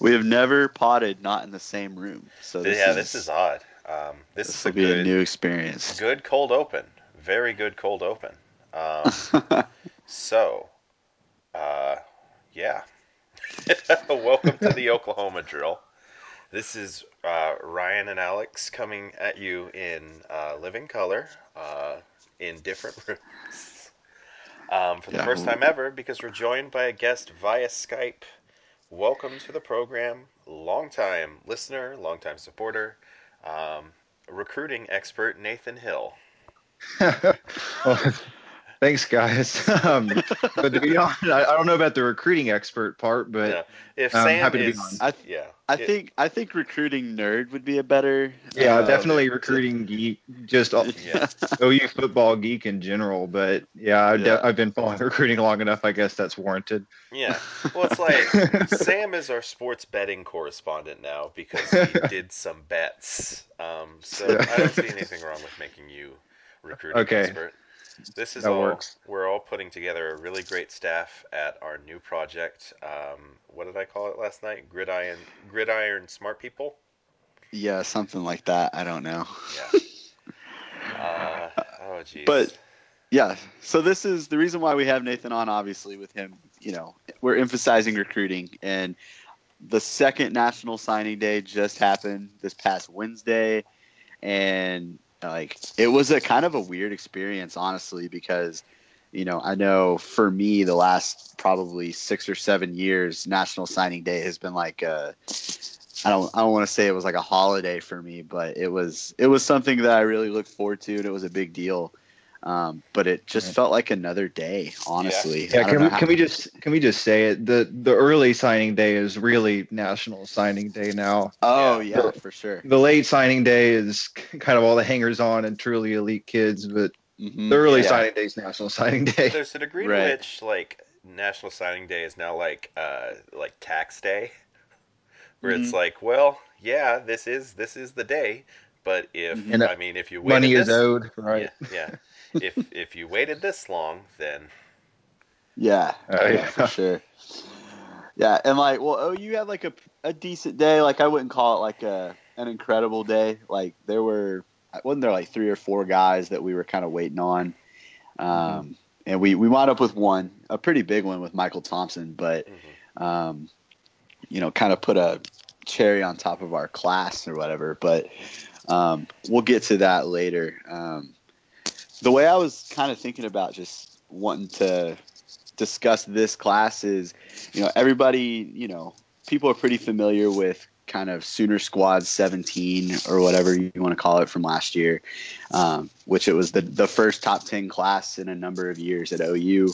we have never potted not in the same room. So this yeah, is, this is odd. Um, this, this is will a be good, a new experience. good cold open. Very good cold open. Um, so, uh, yeah. Welcome to the Oklahoma drill. This is uh, Ryan and Alex coming at you in uh, living color, uh, in different rooms, um, for the Yeah. first time ever because we're joined by a guest via Skype. Welcome to the program, longtime listener, longtime supporter, um, recruiting expert Nathan Hill. well, thanks, guys. Um, but to be honest, I, I don't know about the recruiting expert part, but Yeah. If I'm Sam happy to be is, on. I- yeah, I it- think I think recruiting nerd would be a better. yeah, uh, definitely recruiting geek, just all, Yeah. OU football geek in general. But yeah, I've, de- I've been following recruiting long enough. I guess that's warranted. Yeah. Well, it's like Sam is our sports betting correspondent now because he did some bets. Um, so Yeah. I don't see anything wrong with making you recruiting Okay. expert. This is That all. works. We're all putting together a really great staff at our new project. Um, what did I call it last night? Gridiron, Gridiron Smart People. Yeah, something like that. I don't know. Yeah. Uh, oh, geez. But- Yeah. So this is the reason why we have Nathan on. Obviously, with him, you know, we're emphasizing recruiting, and the second national signing day just happened this past Wednesday, and like it was a kind of a weird experience, honestly, because you know I know for me the last probably six or seven years, National Signing Day has been like a I don't I don't want to say it was like a holiday for me, but it was it was something that I really looked forward to, and it was a big deal. Um, but it just felt like another day, honestly. I Yeah, can we, can we just can we just say it? The the early signing day is really National Signing Day now. Oh Yeah. yeah, for sure. The late signing day is kind of all the hangers on and truly elite kids, but Mhm. the early Yeah. signing day is National Signing Day. There's a degree Right. to which like National Signing Day is now like uh like tax day, where it's Mhm. like, well, yeah, this is this is the day, but if Mhm. And, uh, I mean if you waited Money is this, owed, right? yeah, yeah, if if you waited this long, then Yeah, Oh, yeah, yeah. for sure. Yeah, and like, well, oh, you had like a, a decent day. Like, I wouldn't call it like a an incredible day. Like, there were wasn't there like three or four guys that we were kind of waiting on, um, and we we wound up with one, a pretty big one with Michael Thompson, but mhm. um, you know, kind of put a cherry on top of our class or whatever. But um, we'll get to that later. Um, the way I was kind of thinking about just wanting to discuss this class is, you know, everybody, you know, people are pretty familiar with kind of Sooner Squad 17 or whatever you want to call it from last year, um, which it was the, the first top 10 class in a number of years at OU.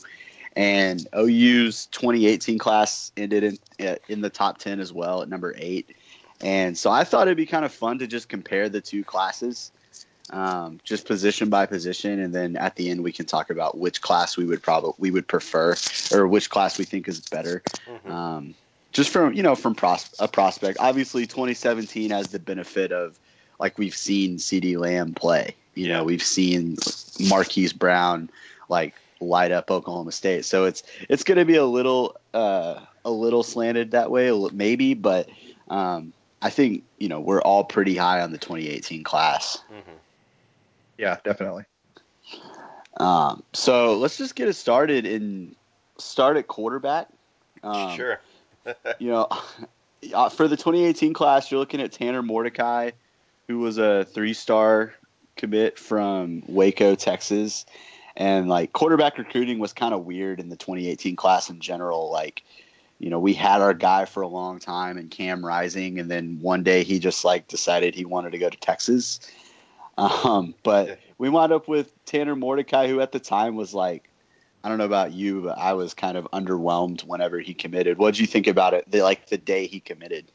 And OU's 2018 class ended in, in the top 10 as well at number eight. And so I thought it'd be kind of fun to just compare the two classes, um, just position by position, and then at the end we can talk about which class we would probably we would prefer, or which class we think is better. Mhm. Um, just from you know from pros- a prospect, obviously 2017 has the benefit of like we've seen C.D. Lamb play. You know, we've seen Marquise Brown like light up Oklahoma State. So it's it's going to be a little uh, a little slanted that way, maybe, but um, I think you know we're all pretty high on the 2018 class. Mhm. Yeah, definitely. Um, so let's just get it started and start at quarterback. Um, sure. You know, uh, for the 2018 class, you're looking at Tanner Mordecai, who was a three-star commit from Waco, Texas, and like quarterback recruiting was kind of weird in the 2018 class in general. Like, you know, we had our guy for a long time and Cam Rising, and then one day he just like decided he wanted to go to Texas. Um, but we wound up with Tanner Mordecai, who at the time was like, I don't know about you, but I was kind of underwhelmed whenever he committed. What did you think about it? The, like the day he committed.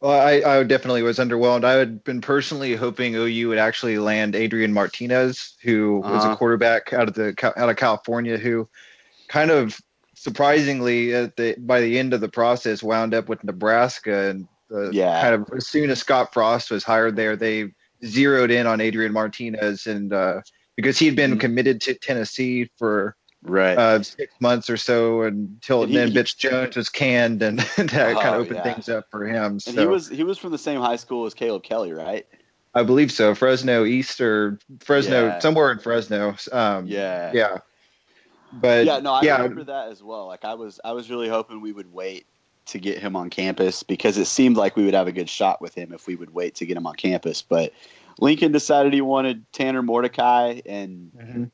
Well, I, I definitely was underwhelmed. I had been personally hoping OU would actually land Adrian Martinez, who was Uh-huh. a quarterback out of the out of California, who kind of surprisingly at the by the end of the process wound up with Nebraska, and uh, Yeah. kind of as soon as Scott Frost was hired there, they zeroed in on Adrian Martinez, and uh, because he had been Mhm. committed to Tennessee for right. uh, six months or so until And he- then he- Butch Jones was canned and that kind Oh, of opened yeah. things up for him. and So he was he was from the same high school as Caleb Kelly, right? I believe so. Fresno East or Fresno Yeah. somewhere in Fresno. Um, Yeah. yeah. But yeah, no, I yeah, remember that as well. Like I was I was really hoping we would wait to get him on campus because it seemed like we would have a good shot with him if we would wait to get him on campus. But Lincoln decided he wanted Tanner Mordecai, and Mhm.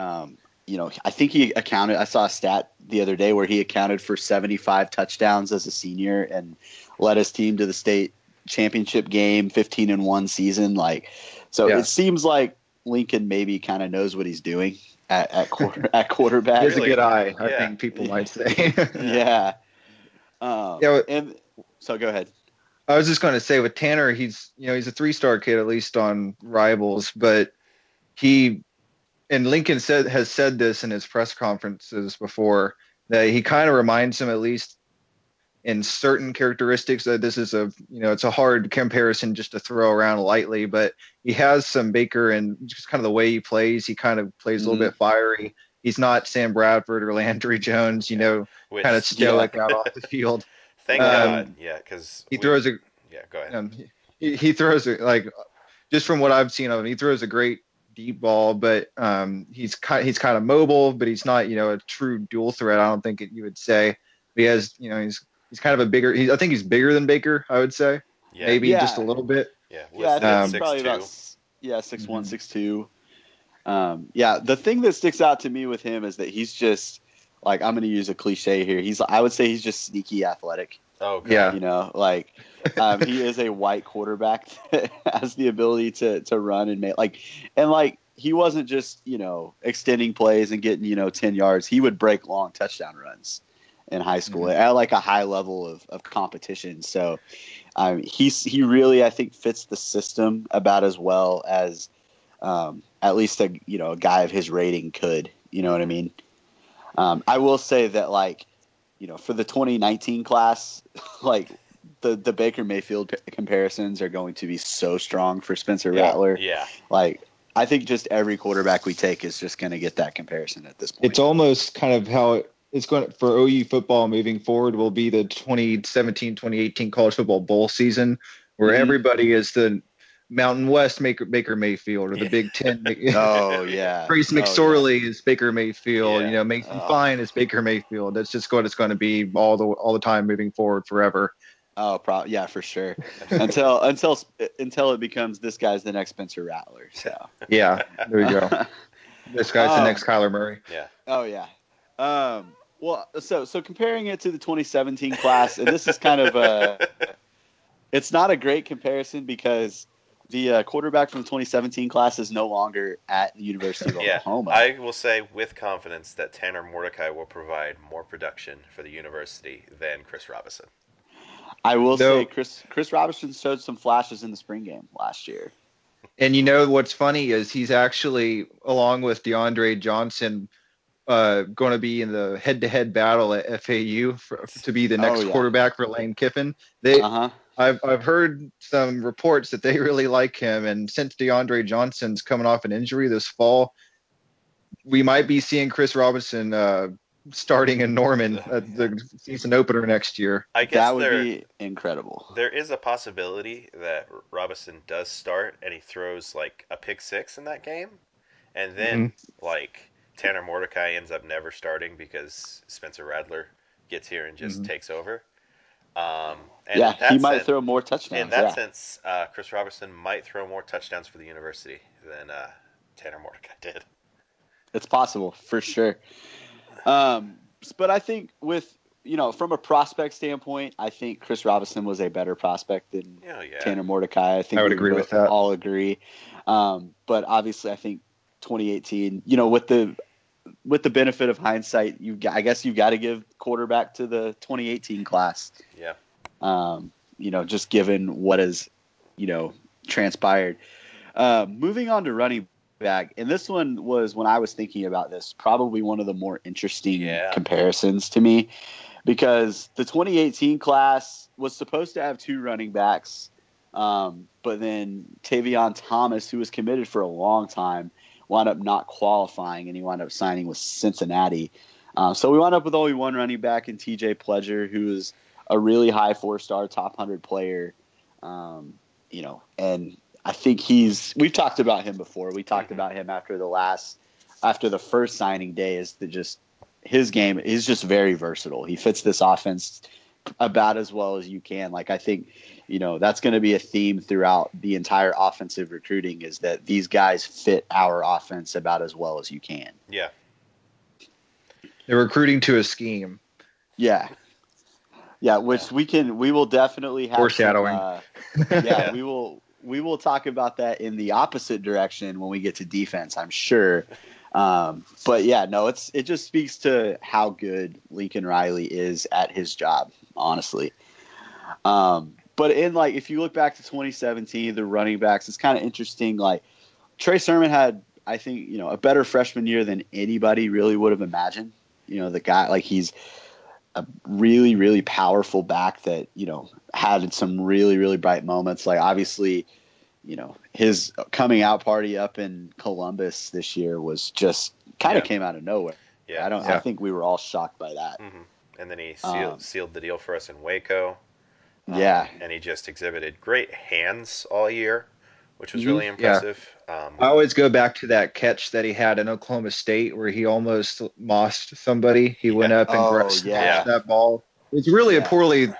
um, you know I think he accounted. I saw a stat the other day where he accounted for 75 touchdowns as a senior and led his team to the state championship game, 15 and one season. Like, so Yeah. it seems like Lincoln maybe kind of knows what he's doing at, at quarter at quarterback. he has a good eye. I Yeah. think people might say. yeah. Um, Yeah, and so go ahead. I was just going to say with Tanner, he's you know he's a three star kid at least on Rivals, but he and Lincoln said has said this in his press conferences before that he kind of reminds him at least in certain characteristics that this is a you know it's a hard comparison just to throw around lightly, but he has some Baker and just kind of the way he plays. He kind of plays a little Mhm. bit fiery. He's not Sam Bradford or Landry Jones, you know, Which, kind of stoic out off the field. thank um, God, yeah, because He throws a Yeah, go ahead. um, he, he throws it like just from what I've seen of him, he throws a great deep ball, but um, he's kind he's kind of mobile, but he's not you know a true dual threat. I don't think it, you would say. But he has you know he's he's kind of a bigger. He, I think he's bigger than Baker. I would say yeah, maybe Yeah. just a little bit. yeah, Yeah, I think Um, it's probably 6'2". about yeah six one Mhm. six two. Um, yeah, the thing that sticks out to me with him is that he's just like I'm going to use a cliche here. He's I would say he's just sneaky athletic. Oh, God. Yeah. You know, like um, he is a white quarterback that has the ability to to run and make like and like he wasn't just you know extending plays and getting you know ten yards. He would break long touchdown runs in high school at like a high level of, of competition. So um, he's he really I think fits the system about as well as um, at least a you know a guy of his rating could. You know what I mean? Um, I will say that like you know for the 2019 class, like the the Baker Mayfield p- comparisons are going to be so strong for Spencer Yeah. Rattler. Yeah, Like I think just every quarterback we take is just going to get that comparison at this point. It's almost kind of how it, it's going to, for OU football moving forward will be the 2017-2018 college football bowl season where Mhm. everybody is the Mountain West Baker, Baker Mayfield or the Yeah. Big Ten. oh yeah, Trace Oh, yeah. McSorley is Baker Mayfield. Yeah. You know, Mason Oh. Fine is Baker Mayfield. That's just what it's going to be all the all the time moving forward forever. Oh, pro- yeah, for sure. until until until it becomes this guy's the next Spencer Rattler. So Yeah, there you go. This guy's the Oh. next Kyler Murray. yeah. Oh yeah. Um, well, so so comparing it to the 2017 class, and this is kind of a, it's not a great comparison because the uh, quarterback from the 2017 class is no longer at the University of Yeah, Oklahoma. I will say with confidence that Tanner Mordecai will provide more production for the university than Chris Robinson. I will No. say Chris Chris Robinson showed some flashes in the spring game last year. And you know what's funny is he's actually, along with DeAndre Johnson, uh, going to be in the head-to-head battle at FAU for, to be the next Oh, yeah. quarterback for Lane Kiffin. They, Uh huh. I've I've heard some reports that they really like him, and since DeAndre Johnson's coming off an injury this fall, we might be seeing Chris Robinson uh, starting in Norman at the season opener next year. I guess That would there be incredible. there is a possibility that Robinson does start and he throws like a pick six in that game, and then Mm-hmm. like Tanner Mordecai ends up never starting because Spencer Rattler gets here and just Mhm. takes over. Um, and yeah, in that he might sense- throw more touchdowns. In that yeah. sense, uh, Chris Robinson might throw more touchdowns for the university than uh, Tanner Mordecai did. It's possible for sure. Um, but I think with you know from a prospect standpoint, I think Chris Robinson was a better prospect than Oh yeah, Tanner Mordecai. I think I would we agree with that. All agree. Um, but obviously, I think 2018. You know, with the with the benefit of hindsight, you I guess you've got to give quarterback to the 2018 class. yeah. Um, you know, just given what has you know transpired. Uh, moving on to running back, and this one was when I was thinking about this, probably one of the more interesting Yeah. comparisons to me, because the 2018 class was supposed to have two running backs, um, but then Tavion Thomas, who was committed for a long time, wound up not qualifying, and he wound up signing with Cincinnati. Uh, so we wound up with only one running back in TJ Pledger, who is a really high four star, top 100 player. Um, you know, and I think he's, we've talked about him before. We talked about him after the last, after the first signing day, is that just his game is just very versatile. He fits this offense about as well as you can. Like, I think, you know, that's going to be a theme throughout the entire offensive recruiting is that these guys fit our offense about as well as you can. Yeah. They're recruiting to a scheme. Yeah. Yeah, which we can, we will definitely have Foreshadowing. Some, uh, yeah, we will, we will talk about that in the opposite direction when we get to defense. I'm sure. Um, but yeah, no, it's it just speaks to how good Lincoln Riley is at his job, honestly. Um, but in like, if you look back to 2017, the running backs, it's kind of interesting. Like Trey Sermon had, I think, you know, a better freshman year than anybody really would have imagined. You know, the guy like he's a really, really powerful back that you know had some really, really bright moments. Like obviously, you know, his coming out party up in Columbus this year was just kind of Yeah. came out of nowhere. Yeah. I don't. I think we were all shocked by that. hmm And then he sealed, Um, sealed the deal for us in Waco. Um, Yeah. And he just exhibited great hands all year, which was really Yeah. impressive. Um, I always go back to that catch that he had in Oklahoma State where he almost mossed somebody. He went up and Oh, gra- yeah. that ball. It's really Yeah. a poorly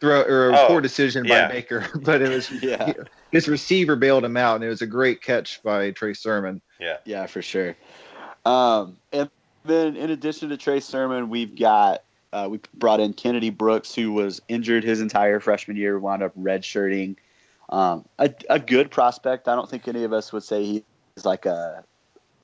throw or a Oh, poor decision yeah. by Baker, but it was Yeah. his receiver bailed him out, and it was a great catch by Trey Sermon. yeah. Yeah, for sure. Um, and then in addition to Trey Sermon, we've got uh, we brought in Kennedy Brooks, who was injured his entire freshman year, wound up redshirting. Um, a, a good prospect. I don't think any of us would say he's like a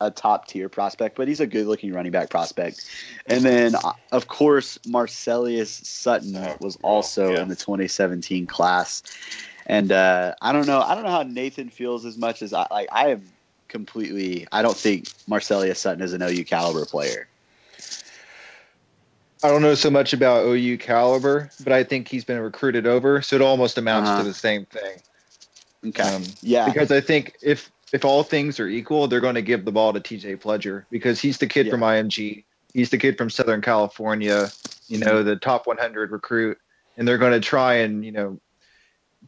a top tier prospect, but he's a good looking running back prospect. And then, uh, of course, Marcellus Sutton was also yeah. in the 2017 class. And uh, I don't know. I don't know how Nathan feels as much as I like. I am completely. I don't think Marcellus Sutton is an OU caliber player. I don't know so much about OU caliber, but I think he's been recruited over, so it almost amounts Uh-huh. to the same thing. Okay. Um, yeah. Because I think if if all things are equal, they're going to give the ball to TJ Pledger because he's the kid Yeah. from IMG. He's the kid from Southern California, you know, the top 100 recruit, and they're going to try and you know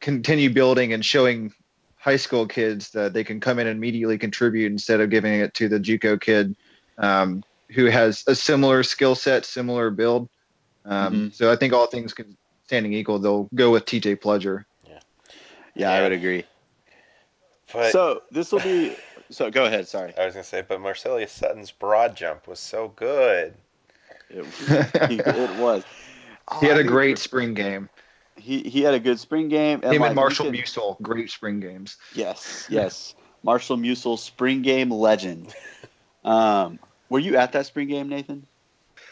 continue building and showing high school kids that they can come in and immediately contribute instead of giving it to the JUCO kid um, who has a similar skill set, similar build. Um, Mhm. So I think all things can, standing equal, they'll go with TJ Pledger. yeah, I Yeah. I would agree. But so this will be. So go ahead. Sorry. I was going to say, but Marcellus Sutton's broad jump was so good. It, it was. he had Oh, I a think great spring game. He he had a good spring game. And Him like, and Marshall could- Musel, great spring games. Yes, yes. Marshall Musel, spring game legend. Um, were you at that spring game, Nathan?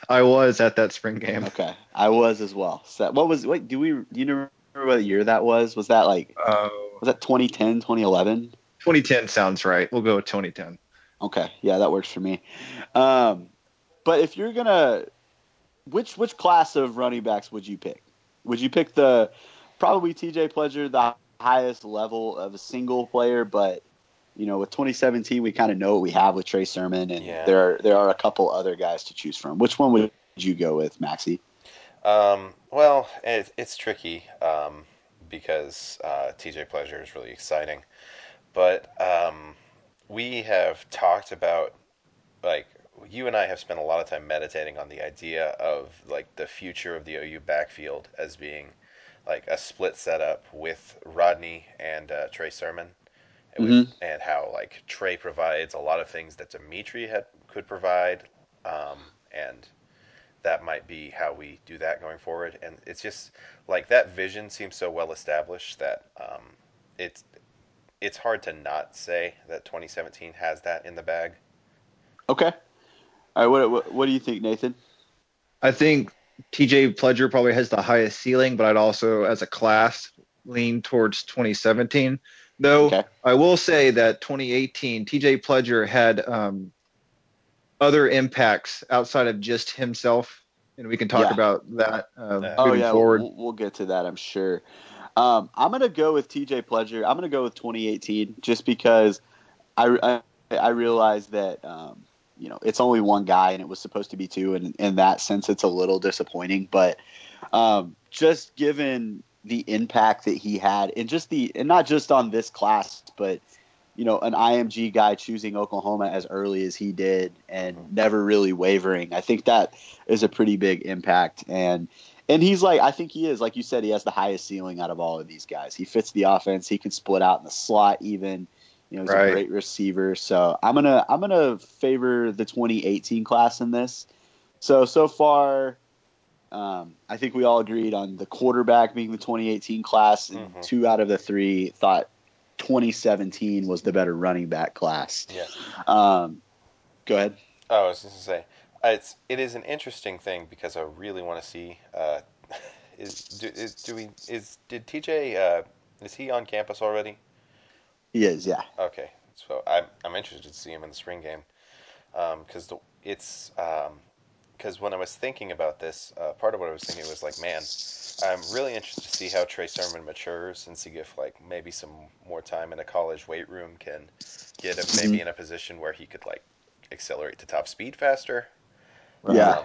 I was at that spring game. Okay, I was as well. So what was what? Do we? Do you remember what year that was? Was that like Uh, was that 2010, 2011? 2010 sounds right. We'll go with 2010. Okay, yeah, that works for me. Um, but if you're gonna, which which class of running backs would you pick? Would you pick the probably T.J. Pledger, the highest level of a single player, but you know, with 2017, we kind of know what we have with Trey Sermon, and Yeah. there are, there are a couple other guys to choose from. Which one would you go with, Maxie? Um, well, it, it's tricky um, because uh, TJ Pledger is really exciting, but um, we have talked about like you and I have spent a lot of time meditating on the idea of like the future of the OU backfield as being like a split setup with Rodney and uh, Trey Sermon. And, with, and how like Trey provides a lot of things that Dimitri had could provide, um, and that might be how we do that going forward. And it's just like that vision seems so well established that um, it's it's hard to not say that 2017 has that in the bag. Okay. All right. What what, what do you think, Nathan? I think TJ Pledger probably has the highest ceiling, but I'd also, as a class, lean towards 2017. Though Okay. I will say that 2018, TJ Pledger had um, other impacts outside of just himself, and we can talk Yeah. about that uh, Yeah. Oh yeah, forward. We'll, we'll get to that, I'm sure. Um, I'm gonna go with TJ Pledger. I'm gonna go with 2018 just because I, I I realize that um, you know it's only one guy and it was supposed to be two, and in that sense, it's a little disappointing. But um, just given the impact that he had, and just the and not just on this class, but you know, an IMG guy choosing Oklahoma as early as he did and mm-hmm. never really wavering. I think that is a pretty big impact. And and he's like, I think he is, like you said, he has the highest ceiling out of all of these guys. He fits the offense. He can split out in the slot even. You know, he's Right. a great receiver. So I'm gonna I'm gonna favor the 2018 class in this. So so far, um, I think we all agreed on the quarterback being the 2018 class, and Mhm. two out of the three thought 2017 was the better running back class. Yeah. Um, go ahead. Oh, I was just gonna say, it's it is an interesting thing because I really want to see. Uh, is do, is do we is did TJ uh, is he on campus already? He is, yeah. Okay, so I'm I'm interested to see him in the spring game because the it's because when I was thinking about this, uh, part of what I was thinking was like, man, I'm really interested to see how Trey Sermon matures and see if like maybe some more time in a college weight room can get him maybe in a position where he could like accelerate to top speed faster. Yeah. Um,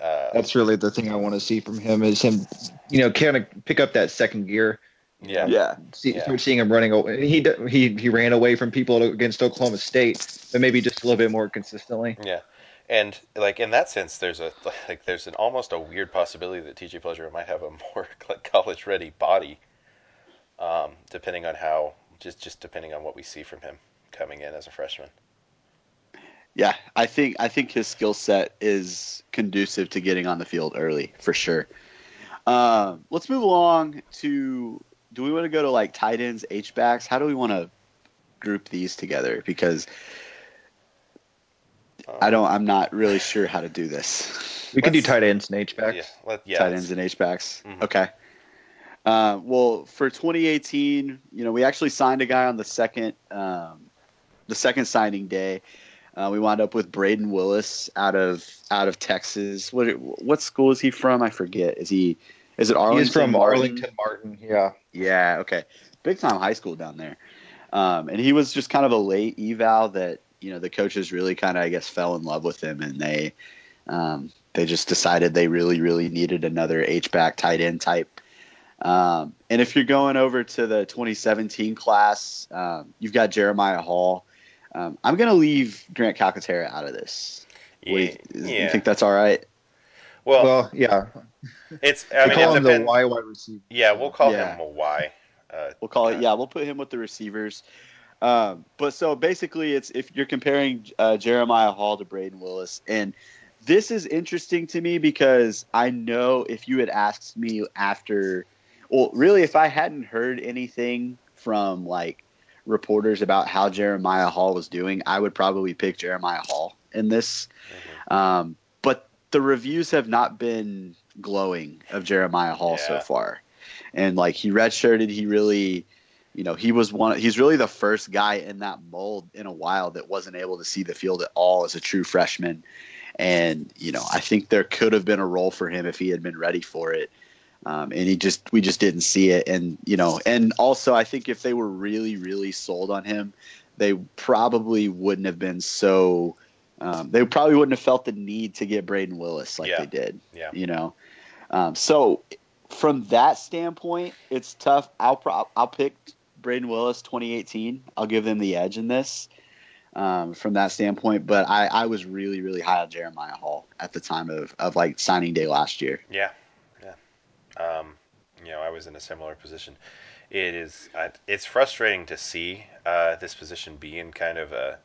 uh, That's really the thing I want to see from him is him, you know, kind of pick up that second gear. yeah. Yeah. See, Yeah. Start seeing him running. away. He he he ran away from people against Oklahoma State, but maybe just a little bit more consistently. Yeah, and like in that sense, there's a like there's an almost a weird possibility that TJ Pledger might have a more like college ready body, um, depending on how just just depending on what we see from him coming in as a freshman. Yeah, I think I think his skill set is conducive to getting on the field early for sure. Um, let's move along to. Do we want to go to like tight ends, H backs? How do we want to group these together? Because I don't. I'm not really sure how to do this. We can do tight ends and H backs. Yeah, let, yeah. tight ends and H backs. Mhm. Okay. Uh, well, for 2018, you know, we actually signed a guy on the second, um, the second signing day. Uh, we wound up with Brayden Willis out of out of Texas. What what school is he from? I forget. Is he? Is it Arlington? He's from Martin? Arlington Martin. Yeah. Yeah. Okay. Big time high school down there. Um, and he was just kind of a late eval that you know the coaches really kind of I guess fell in love with him and they um, they just decided they really really needed another H back tight end type. Um, and if you're going over to the 2017 class, um, you've got Jeremiah Hall. Um, I'm going to leave Grant Calcaterra out of this. What do Yeah, you, you think that's all right? Well, Well, yeah. it's I We mean call it him the depends. Y wide receiver. Yeah, we'll call Yeah. him a Y. Uh, We'll call it. uh, Yeah, we'll put him with the receivers. Um, but so basically, it's if you're comparing uh, Jeremiah Hall to Brayden Willis, and this is interesting to me because I know if you had asked me after, well, really, if I hadn't heard anything from like reporters about how Jeremiah Hall was doing, I would probably pick Jeremiah Hall in this. mhm. Um, but the reviews have not been glowing of Jeremiah Hall so far. And like he redshirted, he really, you know, he was one. He's really the first guy in that mold in a while that wasn't able to see the field at all as a true freshman. And you know, I think there could have been a role for him if he had been ready for it. Um, and he just, we just didn't see it. And you know, and also I think if they were really, really sold on him, they probably wouldn't have been so. Um, they probably wouldn't have felt the need to get Brayden Willis like Yeah. they did. Yeah. You know, um, so from that standpoint, it's tough. I'll pro- I'll pick Brayden Willis 2018. I'll give them the edge in this um, from that standpoint. But I, I was really really high on Jeremiah Hall at the time of, of like signing day last year. Yeah, yeah. Um, you know, I was in a similar position. It is. I, it's frustrating to see uh, this position be in kind of a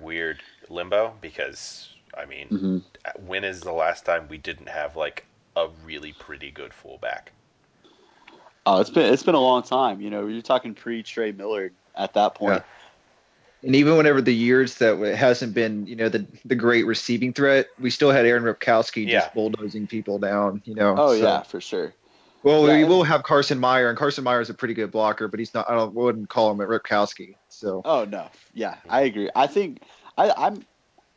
weird limbo because I mean, hmm when is the last time we didn't have like a really pretty good fullback? Oh, it's been it's been a long time. You know, you're talking pre Trey Millard at that point. And even whenever the years that it hasn't been, you know, the the great receiving threat, we still had Aaron Ripkowski Yeah. just bulldozing people down. You know. Oh so- yeah, for sure. Well, Yeah, we will have Carson Meyer, and Carson Meyer is a pretty good blocker, but he's not. I don't wouldn't call him a Ripkowski. So Oh no, yeah, I agree. I think I, I'm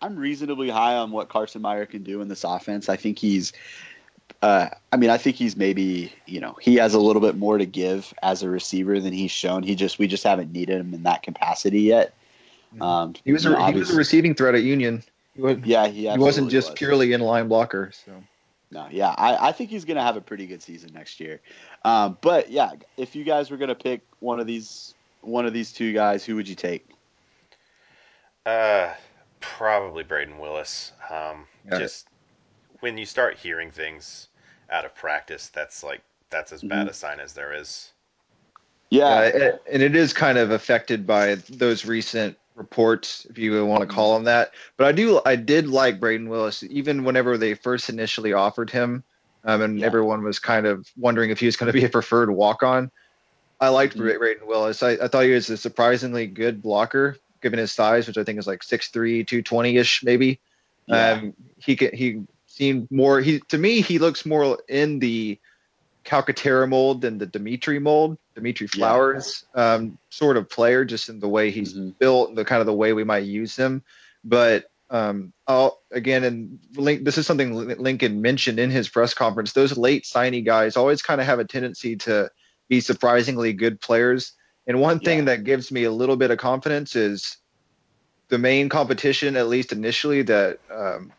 I'm reasonably high on what Carson Meyer can do in this offense. I think he's, uh, I mean, I think he's maybe you know he has a little bit more to give as a receiver than he's shown. He just we just haven't needed him in that capacity yet. Um, He was a, know, he was a receiving threat at Union. He, was, yeah, he, he wasn't just was. purely in line blocker. So No, yeah, I, I think he's gonna have a pretty good season next year. Um, but yeah, if you guys were gonna pick one of these one of these two guys, who would you take? Uh, probably Brayden Willis. Um, Yeah. just when you start hearing things out of practice, that's like that's as bad Mhm. a sign as there is. Yeah, Uh, it- and it is kind of affected by those recent reports, if you want to call them that. But I do, I did like Brayden Willis, even whenever they first initially offered him, um, and Yeah. everyone was kind of wondering if he was going to be a preferred walk-on. I liked Mhm. Brayden Willis. I, I thought he was a surprisingly good blocker, given his size, which I think is like 6'3", 220-ish maybe. Yeah. Um, he ca- he seemed more. He to me, he looks more in the Calcaterra mold than the Dimitri mold. Dimitri Yeah. Flowers um, sort of player, just in the way he's Mhm. built, the kind of the way we might use him. But um, I'll, again, and Link, this is something Lincoln mentioned in his press conference. Those late signing guys always kind of have a tendency to be surprisingly good players. And one thing Yeah. that gives me a little bit of confidence is the main competition, at least initially, that um,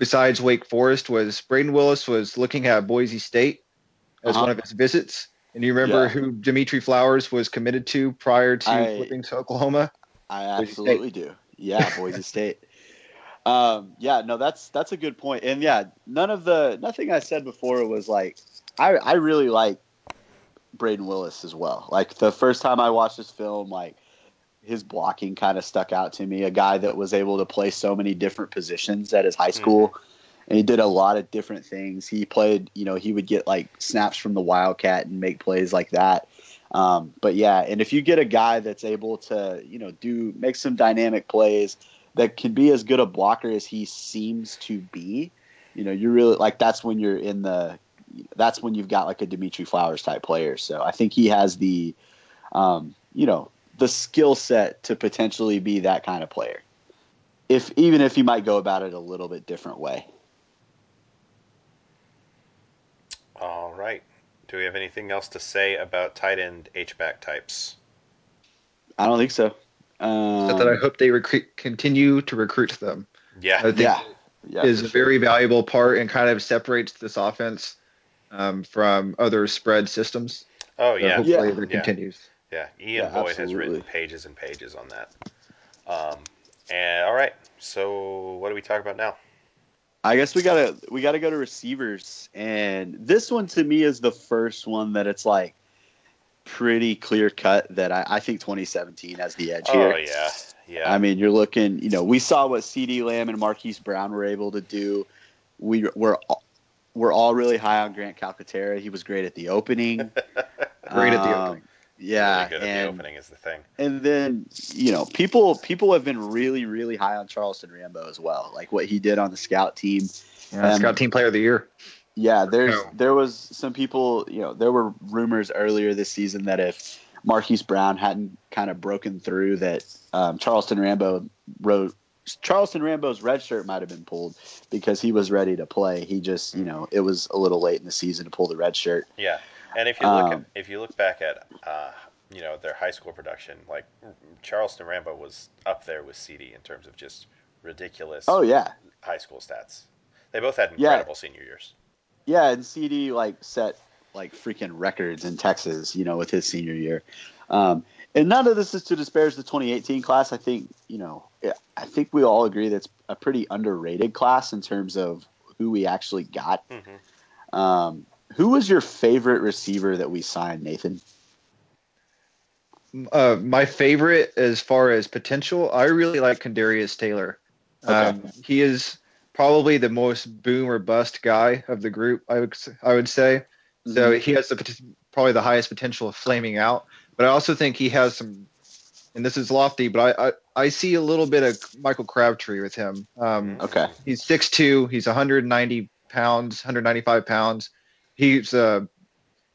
besides Wake Forest was Brayden Willis was looking at Boise State as Uh-huh. one of his visits. And you remember Yeah. who Dimitri Flowers was committed to prior to I- flipping to Oklahoma? I absolutely do. Yeah, Boise State. Um, yeah, no, that's that's a good point. And yeah, none of the nothing I said before was like I I really like Brayden Willis as well. Like the first time I watched this film, like his blocking kind of stuck out to me. A guy that was able to play so many different positions at his high school. And he did a lot of different things. He played, you know, he would get like snaps from the Wildcat and make plays like that. Um, but yeah, and if you get a guy that's able to, you know, do make some dynamic plays that can be as good a blocker as he seems to be, you know, you're really like that's when you're in the that's when you've got like a Dimitri Flowers type player. So I think he has the um, you know, the skill set to potentially be that kind of player. If even if he might go about it a little bit different way. All right. Do we have anything else to say about tight end H back types? I don't think so. Um, Except that I hope they recruit, continue to recruit them. Yeah. I think yeah, yeah, is for a sure. very valuable part and kind of separates this offense um, from other spread systems. Oh So yeah. hopefully Yeah. it Yeah. continues. Yeah, Ian Yeah, Boyd has written pages and pages on that. Um, and all right, so what do we talk about now? I guess we gotta we gotta go to receivers, and this one to me is the first one that it's like pretty clear cut that I, I think 2017 has the edge here. Oh yeah, yeah. I mean, you're looking, you know, we saw what C.D. Lamb and Marquise Brown were able to do. We we're all- we're all really high on Grant Calcaterra. He was great at the opening. Great at the Um, opening. Yeah, really good at the and opening is the thing. and then you know people people have been really really high on Charleston Rambo as well, like what he did on the scout team. Yeah, um, Scout Team Player of the Year. Yeah, there's No. there was some people, you know, there were rumors earlier this season that if Marquise Brown hadn't kind of broken through, that um, Charleston Rambo wrote Charleston Rambo's red shirt might have been pulled because he was ready to play. He just, you know, it was a little late in the season to pull the red shirt. Yeah, and if you look Um, at, if you look back at uh, you know their high school production, like Charleston Rambo was up there with CD in terms of just ridiculous Oh yeah, high school stats. They both had Yeah. incredible senior years. yeah, and CD like set like freaking records in Texas, you know, with his senior year. Um, and none of this is to disparage the 2018 class. I think, you know, I think we all agree that's a pretty underrated class in terms of who we actually got. hmm Um, who was your favorite receiver that we signed, Nathan? Uh, my favorite as far as potential, I really like Condarius Taylor. Um, he is probably the most boom or bust guy of the group. I would I would say. So he has the probably the highest potential of flaming out. But I also think he has some, and this is lofty, but I I, I see a little bit of Michael Crabtree with him. Um, Okay. He's 6'2", he's 190 pounds, 195 pounds. He's uh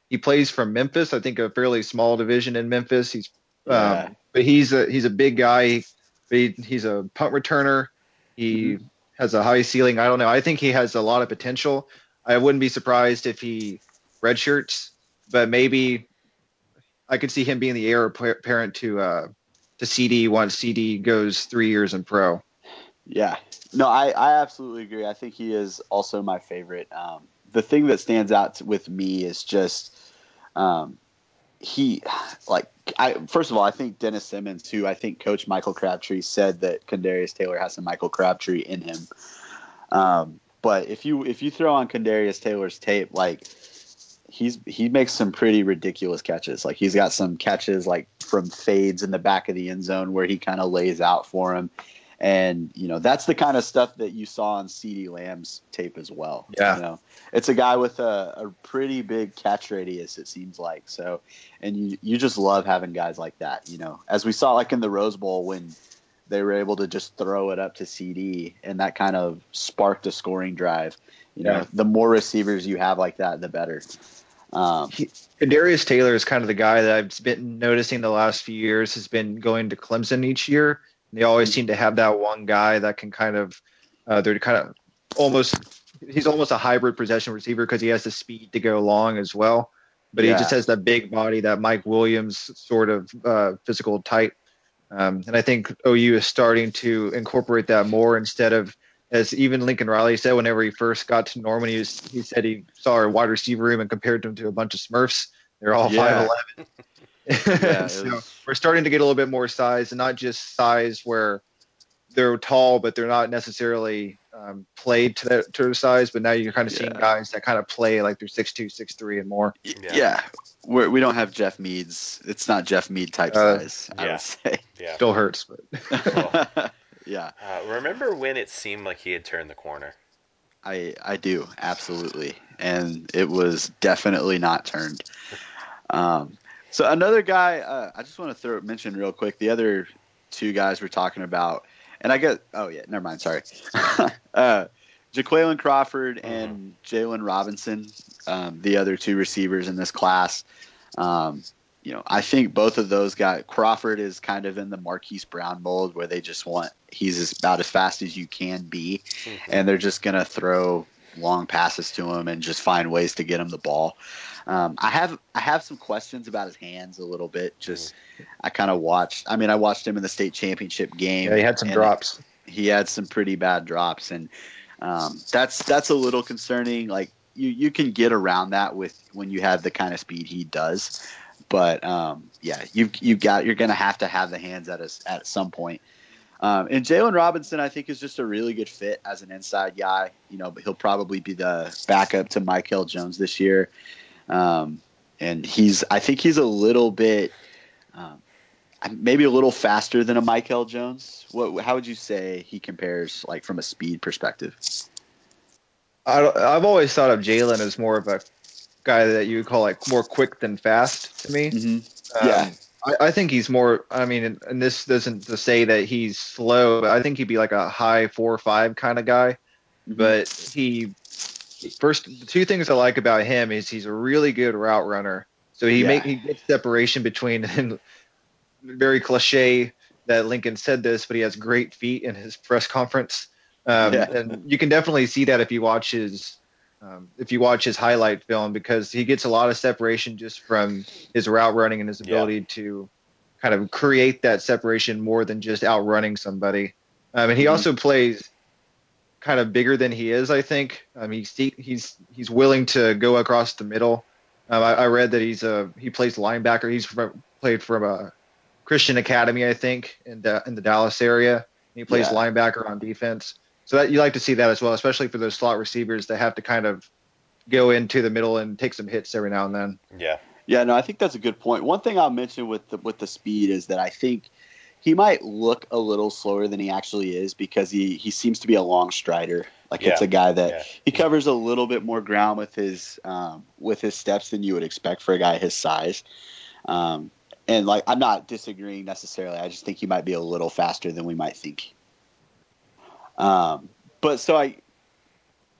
he plays from Memphis, I think a fairly small division in Memphis. He's Yeah. um, but he's a he's a big guy. He, he's a punt returner. He has a high ceiling. I don't know. I think he has a lot of potential. I wouldn't be surprised if he redshirts, but maybe I could see him being the heir apparent to uh, to CD once CD goes three years in pro. Yeah, no, I, I absolutely agree. I think he is also my favorite. Um, the thing that stands out with me is just um, he like I first of all I think Dennis Simmons, who I think Coach Michael Crabtree said that Kendarius Taylor has some Michael Crabtree in him. Um, but if you if you throw on Kendarius Taylor's tape, like he's he makes some pretty ridiculous catches. Like he's got some catches like from fades in the back of the end zone where he kind of lays out for him. And you know that's the kind of stuff that you saw on C.D. Lamb's tape as well. Yeah, you know, it's a guy with a, a pretty big catch radius. It seems like so, and you you just love having guys like that. You know, as we saw like in the Rose Bowl when they were able to just throw it up to CD, and that kind of sparked a scoring drive. You know, Yeah. the more receivers you have like that, the better. Um, Darius Taylor is kind of the guy that I've been noticing the last few years has been going to Clemson each year. They always seem to have that one guy that can kind of, uh, they're kind of almost, he's almost a hybrid possession receiver because he has the speed to go long as well. But Yeah. he just has that big body, that Mike Williams sort of uh, physical type. Um, and I think OU is starting to incorporate that more instead of, as even Lincoln Riley said whenever he first got to Norman, he, was, he said he saw our wide receiver room and compared them to a bunch of Smurfs. They're all Yeah. 5'11. Yeah, so was- we're starting to get a little bit more size and not just size where they're tall, but they're not necessarily um, played to that to their size. But now you're kind of seeing guys that kind of play like they're six two, six three, and more. Yeah. yeah, We're, we don't have Jeff Mead's. It's not Jeff Mead type Uh, size. I yeah. would say. Yeah. Still hurts, but yeah, Uh, remember when it seemed like he had turned the corner? I I do absolutely, and it was definitely not turned. Um, so another guy, uh, I just want to throw mention real quick. The other two guys we're talking about, and I get oh yeah, never mind, sorry. uh, Jaquayln Crawford and Jalen Robinson, um, the other two receivers in this class. Um, you know, I think both of those guys. Crawford is kind of in the Marquise Brown mold, where they just want he's about as fast as you can be, and they're just gonna throw long passes to him and just find ways to get him the ball. Um, I have I have some questions about his hands a little bit. Just I kind of watched. I mean, I watched him in the state championship game. yeah, he had some drops. He had some pretty bad drops, and um, that's that's a little concerning. Like you you can get around that with when you have the kind of speed he does. But um, yeah, you you got you're gonna have to have the hands at us at some point. Um, and Jalen Robinson, I think, is just a really good fit as an inside guy. You know, but he'll probably be the backup to Mykel Jones this year. Um, and he's, I think he's a little bit, um, maybe a little faster than a Mykel Jones. What, how would you say he compares, like from a speed perspective? I, I've always thought of Jalen as more of a guy that you would call like more quick than fast to me. Mm-hmm. Um, Yeah. I, I think he's more. I mean, and, and this doesn't to say that he's slow, but I think he'd be like a high four or five kind of guy. But he first the two things I like about him is he's a really good route runner. So he Yeah. make he gets separation between and very cliche that Lincoln said this, but he has great feet in his press conference. Um, Yeah. And you can definitely see that if you watch his um, if you watch his highlight film because he gets a lot of separation just from his route running and his Yeah. ability to kind of create that separation more than just outrunning somebody. Um, and he Mhm. also plays kind of bigger than he is. I think. Um, he's he's he's willing to go across the middle. Um, I, I read that he's a he plays linebacker. He's from, played from a Christian Academy, I think, in the in the Dallas area. He plays Yeah. linebacker on defense. So that you like to see that as well, especially for those slot receivers that have to kind of go into the middle and take some hits every now and then. Yeah. Yeah, no, I think that's a good point. One thing I'll mention with the with the speed is that I think he might look a little slower than he actually is because he he seems to be a long strider. Like it's a guy that Yeah. he covers a little bit more ground with his um, with his steps than you would expect for a guy his size. Um, and like I'm not disagreeing necessarily. I just think he might be a little faster than we might think. Um, but so I,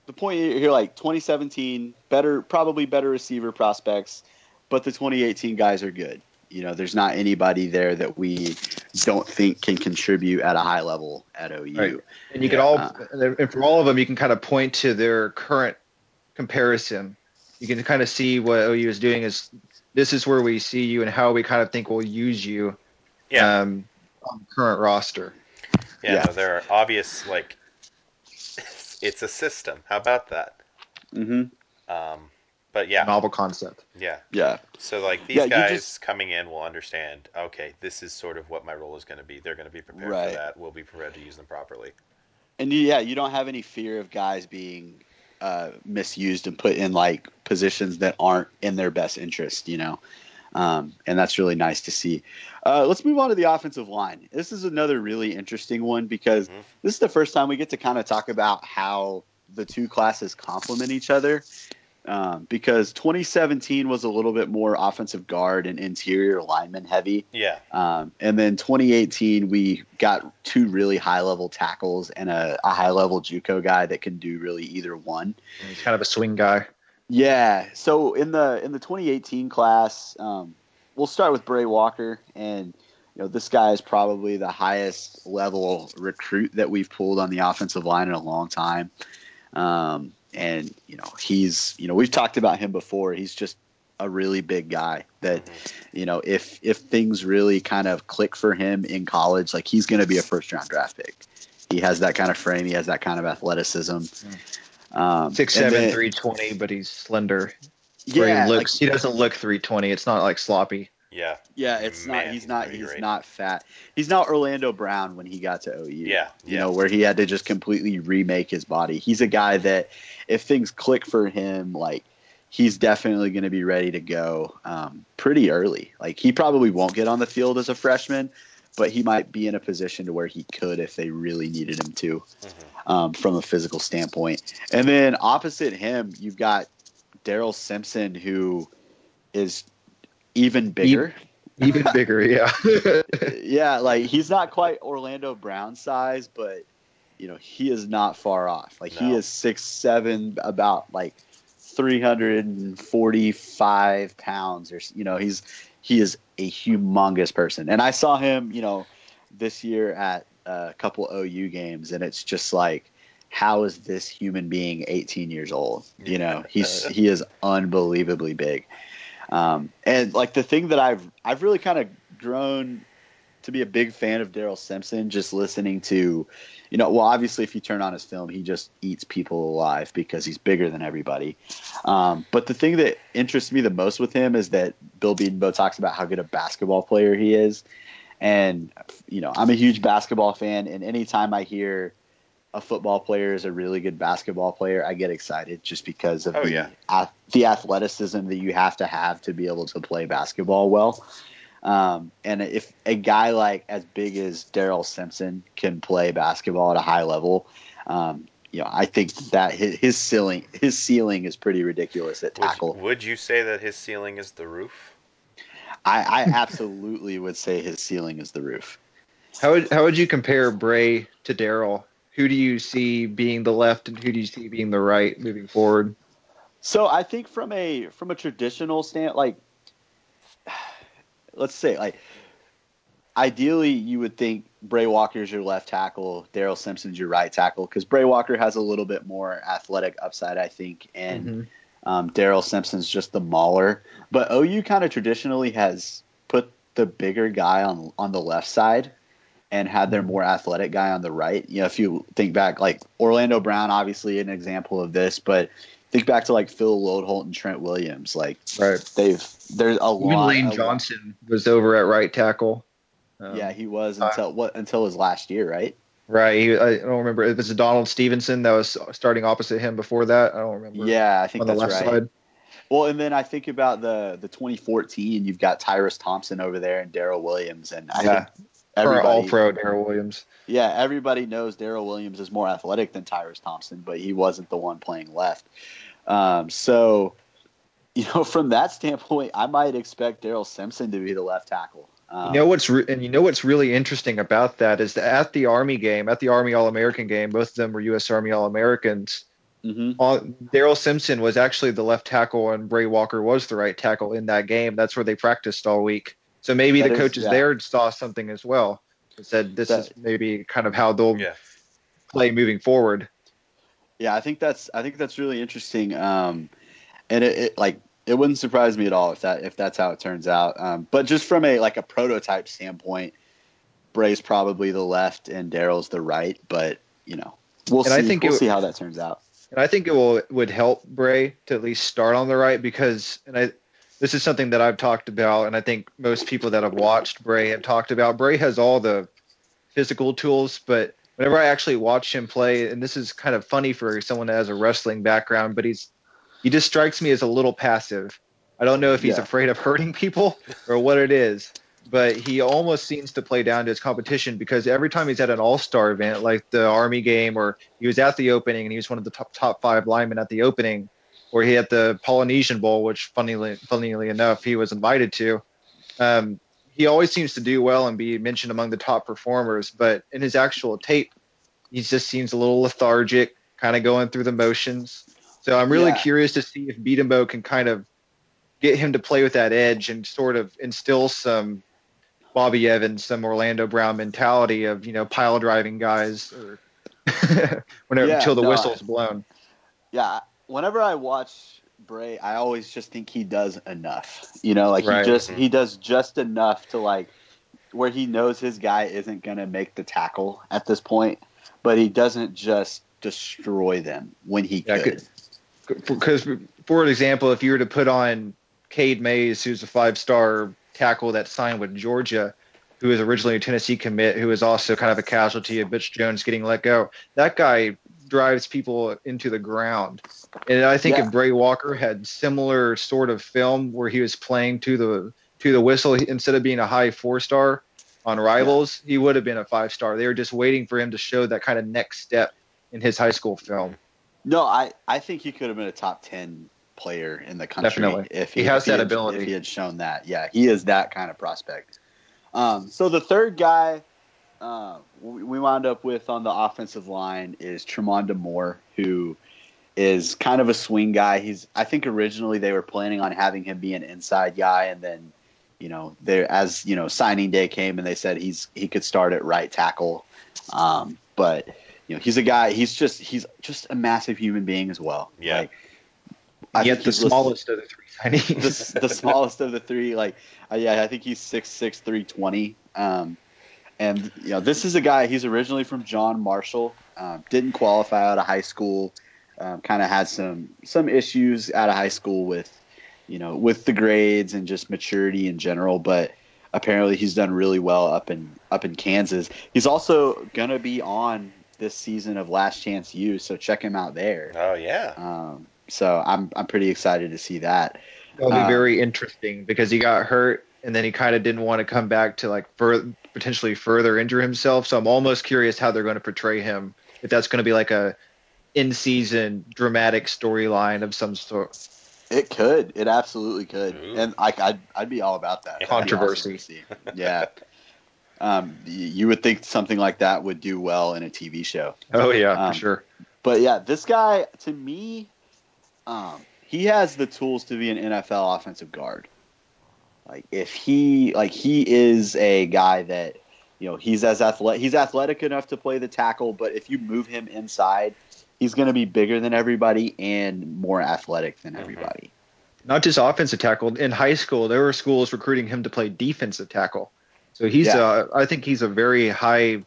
the point here, like 2017, better, probably better receiver prospects, but the 2018 guys are good. You know, there's not anybody there that we don't think can contribute at a high level at OU. Right. And you can all, Uh, and for all of them, you can kind of point to their current comparison. You can kind of see what OU is doing is this is where we see you and how we kind of think we'll use you. Yeah. Um, on the current roster. Yeah, Yeah. No, there are obvious like it's a system. How about that? Mm-hmm. Um, but yeah, Novel concept. yeah. Yeah. So like these Yeah, guys just- coming in will understand. Okay, this is sort of what my role is going to be. They're going to be prepared Right. for that. We'll be prepared to use them properly. And yeah, you don't have any fear of guys being uh, misused and put in like positions that aren't in their best interest, you know. Um, and that's really nice to see. Uh, let's move on to the offensive line. This is another really interesting one because Mhm. this is the first time we get to kind of talk about how the two classes complement each other. Um, because 2017 was a little bit more offensive guard and interior lineman heavy. Yeah, Um, and then 2018, we got two really high level tackles and a, a high level JUCO guy that can do really either one. He's kind of a swing guy. Yeah. So in the in the 2018 class, um, we'll start with Brey Walker, and you know this guy is probably the highest level recruit that we've pulled on the offensive line in a long time. Um, and you know he's you know we've talked about him before. He's just a really big guy that you know if if things really kind of click for him in college, like he's going to be a first round draft pick. He has that kind of frame. He has that kind of athleticism. Um, Six seven, then, 320, but he's slender. Where Yeah, he like- looks, he doesn't look three twenty. It's not like sloppy. yeah, Yeah, it's not. Man, He's he's not. He's great. not fat. He's not Orlando Brown when he got to OU. yeah, you yeah. know where he had to just completely remake his body. He's a guy that if things click for him, like he's definitely going to be ready to go um, pretty early. Like he probably won't get on the field as a freshman, but he might be in a position to where he could if they really needed him to, Mhm. um, from a physical standpoint. And then opposite him, you've got Daryl Simpson, who is even bigger. Even bigger, yeah. yeah, like he's not quite Orlando Brown size, but you know he is not far off. Like he is six seven, about like three hundred and forty five pounds, or you know he's he is a humongous person. And I saw him, you know, this year at a couple OU games, and it's just like. How is this human being 18 years old? You know, he's he is unbelievably big. Um, and like the thing that I've I've really kind of grown to be a big fan of Daryl Simpson. Just listening to, you know, well, obviously if you turn on his film, he just eats people alive because he's bigger than everybody. Um, but the thing that interests me the most with him is that Bill Bedenbaugh talks about how good a basketball player he is, and you know, I'm a huge basketball fan, and anytime I hear a football player is a really good basketball player, I get excited just because of Oh, the yeah. ath- the athleticism that you have to have to be able to play basketball well. Um, and if a guy like as big as Daryl Simpson can play basketball at a high level, um, you know, I think that his, his ceiling his ceiling is pretty ridiculous at Would, tackle. would you say that his ceiling is the roof? I, I absolutely would say his ceiling is the roof. how would how would you compare Brey to Daryl? Who do you see being the left, and who do you see being the right moving forward? So I think from a from a traditional stand, like let's say like ideally you would think Brey Walker's your left tackle, Daryl Simpson's your right tackle because Brey Walker has a little bit more athletic upside, I think, and Mhm. um, Daryl Simpson's just the mauler. But OU kind of traditionally has put the bigger guy on on the left side and had their more athletic guy on the right. You know, if you think back, like Orlando Brown, obviously an example of this, but think back to like Phil Loadholt and Trent Williams. Like Right. they've there's a Even lot. Lane a lot- Johnson was over at right tackle. Um, yeah, he was uh, until what until his last year, right? right. He, I don't remember. If it was Donald Stevenson that was starting opposite him before that. I don't remember. Yeah, I think on the left right. side. Well, and then I think about the the 2014. You've got Tyrus Thompson over there and Daryl Williams, and I Yeah. think Current All Pro Daryl Williams. yeah, everybody knows Daryl Williams is more athletic than Tyrus Thompson, but he wasn't the one playing left. Um, so, you know, from that standpoint, I might expect Daryl Simpson to be the left tackle. Um, You know what's re- and you know what's really interesting about that is that at the Army game, at the Army All American game, both of them were U.S. Army All Americans. mhm. On Daryl Simpson was actually the left tackle, and Brey Walker was the right tackle in that game. That's where they practiced all week. So maybe That the is- coaches yeah. there saw something as well. and Said this That- is maybe kind of how they'll Yeah. play moving forward. Yeah, I think that's I think that's really interesting. Um, and it, it like it wouldn't surprise me at all if that if that's how it turns out. Um, but just from a like a prototype standpoint, Brey's probably the left and Daryl's the right, but you know, we'll And see. I think we'll it- see how that turns out. And I think it will would help Brey to at least start on the right because, and I, this is something that I've talked about, and I think most people that have watched Brey have talked about. Brey has all the physical tools, but whenever I actually watch him play, and this is kind of funny for someone that has a wrestling background, but he's he just strikes me as a little passive. I don't know if he's Yeah. afraid of hurting people or what it is, but he almost seems to play down to his competition because every time he's at an all star event like the Army game or he was at the opening and he was one of the top, top five linemen at the opening, or he had the Polynesian Bowl, which funnily, funnily enough, he was invited to. Um, he always seems to do well and be mentioned among the top performers, but in his actual tape, he just seems a little lethargic, kind of going through the motions. So I'm really Yeah. curious to see if Bedenbaugh can kind of get him to play with that edge and sort of instill some Bobby Evans, some Orlando Brown mentality of you know pile driving guys or whenever Yeah, until the no, whistle's blown. Yeah, whenever I watch Brey, I always just think he does enough. You know, like Right. he just he mm-hmm. does just enough to like where he knows his guy isn't going to make the tackle at this point, but he doesn't just destroy them when he Yeah, could. Because, for example, if you were to put on Cade Mays, who's a five star tackle that signed with Georgia, who is originally a Tennessee commit, who is also kind of a casualty of Butch Jones getting let go, that guy drives people into the ground. And I think Yeah. if Brey Walker had similar sort of film where he was playing to the to the whistle instead of being a high four star on rivals, he would have been a five star. They were just waiting for him to show that kind of next step in his high school film. No, I I think he could have been a top ten player in the country Definitely. if He has if that had, ability. If he had shown that, yeah, he is that kind of prospect. Um, so the third guy uh, we we wound up with on the offensive line is Tremonda Moore, who is kind of a swing guy. He's I think originally they were planning on having him be an inside guy, and then you know there as you know signing day came and they said he's he could start at right tackle, um, but you know he's a guy. He's just he's just a massive human being as well. Yeah. Like, I Yet the he's listed- smallest of the three signees. the, the smallest of the three. Like, uh, yeah, I think he's six six three twenty. Um, and you know, this is a guy. He's originally from John Marshall. Um, didn't qualify out of high school. Um, kind of had some some issues out of high school with, you know, with the grades and just maturity in general. But apparently, he's done really well up in up in Kansas. He's also gonna be on this season of Last Chance U. So check him out there. Oh yeah. Um, so I'm I'm pretty excited to see that. That'll be Uh, very interesting because he got hurt and then he kind of didn't want to come back to like fur- potentially further injure himself. So I'm almost curious how they're going to portray him. If that's going to be like a in-season dramatic storyline of some sort. It could. It absolutely could. Ooh. And like I'd I'd be all about that. That'd Controversy. awesome. Yeah. um, you would think something like that would do well in a TV show. Oh yeah, Um, for sure. But yeah, this guy to me, um, he has the tools to be an NFL offensive guard. Like if he like he is a guy that you know he's as athletic he's athletic enough to play the tackle, but if you move him inside, he's going to be bigger than everybody and more athletic than Mhm. everybody. Not just offensive tackle. In high school, there were schools recruiting him to play defensive tackle. So he's, Yeah. uh, I think he's a very high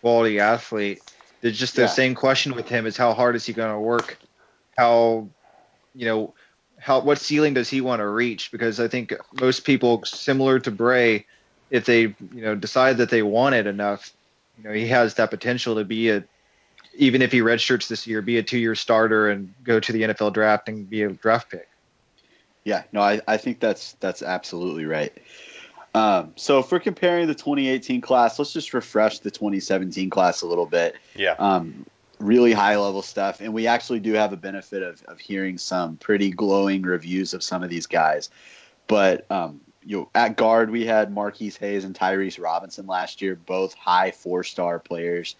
quality athlete. There's just the Yeah. same question with him is how hard is he going to work? How, you know, how what ceiling does he want to reach? Because I think most people similar to Brey, if they you know decide that they want it enough, you know, he has that potential to be a even if he redshirts this year, be a two-year starter and go to the NFL draft and be a draft pick. Yeah, no, I, I think that's that's absolutely right. Um, so if we're comparing the 2018 class, let's just refresh the 2017 class a little bit. Yeah. Um, really high level stuff, and we actually do have a benefit of, of hearing some pretty glowing reviews of some of these guys. But um, you know, at guard we had Marquis Hayes and Tyrese Robinson last year, both high four star players.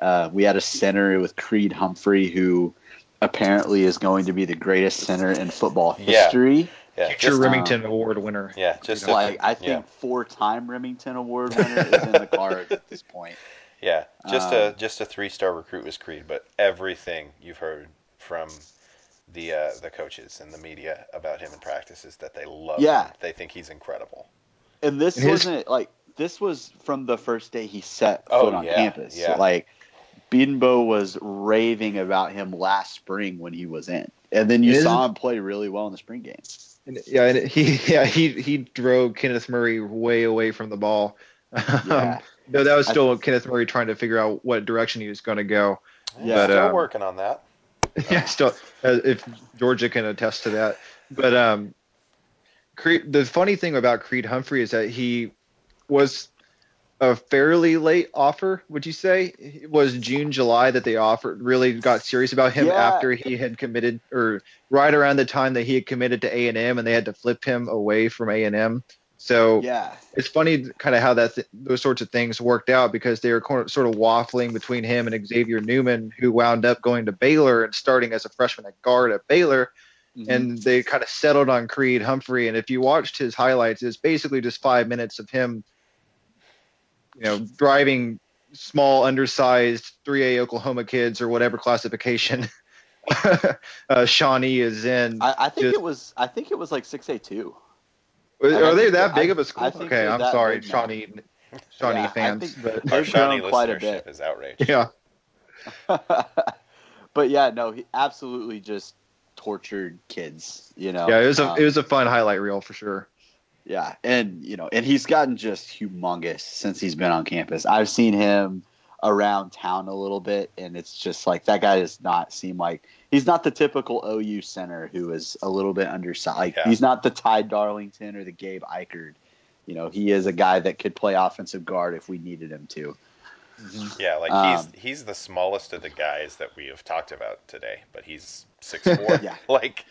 Uh, we had a center with Creed Humphrey, who apparently is going to be the greatest center in football history. Yeah. Future Just, Remington Award winner. yeah. Just like I think yeah. four-time Remington Award winner is in the cards at this point. Yeah, just Um, a just a three star recruit was Creed, but everything you've heard from the uh, the coaches and the media about him in practice is that they love Yeah. him. They think he's incredible. And this And his- wasn't like this was from the first day he set Oh, foot on yeah, campus. yeah. Like Bedenbaugh was raving about him last spring when he was in, and then you It saw him play really well in the spring game. And, yeah, and he yeah he he drove Kenneth Murray way away from the ball. Yeah. Though that was I- still Kenneth Murray trying to figure out what direction he was going to go. Yeah, But, still um, working on that. yeah, still, uh, if Georgia can attest to that. But um, Creed, the funny thing about Creed Humphrey is that he was a fairly late offer. Would you say it was June, July that they offered? Really got serious about him Yeah. after he had committed, or right around the time that he had committed to A and M, and they had to flip him away from A and M. So Yeah, it's funny kind of how that th- those sorts of things worked out because they were sort of waffling between him and Xavier Newman, who wound up going to Baylor and starting as a freshman at guard at Baylor, Mhm. and they kind of settled on Creed Humphrey. And if you watched his highlights, it's basically just five minutes of him, you know, driving small, undersized 3A Oklahoma kids or whatever classification uh, Shawnee is in. I, I think just- it was. I think it was like six A two. Are I they think that I- big of a school? Okay, I'm sorry. Shawnee, Shawnee Yeah, fans, think- but Our Shawnee grown quite a listenership bit. is outraged. yeah. but yeah, no, he absolutely just tortured kids. You know. Yeah, it was a Um, it was a fun highlight reel for sure. Yeah, and you know, and he's gotten just humongous since he's been on campus. I've seen him around town a little bit, and it's just like that guy does not seem like he's not the typical OU center who is a little bit undersized. Like, Yeah. He's not the Ty Darlington or the Gabe Ikard. You know, he is a guy that could play offensive guard if we needed him to. Yeah, like Um, he's he's the smallest of the guys that we have talked about today, but he's six four. Yeah. Like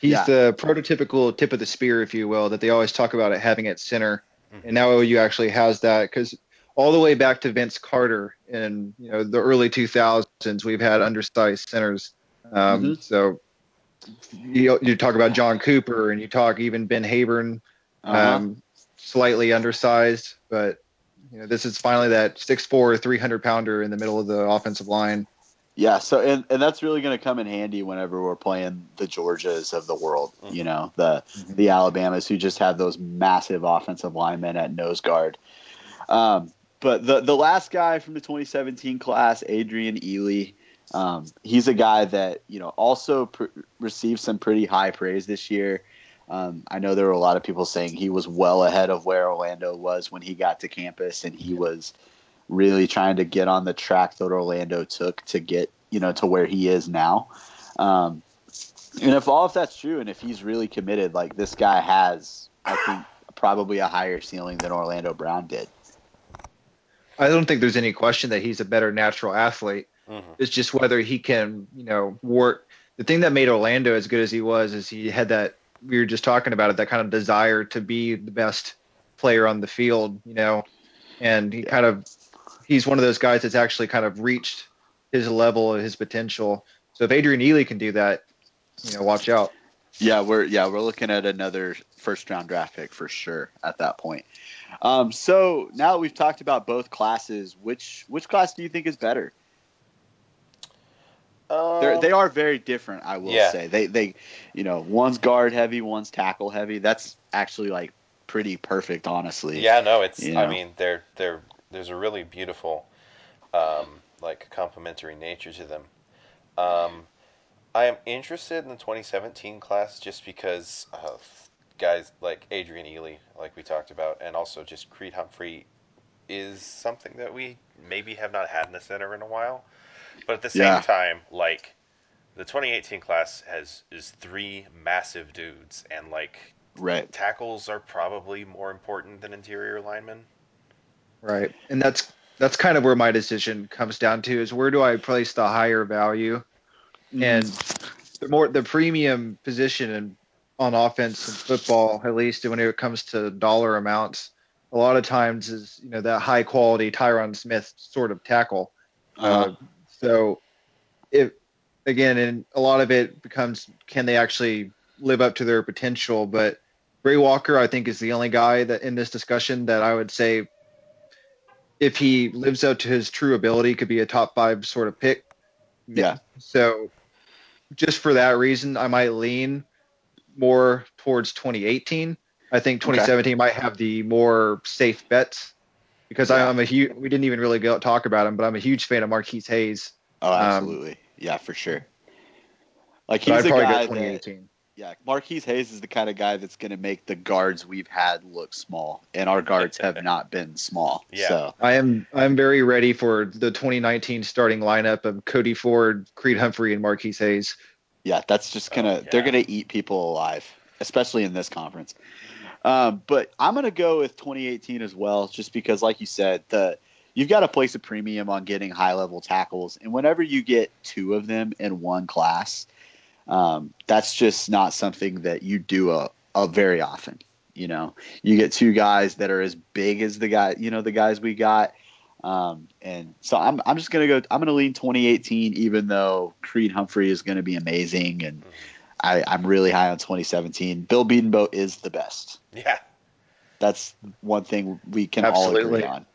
He's Yeah. the prototypical tip of the spear, if you will, that they always talk about it having at center, Mhm. and now OU actually has that because all the way back to Vince Carter in you know the early 2000s, we've had undersized centers. Um, Mhm. So you, you talk about Jon Cooper, and you talk even Ben Habern, Uh-huh. um, slightly undersized, but you know this is finally that 6'4", 300 pounder in the middle of the offensive line. Yeah, so and, and that's really going to come in handy whenever we're playing the Georgias of the world, you know, the Mhm. the Alabamas who just have those massive offensive linemen at nose guard. Um, but the the last guy from the 2017 class, Adrian Ealy, um, he's a guy that you know also pr- received some pretty high praise this year. Um, I know there were a lot of people saying he was well ahead of where Orlando was when he got to campus, and he was really trying to get on the track that Orlando took to get you know to where he is now. Um, and if all if that's true, and if he's really committed, like this guy has, I think probably a higher ceiling than Orlando Brown did. I don't think there's any question that he's a better natural athlete. mhm. It's just whether he can, you know, work. The thing that made Orlando as good as he was is he had that we were just talking about it, that kind of desire to be the best player on the field, you know, and he kind of he's one of those guys that's actually kind of reached his level, of his potential. So if Adrian Ealy can do that, you know, watch out. Yeah, we're yeah we're looking at another first round draft pick for sure at that point. Um, so now that we've talked about both classes, which which class do you think is better? They're, Um, they are very different, I will Yeah. say. They they you know one's guard heavy, one's tackle heavy. That's actually like pretty perfect, honestly. Yeah, no, it's. you know? I mean, they're they're there's a really beautiful, um, like complementary nature to them. Um, I am interested in the 2017 class just because of guys like Adrian Ealy, like we talked about, and also just Creed Humphrey is something that we maybe have not had in the center in a while. But at the same Yeah. time, like the 2018 class has is three massive dudes, and like Right. tackles are probably more important than interior linemen. Right. And that's that's kind of where my decision comes down to is where do I place the higher value? Mm-hmm. And the more the premium position in, on offense in football, at least when it comes to dollar amounts, a lot of times is you know that high quality Tyron Smith sort of tackle. Uh-huh. Uh, so if again, and a lot of it becomes can they actually live up to their potential? But Brey Walker, I think, is the only guy that in this discussion that I would say if he lives up to his true ability, could be a top five sort of pick. Yeah. So just for that reason, I might lean more towards 2018. I think Okay. 2017 might have the more safe bets because I, Yeah. I'm a huge. We didn't even really go talk about him, but I'm a huge fan of Marquis Hayes. Oh, Um, absolutely. yeah, for sure. Like he's I'd the probably go guy that yeah, Marquis Hayes is the kind of guy that's going to make the guards we've had look small, and our guards have not been small. Yeah. So I am I'm very ready for the 2019 starting lineup of Cody Ford, Creed Humphrey, and Marquise Hayes. Yeah, that's just gonna Oh, they're gonna eat people alive, especially in this conference. Um, but I'm gonna go with 2018 as well, just because, like you said, the you've got to place a premium on getting high level tackles, and whenever you get two of them in one class, um, that's just not something that you do a, a very often. You know, you get two guys that are as big as the guy, you know, the guys we got. Um, and so I'm, I'm just gonna go. I'm gonna lean 2018, even though Creed Humphrey is gonna be amazing, and I, I'm really high on 2017. Bill Bedenbaugh is the best. Yeah. That's one thing we can all agree on.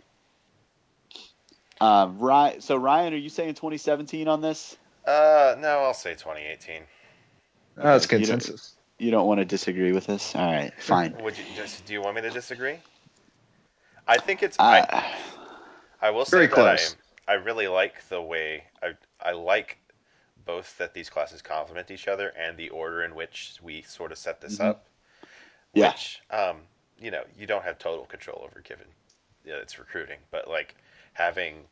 Um, Ryan, so Ryan, are you saying 2017 on this? Uh, no, I'll say 2018. That's Okay, you don't- consensus. You don't want to disagree with this? All right, fine. Would you just? Do you want me to disagree? I think it's. I, Uh, I will say Very that close. I I really like the way I I like both that these classes complement each other and the order in which we sort of set this Mhm. up. Yeah. Which um you know you don't have total control over given you know, it's recruiting, but like having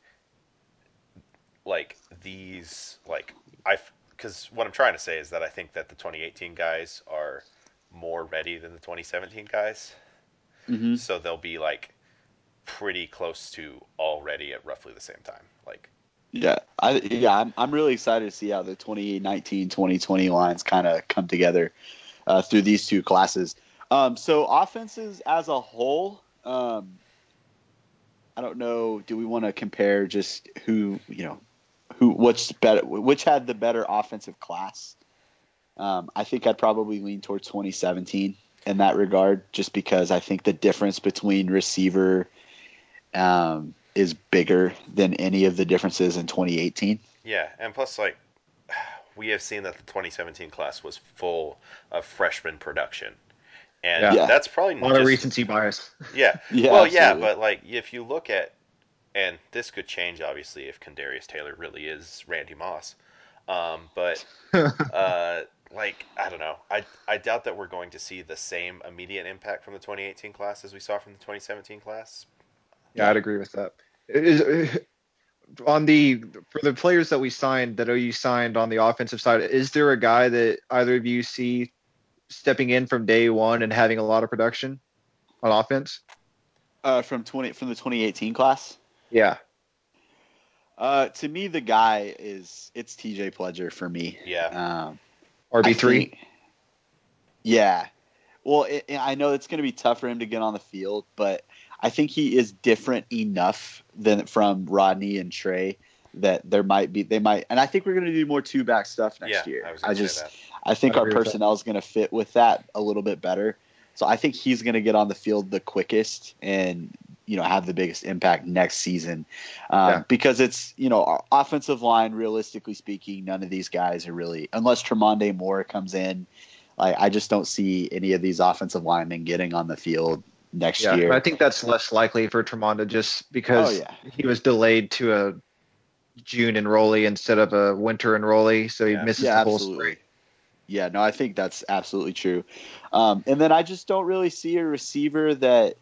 like these like I because what I'm trying to say is that I think that the 2018 guys are more ready than the 2017 guys mhm. so they'll be like pretty close to already at roughly the same time. Like, Yeah, I yeah, I'm I'm really excited to see how the 2019 2020 lines kind of come together uh, through these two classes. Um, so offenses as a whole, um, I don't know. Do we want to compare just who you know who which better which had the better offensive class? Um, I think I'd probably lean towards 2017 in that regard, just because I think the difference between receiver um, is bigger than any of the differences in 2018. yeah, and plus, like, we have seen that the 2017 class was full of freshman production, and Yeah. Yeah. that's probably not A lot of just- recency bias. Yeah, Yeah, well, yeah, but like if you look at, and this could change obviously if Kendarius Taylor really is Randy Moss, um, but uh, like I don't know, I I doubt that we're going to see the same immediate impact from the 2018 class as we saw from the 2017 class. Yeah, I'd agree with that. Is, on the for the players that we signed that OU signed on the offensive side, is there a guy that either of you see stepping in from day one and having a lot of production on offense? Uh, from 20 from the 2018 class. Yeah, Uh, to me, the guy is it's T.J. Pledger for me. Yeah, Um, RB three. yeah. Well, it, I know it's going to be tough for him to get on the field, but I think he is different enough than from Rodney and Trey that there might be they might, and I think we're going to do more two back stuff next yeah, year. I I just. I think I'd our agree with that. personnel is going to fit with that a little bit better. So I think he's going to get on the field the quickest and you know have the biggest impact next season um, Yeah. because it's you know our offensive line. Realistically speaking, none of these guys are really unless Tremonde Moore comes in. Like I just don't see any of these offensive linemen getting on the field next Yeah, year. I think that's less likely for Tremonda just because Oh, yeah. he was delayed to a June enrollee instead of a winter enrollee, so he Yeah. misses yeah, the whole spring. Yeah, no, I think that's absolutely true. Um, and then I just don't really see a receiver that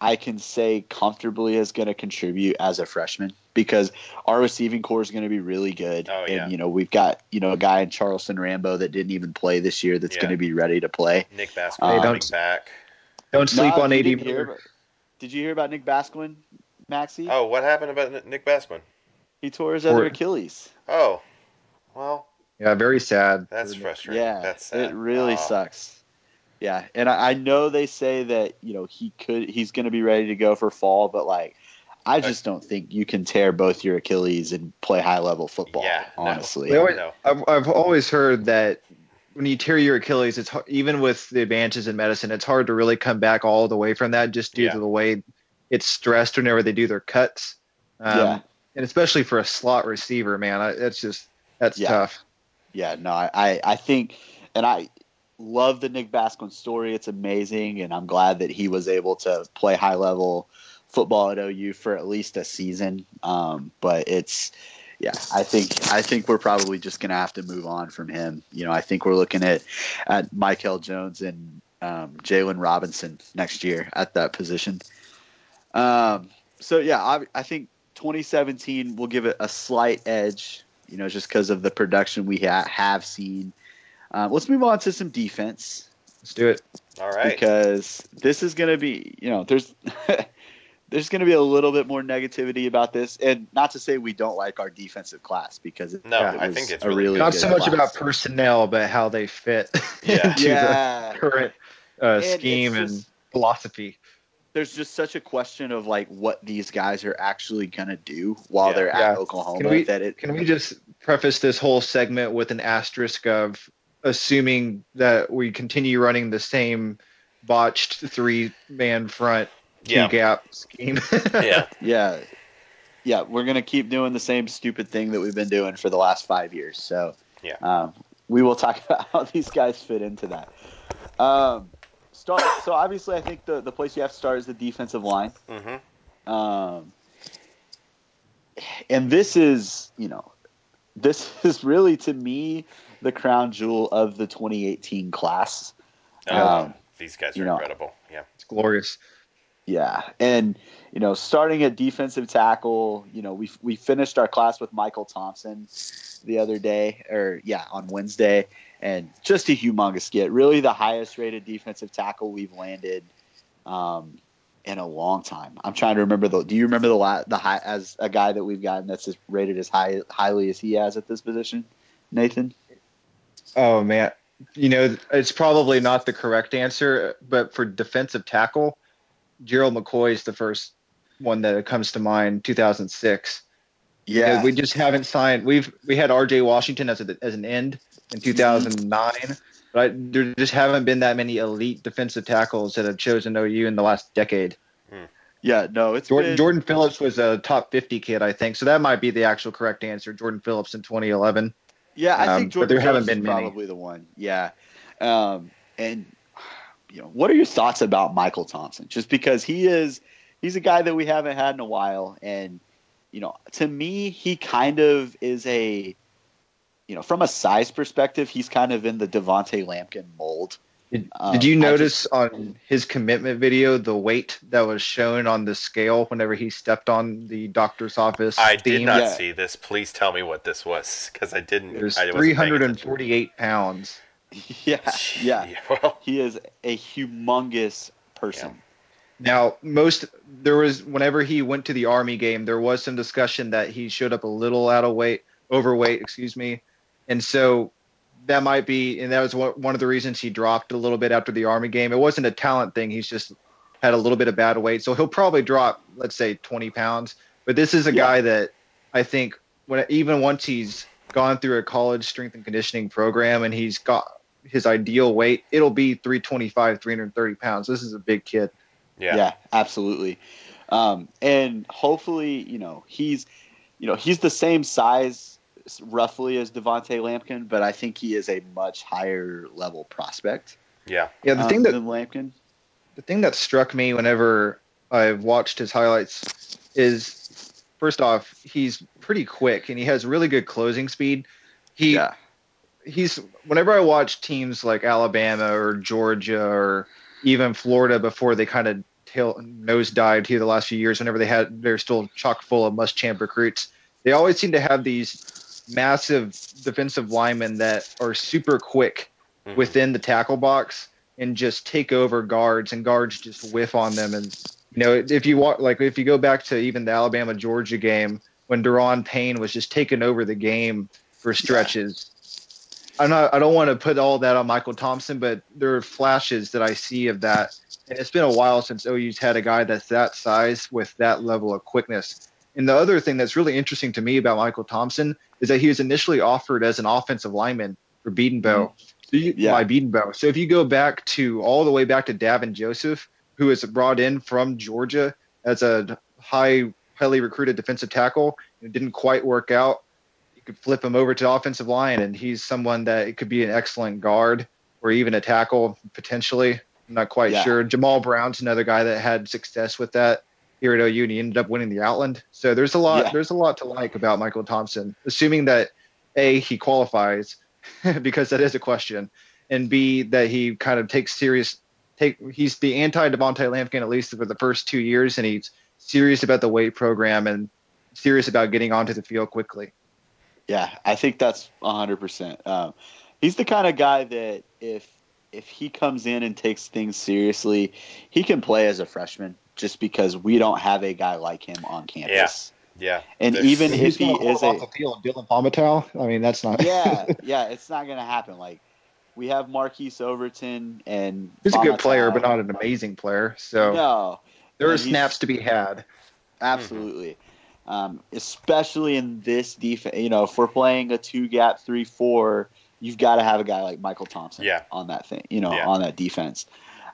I can say comfortably is going to contribute as a freshman because our receiving core is going to be really good. Oh, yeah. And, you know, we've got, you know, a guy in Charleston Rambo that didn't even play this year that's Yeah. going to be ready to play. Nick Basquin Hey, coming back. Don't sleep No, on you AD didn't Miller. Did you hear about Nick Basquin, Maxie? Oh, what happened about Nick Basquin? He tore his other Achilles. Oh, well, Yeah, very sad. that's frustrating. Yeah, that's sad. it really Aw. sucks. Yeah, and I, I know they say that you know he could he's going to be ready to go for fall, but like I just don't think you can tear both your Achilles and play high level football. Yeah, honestly. They always- No. I've, I've always heard that when you tear your Achilles, it's har- even with the advances in medicine, it's hard to really come back all the way from that just due Yeah. to the way it's stressed whenever they do their cuts. Um, Yeah. and especially for a slot receiver, man, I, that's just that's Yeah. tough. Yeah, no, I, I, I think, and I, love the Nick Basquin story. It's amazing, and I'm glad that he was able to play high level football at OU for at least a season. Um, but it's yeah, I think I think we're probably just gonna have to move on from him. You know, I think we're looking at at Mykel Jones and um, Jalen Robinson next year at that position. Um, so yeah, I, I think 2017 will give it a slight edge. You know, just because of the production we ha- have seen. Um, let's move on to some defense. Let's do it. All right. Because this is going to be, you know, there's there's going to be a little bit more negativity about this, and not to say we don't like our defensive class because it, No, it I think it's a really really Not good so much class. about personnel, but how they fit Yeah. into yeah, the current uh, And it's scheme and philosophy. there's just such a question of like what these guys are actually going to do while Yeah. they're Yeah. at Oklahoma. Can we- that it Can we just preface this whole segment with an asterisk of assuming that we continue running the same botched three man front T Yeah. gap scheme? Yeah. yeah yeah we're going to keep doing the same stupid thing that we've been doing for the last five years so Yeah. um, we will talk about how these guys fit into that um, start so obviously i think the, the place you have to start is the defensive line Mm-hmm. um, and this is you know this is really to me the crown jewel of the 2018 class Oh, Um, these guys are you know, incredible. Yeah. it's glorious. Yeah, and you know, starting a defensive tackle, you know, we we finished our class with Michael Thompson the other day, or yeah, on Wednesday, and just a humongous get. Really, the highest rated defensive tackle we've landed um, in a long time. I'm trying to remember the. Do you remember the the high as a guy that we've gotten that's as rated as high highly as he has at this position, Nathan? Oh man, you know it's probably not the correct answer, but for defensive tackle, Gerald McCoy is the first one that comes to mind. 2006. Because we just haven't signed. We've we had R.J. Washington as a, as an end in 2009, but there just haven't been that many elite defensive tackles that have chosen OU in the last decade. yeah. No, it's Jordan, been, Jordan Phillips was a top 50 kid, I think. So that might be the actual correct answer. Jordan Phillips in 2011. Yeah, I Um, think but Jordan there haven't Phillips is been many. probably the one. Yeah, um, and you know, what are your thoughts about Michael Thompson? Just because he is, he's a guy that we haven't had in a while, and you know, to me, he kind of is a, you know, from a size perspective, he's kind of in the Du'Vonta Lampkin mold. Did, Um, did you notice just- on his commitment video the weight that was shown on the scale whenever he stepped on the doctor's office? I did not Yeah. see this. Please tell me what this was, because I didn't. It was I wasn't paying attention. 348 pounds. yeah, yeah, Well, he is a humongous person. Now, most there was whenever he went to the army game, there was some discussion that he showed up a little out of weight, overweight, excuse me, and so that might be, and that was one of the reasons he dropped a little bit after the army game. It wasn't a talent thing; he's just had a little bit of bad weight, so he'll probably drop, let's say, 20 pounds. But this is a Yeah. guy that I think when even once he's gone through a college strength and conditioning program and he's got his ideal weight, it'll be 325, 330 pounds. This is a big kid. yeah. Yeah, absolutely. Um, and hopefully, you know, he's, you know, he's the same size roughly as Du'Vonta Lampkin, but I think he is a much higher level prospect. Yeah. Yeah, the um, thing that than Lampkin. the thing that struck me whenever I've watched his highlights is first off, he's pretty quick and he has really good closing speed. He yeah, he's whenever I watch teams like Alabama or Georgia or even Florida before they kind of tail nosedived here the last few years, whenever they had they're still chock full of Muschamp recruits, they always seem to have these massive defensive linemen that are super quick Mhm. within the tackle box and just take over guards and guards just whiff on them and you know if you walk like if you go back to even the Alabama Georgia game when Da'Ron Payne was just taking over the game for stretches. I'm not I don't want to put all that on Michael Thompson, but there are flashes that I see of that. And it's been a while since OU's had a guy that's that size with that level of quickness. And the other thing that's really interesting to me about Michael Thompson is that he was initially offered as an offensive lineman for Bedenbaugh. Mm-hmm. So you, Yeah. by Bedenbaugh. So if you go back to all the way back to Davin Joseph, who was brought in from Georgia as a high, highly recruited defensive tackle, and it didn't quite work out. You could flip him over to offensive line, and he's someone that it could be an excellent guard. or even a tackle potentially. I'm not quite Yeah. sure. Jammal Brown's another guy that had success with that here at OU, and he ended up winning the Outland. So there's a lot. Yeah. There's a lot to like about Michael Thompson, assuming that a he qualifies, because that is a question, and b that he kind of takes serious. Take he's the anti Du'Vonta Lampkin at least for the first two years, and he's serious about the weight program and serious about getting onto the field quickly. Yeah, I think that's 100%. Um, he's the kind of guy that if if he comes in and takes things seriously, he can play as a freshman just because we don't have a guy like him on campus. Yeah. yeah. And There's- even if he is off a the field, Dillon Faamatau. I mean, that's not. yeah, yeah, it's not going to happen. Like we have Marquise Overton and he's a good player, but not an amazing player. So no. there are snaps to be had. Absolutely. Um, especially in this defense, you know, if we're playing a two gap three four, you've got to have a guy like Michael Thompson Yeah. on that thing, you know, Yeah. on that defense.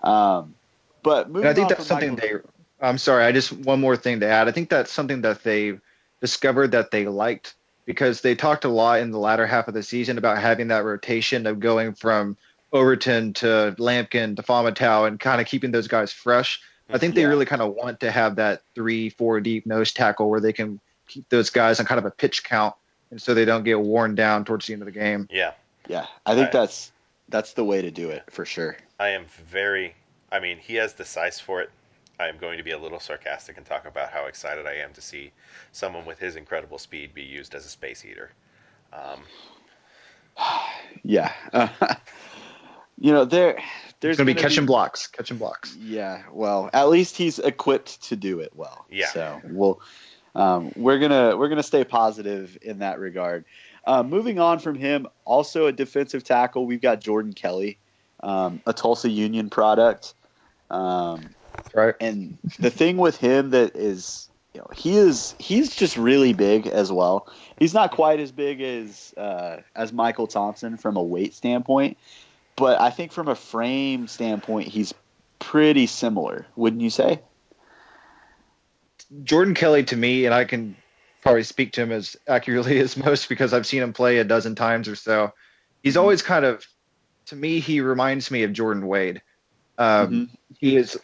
Um, but moving I think on that's from something Michael- they. I'm sorry. I just one more thing to add. I think that's something that they discovered that they liked because they talked a lot in the latter half of the season about having that rotation of going from Overton to Lampkin to Faamatau and kind of keeping those guys fresh. I think they Yeah. really kind of want to have that three, four deep nose tackle where they can keep those guys on kind of a pitch count, and so they don't get worn down towards the end of the game. Yeah. yeah, I think Right. that's that's the way to do it for sure. I am very. I mean, he has the size for it. I am going to be a little sarcastic and talk about how excited I am to see someone with his incredible speed be used as a space heater. Um, Yeah, you know, there there's There's going to be gonna catching blocks, catching blocks. Yeah, well, at least he's equipped to do it well. Yeah. So we'll um, we're gonna we're gonna stay positive in that regard. Uh, moving on from him, also a defensive tackle, we've got Jordan Kelley, um, a Tulsa Union product. Um, Right. and the thing with him that is, you know, he is he's just really big as well. He's not quite as big as uh, as Michael Thompson from a weight standpoint, but I think from a frame standpoint, he's pretty similar. Wouldn't you say? Jordan Kelley to me, and I can probably speak to him as accurately as most because I've seen him play a dozen times or so. He's Mhm. always kind of, to me, he reminds me of Jordan Wade. Um, Mhm. He is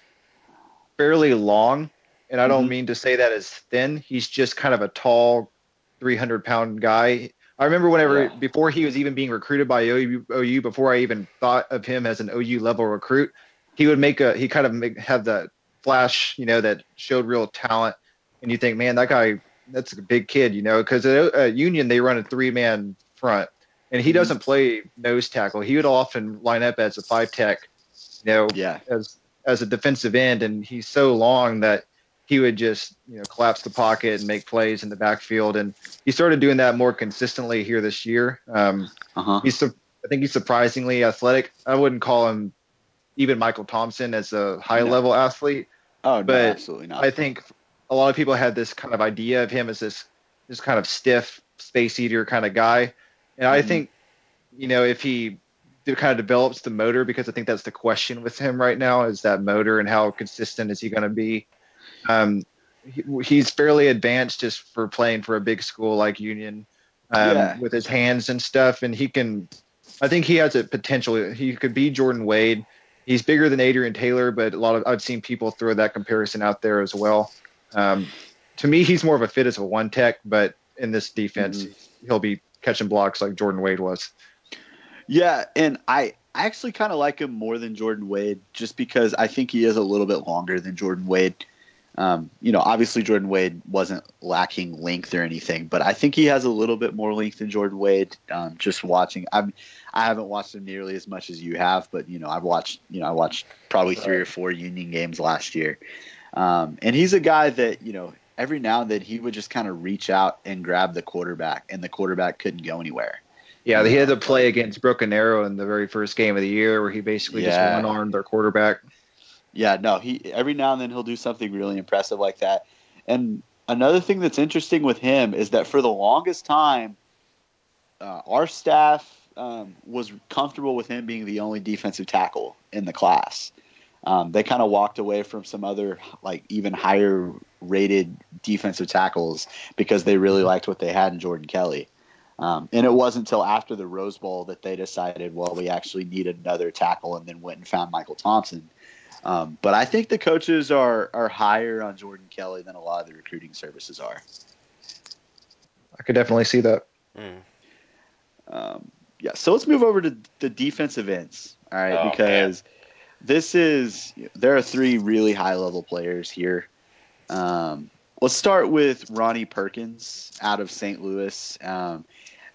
fairly long, and I don't Mhm. mean to say that as thin. He's just kind of a tall, 300 pound guy. I remember whenever Yeah. before he was even being recruited by OU, OU, before I even thought of him as an OU level recruit, he would make a he kind of make, have that flash, you know, that showed real talent, and you think, man, that guy, that's a big kid, you know, because at, at Union they run a three man front, and he Mhm. doesn't play nose tackle. He would often line up as a five tech, you know, Yeah. as as a defensive end, and he's so long that he would just you know collapse the pocket and make plays in the backfield. And he started doing that more consistently here this year. Um, Uh huh. he's su- I think he's surprisingly athletic. I wouldn't call him even Michael Thompson as a high level athlete. Oh no, but absolutely not. I think a lot of people had this kind of idea of him as this this kind of stiff space eater kind of guy, and I Mhm. think you know if he kind of develops the motor because I think that's the question with him right now is that motor and how consistent is he going to be. Um, he, he's fairly advanced just for playing for a big school like Union um, Yeah. with his hands and stuff, and he can. I think he has a potential. He could be Jordan Wade. He's bigger than Adrian Taylor, but a lot of I've seen people throw that comparison out there as well. Um, to me, he's more of a fit as a one tech, but in this defense, he'll be catching blocks like Jordan Wade was. Yeah, and I I actually kind of like him more than Jordan Wade, just because I think he is a little bit longer than Jordan Wade. Um, you know, obviously Jordan Wade wasn't lacking length or anything, but I think he has a little bit more length than Jordan Wade. Um, just watching, I'm I haven't watched him nearly as much as you have, but you know, I've watched you know I watched probably three or four Union games last year, um, and he's a guy that you know every now and then he would just kind of reach out and grab the quarterback, and the quarterback couldn't go anywhere. Yeah, he had Yeah. to play against Broken Arrow in the very first game of the year where he basically just one armed their quarterback. Yeah, no, he every now and then he'll do something really impressive like that. And another thing that's interesting with him is that for the longest time, uh, our staff um, was comfortable with him being the only defensive tackle in the class. Um, they kind of walked away from some other like even higher rated defensive tackles because they really liked what they had in Jordan Kelley. Um, and it wasn't until after the Rose Bowl that they decided, well, we actually need another tackle, and then went and found Michael Thompson. Um, but I think the coaches are are higher on Jordan Kelley than a lot of the recruiting services are. I could definitely see that. Mm. Um, yeah, so let's move over to the defensive ends. All right, Oh, because this is there are three really high level players here. Um, let's start with Ronnie Perkins out of St. Louis. Um,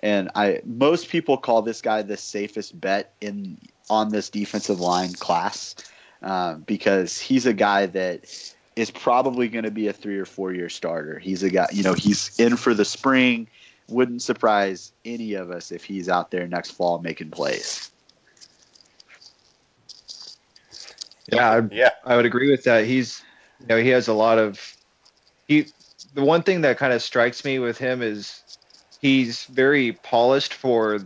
and I most people call this guy the safest bet in on this defensive line class um, because he's a guy that is probably going to be a three or four year starter. He's a guy, you know, he's in for the spring. Wouldn't surprise any of us if he's out there next fall making plays. Yeah, I, Yeah. I would agree with that. He's, you know, he has a lot of he. The one thing that kind of strikes me with him is he's very polished for,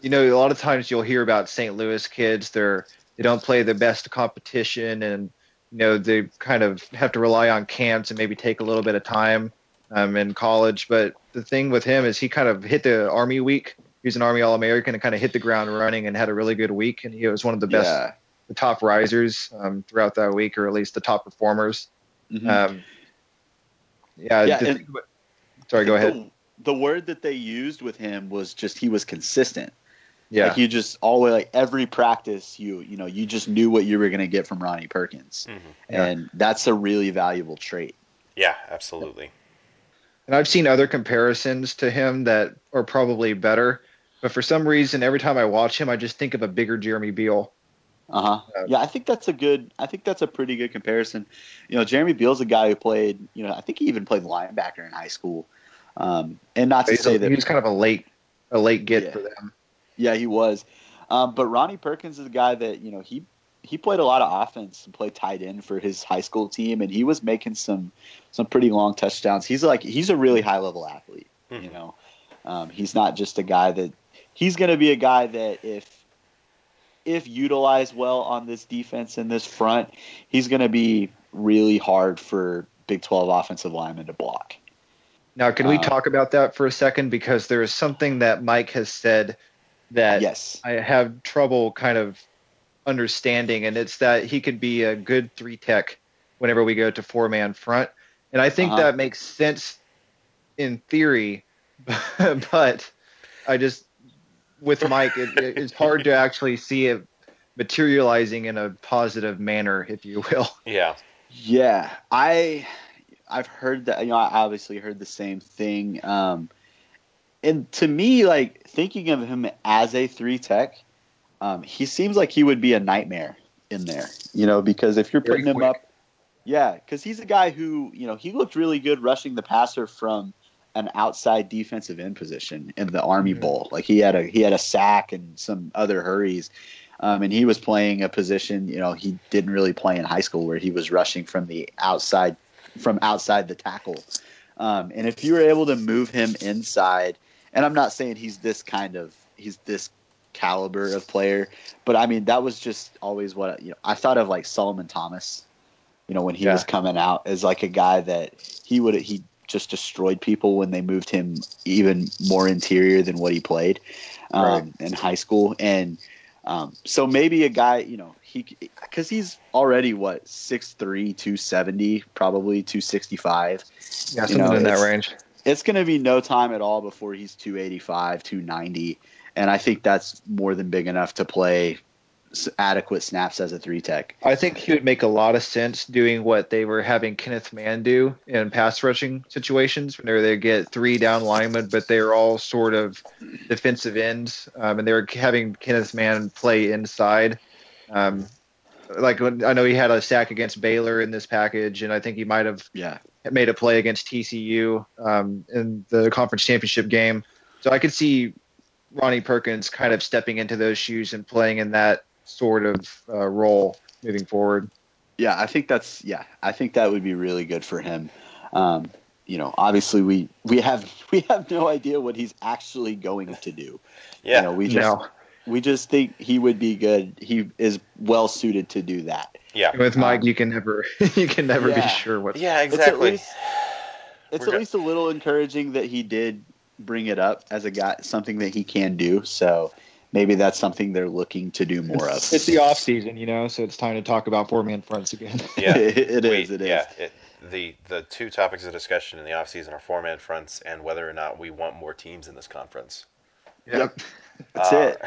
you know, a lot of times you'll hear about St. Louis kids. They're they don't play the best competition, and you know they kind of have to rely on camps and maybe take a little bit of time um, in college. But the thing with him is he kind of hit the Army week. He was an Army All American and kind of hit the ground running and had a really good week. And he was one of the best Yeah. the top risers um, throughout that week, or at least the top performers. Mhm. Um, yeah. Yeah, and- about- sorry, go ahead. The, the word that they used with him was just he was consistent. Yeah, Like you just always like every practice you you know you just knew what you were going to get from Ronnie Perkins, Mhm. Yeah. and that's a really valuable trait. Yeah, absolutely. and I've seen other comparisons to him that are probably better, but for some reason, every time I watch him, I just think of a bigger Jeremy Beal. Uh huh. Um, Yeah, I think that's a good. I think that's a pretty good comparison. You know, Jeremy Beal's a guy who played. You know, I think he even played linebacker in high school. Um, and not to say a, that was kind of a late, a late get Yeah. for them. Yeah, he was. Um, but Ronnie Perkins is a guy that you know he he played a lot of offense and played tight end for his high school team, and he was making some some pretty long touchdowns. He's like he's a really high level athlete. You Mhm. know, um, he's not just a guy that he's going to be a guy that if if utilized well on this defense and this front, he's going to be really hard for Big Twelve offensive linemen to block. Now, can we Uh, talk about that for a second? Because there is something that Mike has said that yes. I have trouble kind of understanding, and it's that he could be a good three tech whenever we go to four man front. And I think Uh-huh. that makes sense in theory, but I just, with Mike, it, it's hard to actually see it materializing in a positive manner, if you will. Yeah. Yeah, I I've heard that. You know, I obviously heard the same thing. Um, and to me, like thinking of him as a three tech, um, he seems like he would be a nightmare in there. You know, because if you're Very putting him quick. up, yeah, because he's a guy who you know he looked really good rushing the passer from an outside defensive end position in the Army Mhm. Bowl. Like he had a he had a sack and some other hurries. Um, and he was playing a position, you know, he didn't really play in high school where he was rushing from the outside, from outside the tackle. Um, and if you were able to move him inside, and I'm not saying he's this kind of, he's this caliber of player, but I mean that was just always what you know. I thought of like Solomon Thomas, you know, when he Yeah. was coming out as like a guy that he would he just destroyed people when they moved him even more interior than what he played um, Right. in high school, and um, so maybe a guy, you know, he because he's already what 6'3", 270, probably two sixty five Yeah, You something know, in that range. It's going to be no time at all before he's 285, 290. And I think that's more than big enough to play adequate snaps as a three tech. I think he would make a lot of sense doing what they were having Kenneth Mann do in pass rushing situations, whenever they get three down linemen, but they're all sort of defensive ends, um, and they were having Kenneth Mann play inside. Um, like I know he had a sack against Baylor in this package, and I think he might have Yeah. made a play against TCU um, in the conference championship game. So I could see Ronnie Perkins kind of stepping into those shoes and playing in that sort of uh, role moving forward. Yeah, I think that's yeah, I think that would be really good for him. Um, you know, obviously we we have we have no idea what he's actually going to do. Yeah. You know, we just No, we just think he would be good. He is well suited to do that. yeah. with Mike, Um, you can never you can never yeah. be sure what. Yeah, It's at exactly. least it's at least a little encouraging that he did bring it up as a guy, something that he can do. So maybe that's something they're looking to do more of. It's the off season, you know, so it's time to talk about four man fronts again. Yeah, it, it we- is. It is. yeah, it, the the two topics of discussion in the offseason are four man fronts and whether or not we want more teams in this conference. Yep. That's Uh, it.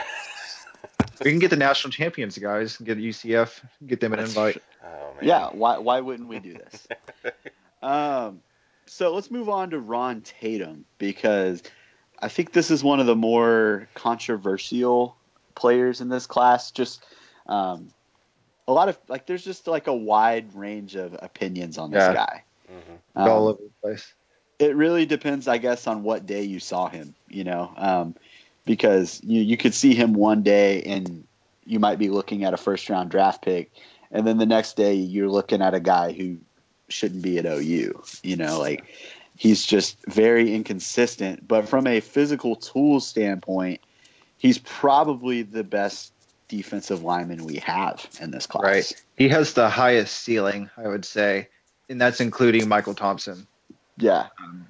We can get the national champions, guys. Get UCF, get them an invite. Oh. Yeah. Why? Why wouldn't we do this? um, so let's move on to Ron Tatum because I think this is one of the more controversial players in this class. Just um, a lot of like, there's just like a wide range of opinions on this Yeah. guy. Mhm. It's all Um, over the place. it really depends, I guess, on what day you saw him. You know, um, because you you could see him one day and you might be looking at a first round draft pick, and then the next day you're looking at a guy who shouldn't be at OU. You know, like he's just very inconsistent. But from a physical tool standpoint, he's probably the best defensive lineman we have in this class. Right. He has the highest ceiling, I would say, and that's including Michael Thompson. Yeah. Um,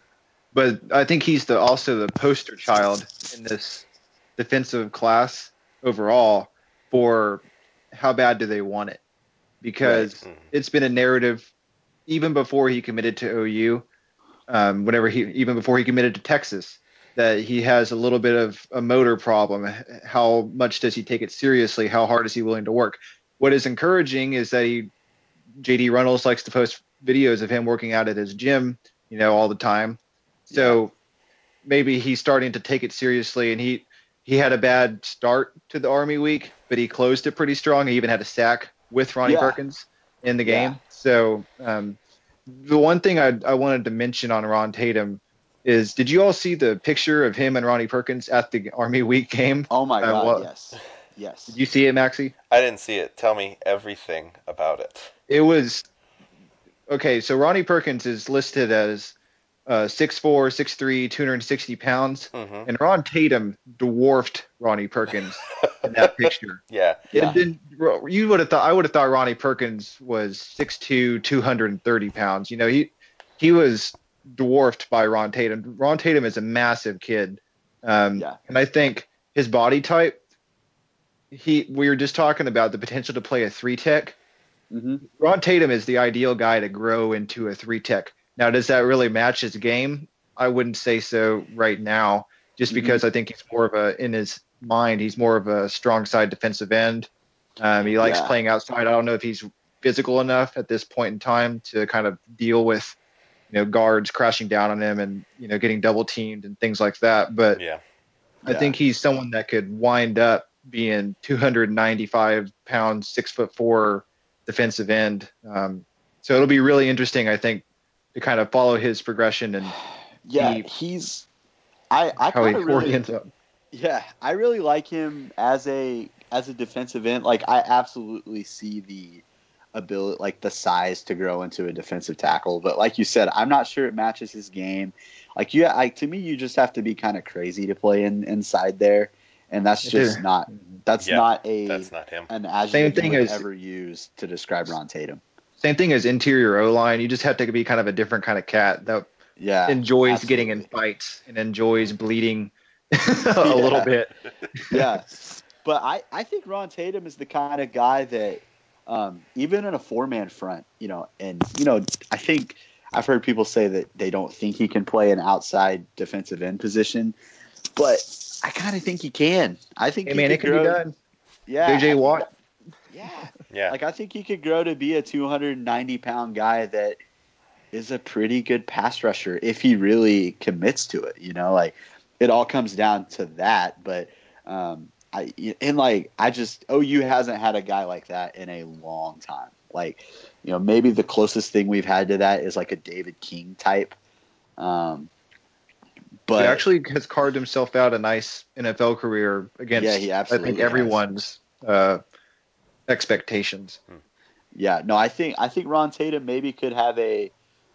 But I think he's the also the poster child in this defensive class overall for how bad do they want it? Because Right. Mhm. it's been a narrative even before he committed to OU, um, whenever he even before he committed to Texas, that he has a little bit of a motor problem. How much does he take it seriously? How hard is he willing to work? What is encouraging is that he JD Runnels likes to post videos of him working out at his gym, you know, all the time. So maybe he's starting to take it seriously and he he had a bad start to the Army week, but he closed it pretty strong. He even had a sack with Ronnie Yeah. Perkins in the Yeah. game. So um, the one thing I, I wanted to mention on Ron Tatum is did you all see the picture of him and Ronnie Perkins at the Army week game? Oh my Uh, God. what- yes. Yes. Did you see it, Maxie? I didn't see it. Tell me everything about it. It was okay. So Ronnie Perkins is listed as uh, 6'4", 6'3", 260 pounds, hmm and Ron Tatum dwarfed Ronnie Perkins in that picture. Yeah. Yeah. And then you would have thought I would have thought Ronnie Perkins was 6'2", 230 pounds. You know, he he was dwarfed by Ron Tatum. Ron Tatum is a massive kid, um, Yeah. and I think his body type. He we were just talking about the potential to play a three tech. hmm Ron Tatum is the ideal guy to grow into a three tech. Now, does that really match his game? I wouldn't say so right now, just Mhm. because I think he's more of a in his mind, he's more of a strong side defensive end. Um, he likes Yeah. playing outside. I don't know if he's physical enough at this point in time to kind of deal with you know guards crashing down on him and you know getting double teamed and things like that. But Yeah. I Yeah. think he's someone that could wind up being 295 pounds, six foot four defensive end. Um, so it'll be really interesting, I think, to kind of follow his progression and Yeah, He- he's. I I how he kind of really orients up. yeah I really like him as a as a defensive end. Like I absolutely see the ability, like the size to grow into a defensive tackle. But like you said, I'm not sure it matches his game. Like you, like to me, you just have to be kind of crazy to play in inside there, and that's just not that's Yeah, not a That's not him. an adjective Same you thing would as- ever used to describe Ron Tatum. Same thing as interior O line. You just have to be kind of a different kind of cat that Yeah, enjoys getting in fights and enjoys bleeding a little bit. yeah. But I, I think Ron Tatum is the kind of guy that um, even in a four man front, you know, and you know, I think I've heard people say that they don't think he can play an outside defensive end position, but I kind of think he can. I think Hey he man, could it can be done. Yeah, JJ Watt. That- yeah, Yeah. like I think he could grow to be a 290 pound guy that is a pretty good pass rusher if he really commits to it. You know, like it all comes down to that. But um, I and like I just OU hasn't had a guy like that in a long time. Like you know, maybe the closest thing we've had to that is like a David King type. Um, but he actually has carved himself out a nice NFL career against Yeah, he absolutely I think has. everyone's uh, expectations. Yeah, no, I think I think Ron Tatum maybe could have a,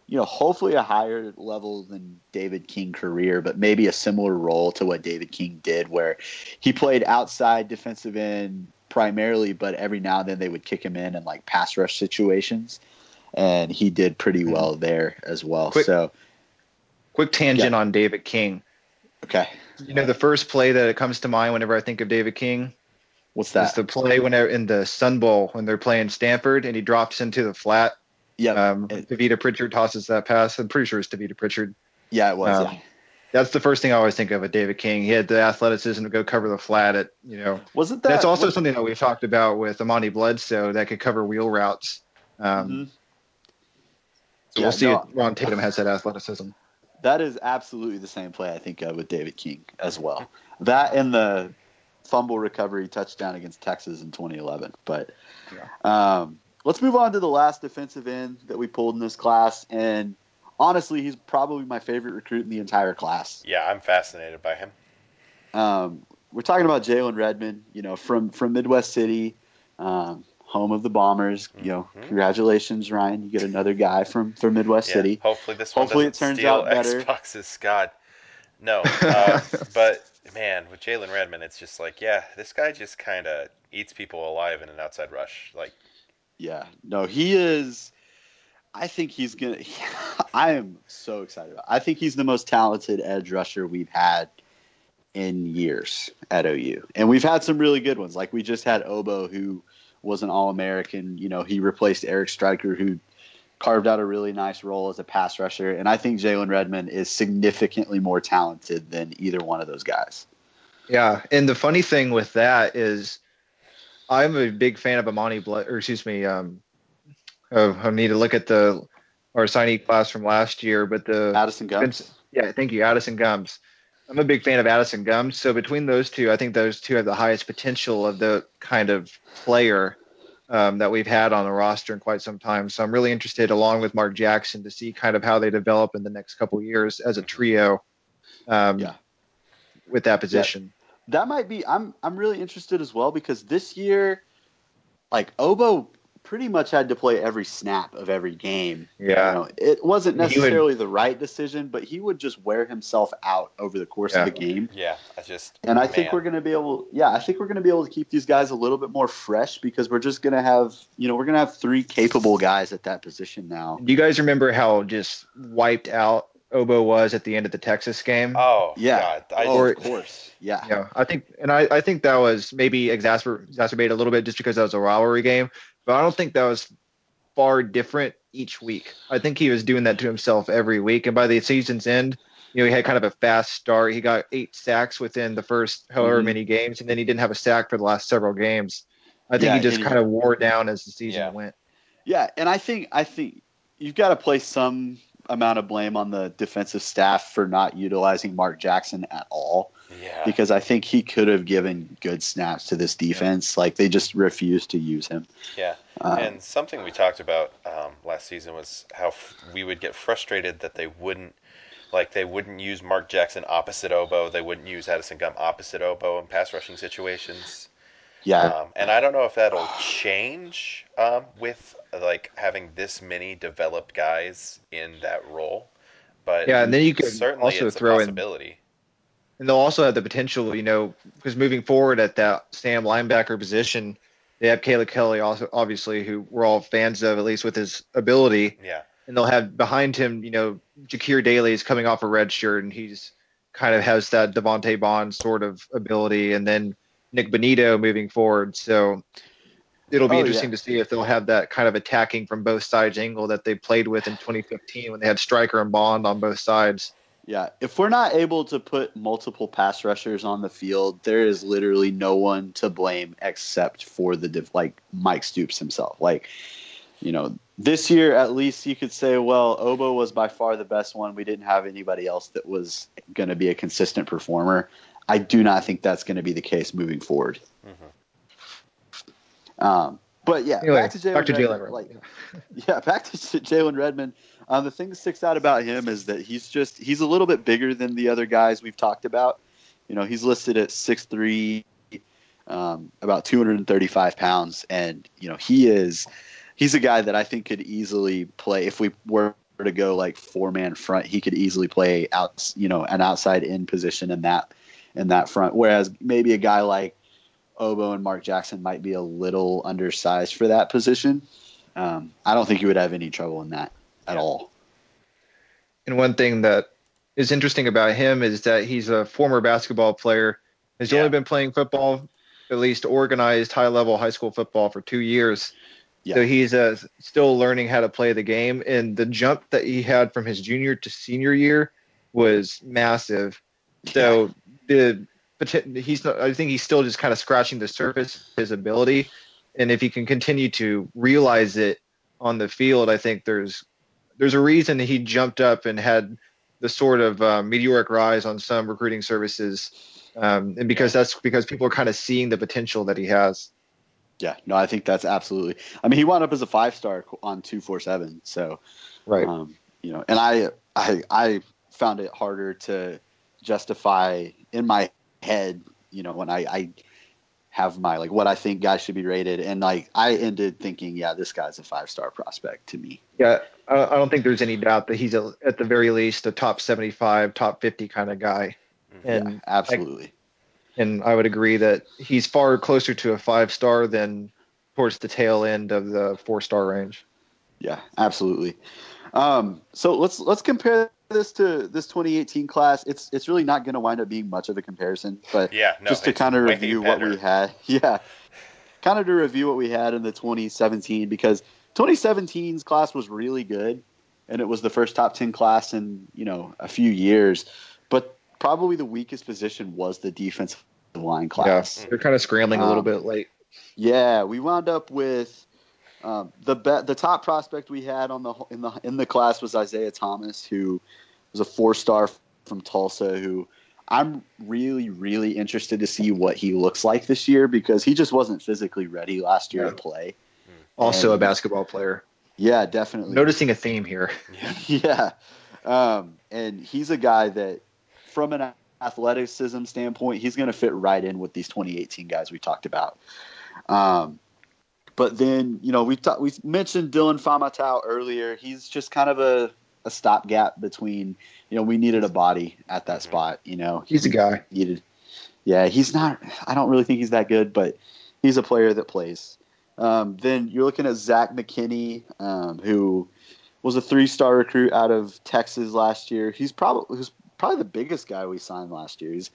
you know, hopefully a higher level than David King career, but maybe a similar role to what David King did, where he played outside defensive end primarily, but every now and then they would kick him in in like pass rush situations, and he did pretty Mhm. well there as well. Quick- so Quick tangent on David King. Okay. You know, the first play that comes to mind whenever I think of David King What's that? the play when they're in the Sun Bowl when they're playing Stanford and he drops into the flat. Yep. Um, It- Tavita Pritchard tosses that pass. I'm pretty sure it's Tavita Pritchard. yeah, it was. um, yeah. That's the first thing I always think of with David King. He had the athleticism to go cover the flat at, you know, Was it that? that's also was- something that we've talked about with Amani Bledsoe that could cover wheel routes. Um, Mhm. So Yeah, we'll see no. if Ron Tatum has that athleticism. That is absolutely the same play I think of with David King as well. That and the fumble recovery touchdown against Texas in 2011. But um, let's move on to the last defensive end that we pulled in this class. And honestly, he's probably my favorite recruit in the entire class. Yeah, I'm fascinated by him. Um, we're talking about Jalen Redmond, you know, from from Midwest City, um, home of the Bombers. You know, Mhm. congratulations, Ryan. You get another guy from from Midwest Yeah, City. Hopefully this one Hopefully it turns out better. Xbox's Scott. No, uh, but man, with Jalen Redmond, it's just like, yeah, this guy just kind of eats people alive in an outside rush. Like, Yeah, no, he is. I think he's gonna. I am so excited about. I think he's the most talented edge rusher we've had in years at OU, and we've had some really good ones. Like we just had Obo, who was an All American. You know, he replaced Eric Striker, who carved out a really nice role as a pass rusher. And I think Jalen Redmond is significantly more talented than either one of those guys. Yeah, and the funny thing with that is, I'm a big fan of Amani Blood, or excuse me, um, oh, I need to look at the our signee class from last year, but the Addison Gumbs. yeah, thank you, Addison Gumbs. I'm a big fan of Addison Gumbs. So between those two, I think those two have the highest potential of the kind of player um, that we've had on the roster in quite some time. So I'm really interested, along with Mark Jackson, to see kind of how they develop in the next couple of years as a trio. Um, Yeah. With that position. that might be I'm I'm really interested as well because this year like Obo pretty much had to play every snap of every game. Yeah. You know, it wasn't He would- necessarily the right decision, but he would just wear himself out over the course Yeah. of the game. yeah, I just And I think we're going to be able yeah, I think we're going to be able to keep these guys a little bit more fresh because we're just going to have, you know, we're going to have three capable guys at that position now. Do you guys remember how just wiped out Obo was at the end of the Texas game? Oh Yeah. God, I oh, Or- of course. Yeah. Yeah, I think, and I, I think that was maybe exacerb, exacerbated a little bit just because that was a rivalry game, but I don't think that was far different each week. I think he was doing that to himself every week, and by the season's end, you know, he had kind of a fast start. He got eight sacks within the first however Mhm. many games, and then he didn't have a sack for the last several games. I think Yeah, he just he- kind of wore down as the season Yeah. went. Yeah, and I think I think you've got to place some amount of blame on the defensive staff for not utilizing Mark Jackson at all yeah. because I think he could have given good snaps to this defense. Like they just refused to use him. Yeah. Um, and something we talked about um, last season was how f- we would get frustrated that they wouldn't, like, they wouldn't use Mark Jackson opposite Obo. They wouldn't use Addison Gum opposite Obo in pass rushing situations. yeah, Um, and I don't know if that'll change um, with like having this many developed guys in that role. But Yeah, and then you could certainly also it's throw a in possibility. And they'll also have the potential, you know, because moving forward at that Sam linebacker position, they have Caleb Kelly, also obviously, who we're all fans of, at least with his ability. Yeah. And they'll have behind him, you know, Jakir Daly is coming off a red shirt, and he's kind of has that Devante Bond sort of ability, and then Nik Bonitto moving forward. So it'll be Oh, interesting yeah. to see if they'll have that kind of attacking from both sides angle that they played with in 2015 when they had Striker and Bond on both sides. Yeah. If we're not able to put multiple pass rushers on the field, there is literally no one to blame except for the div- like Mike Stoops himself. Like, you know, this year at least you could say, well, Obo was by far the best one. We didn't have anybody else that was going to be a consistent performer. I do not think that's going to be the case moving forward. Mhm. Um, but yeah, Anyway, back to Jalen. back to Redmond, Jalen. Like, yeah, back to Jalen Redmond. Um, the thing that sticks out about him is that he's just he's a little bit bigger than the other guys we've talked about. You know, he's listed at 6'3", um, about 235 pounds, and you know he is he's a guy that I think could easily play if we were to go like four man front. He could easily play out, you know, an outside in position in that in that front. Whereas maybe a guy like Obo and Mark Jackson might be a little undersized for that position. Um, I don't think you would have any trouble in that at all. And one thing that is interesting about him is that he's a former basketball player. He's Yeah. only been playing football, at least organized high level high school football for two years. Yeah. So he's uh, still learning how to play the game. And the jump that he had from his junior to senior year was massive. So the he's not, I think he's still just kind of scratching the surface of his ability. And if he can continue to realize it on the field, I think there's there's a reason he jumped up and had the sort of uh, meteoric rise on some recruiting services, um, and because that's because people are kind of seeing the potential that he has. Yeah, no, I think that's absolutely. I mean, he wound up as a five star on two four seven. So, Right. um, you know, and I, I, I found it harder to justify in my head, you know, when I, I have my like what I think guys should be rated, and like I ended thinking, yeah, this guy's a five star prospect to me. Yeah, I I don't think there's any doubt that he's a, at the very least a top 75, top 50 kind of guy. And yeah, absolutely. and I would agree that he's far closer to a five star than towards the tail end of the four star range. Yeah, absolutely. Um, so let's let's compare this to this 2018 class. It's it's really not going to wind up being much of a comparison, but Yeah, no, just to kind of review what we had. Yeah, kind of to review what we had in the 2017 because 2017's class was really good, and it was the first top 10 class in you know a few years, but probably the weakest position was the defensive line class. Yeah, they're kind of scrambling a little Um, bit late. Yeah, we wound up with um, the be- the top prospect we had on the in the in the class was Isaiah Thomas, who was a four star from Tulsa. Who I'm really really interested to see what he looks like this year because he just wasn't physically ready last year Yeah. to play. Also a basketball player. Yeah, definitely. Noticing a theme here. Yeah. yeah, um, and he's a guy that, from an athleticism standpoint, he's going to fit right in with these 2018 guys we talked about. Um, but then, you know, we ta- we mentioned Dillon Faamatau earlier. He's just kind of a, a stopgap between, you know, we needed a body at that Mhm. spot. You know, He's a guy. needed. Yeah, he's not. I don't really think he's that good, but he's a player that plays. Um, then you're looking at Zach McKinney, um, who was a three-star recruit out of Texas last year. He's probably who's probably the biggest guy we signed last year. He's,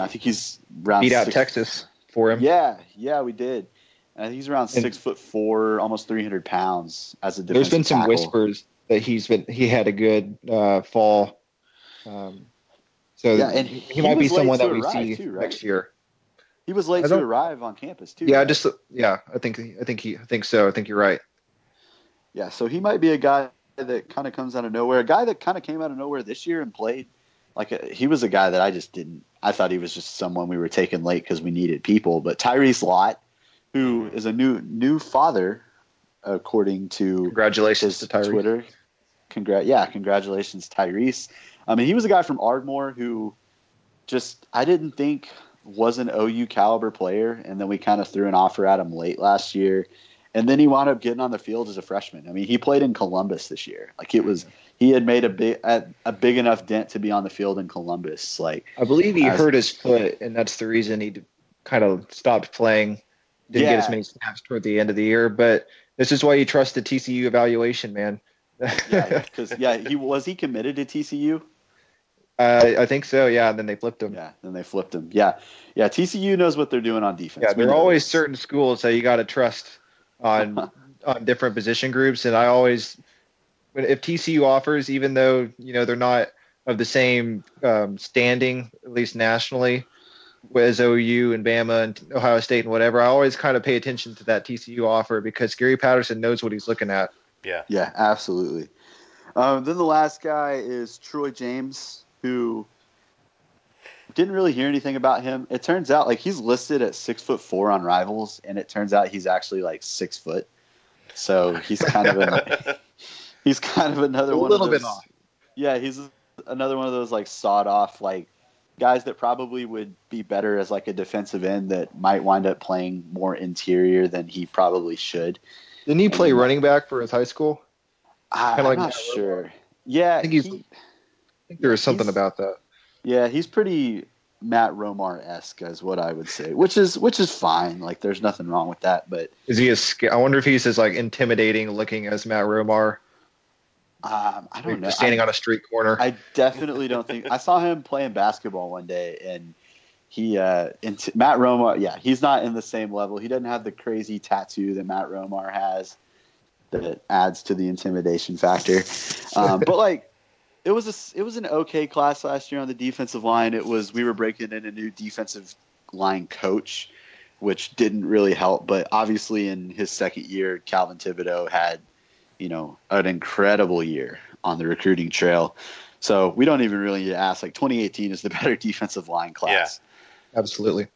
I think he's around Beat out six- Texas for him. Yeah, yeah, we did. And he's around And- six foot four, almost 300 pounds as a There's been some tackle. whispers that he's been he had a good uh, fall. Um, so Yeah, and he, he might be someone that we see too, right? next year. He was late to arrive on campus too. Yeah, right? just yeah, I think I think he I think so. I think you're right. Yeah, so he might be a guy that kind of comes out of nowhere. A guy that kind of came out of nowhere this year and played. Like a, he was a guy that I just didn't. I thought he was just someone we were taking late because we needed people. But Tyreece Lott, who is a new new father, according to Congratulations to Tyree. Twitter. Congrat, yeah, congratulations, Tyreece. I mean, he was a guy from Ardmore who just I didn't think was an OU caliber player, and then we kind of threw an offer at him late last year, and then he wound up getting on the field as a freshman. I mean, he played in Columbus this year. Like it was, he had made a big a, big enough dent to be on the field in Columbus. Like I believe he As- hurt his foot, and that's the reason he kind of stopped playing. Didn't get as many snaps toward the end of the year, but this is why you trust the TCU evaluation, man. yeah, because yeah, he was he committed to TCU. Uh, I think so. Yeah, and then they flipped him. Yeah, then they flipped him. Yeah, yeah. TCU knows what they're doing on defense. Yeah, there are always this. certain schools that you got to trust on on different position groups, and I always, if TCU offers, even though you know they're not of the same um, standing, at least nationally, as OU and Bama and Ohio State and whatever, I always kind of pay attention to that TCU offer because Gary Patterson knows what he's looking at. Yeah. Yeah, absolutely. Um, then the last guy is Troy James, who didn't really hear anything about him. It turns out like he's listed at six foot four on Rivals, and it turns out he's actually like six foot. So he's kind of an, he's kind of another A one little of bit those, off. Yeah, he's another one of those like sawed off like guys that probably would be better as like a defensive end that might wind up playing more interior than he probably should. Didn't he play And- running back for his high school? I, I'm like not Matt Romar. sure. Yeah, I think he's- he- I think there was something about that. Yeah, he's pretty Matt Romar esque, is what I would say, which is which is fine. Like, there's nothing wrong with that. But Is he as? I wonder if he's as like intimidating looking as Matt Romar. Um, I don't Like, know. just standing I, on a street corner. I definitely don't think I saw him playing basketball one day, and he uh, int- Matt Romar. Yeah, he's not in the same level. He doesn't have the crazy tattoo that Matt Romar has that adds to the intimidation factor. Um, but like, it was a it was an okay class last year on the defensive line. It was we were breaking in a new defensive line coach, which didn't really help. But obviously, in his second year, Calvin Thibodeaux had you know an incredible year on the recruiting trail. So we don't even really need to ask. Like 2018 is the better defensive line class. Yeah, Absolutely.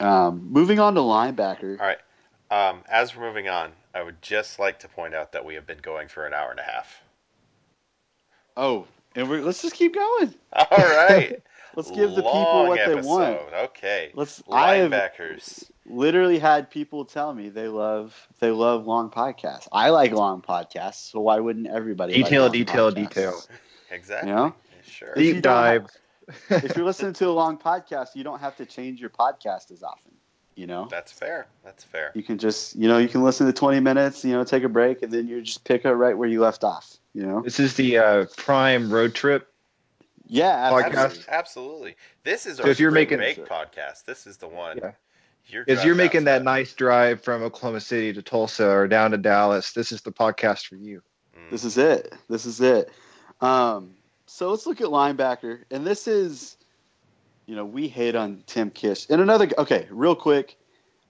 Um, moving on to linebacker. All right. Um, as we're moving on, I would just like to point out that we have been going for an hour and a half. Oh, and we're, let's just keep going. All right. Let's give the people what episode. they want. Okay. Let's. I have Linebackers. literally had people tell me they love they love long podcasts. I like long podcasts, so why wouldn't everybody? Detail, like long detail, podcasts? detail. Exactly. You know? Sure. If you Deep don't dive. If you're listening to a long podcast, you don't have to change your podcast as often. You know, That's fair. That's fair. you can just you know you can listen to 20 minutes, you know, take a break, and then you just pick up right where you left off. You know, This is the uh, prime road trip. yeah, Podcast. absolutely. Absolutely. Absolutely. This is So our if you're making- break podcast. This is the one. Yeah. You're As you're driving making that outside. nice drive from Oklahoma City to Tulsa or down to Dallas, this is the podcast for you. Mm. This is it. This is it. Um, so let's look at linebacker, and this is, you know, we hate on Tim Kish. And another, okay, real quick,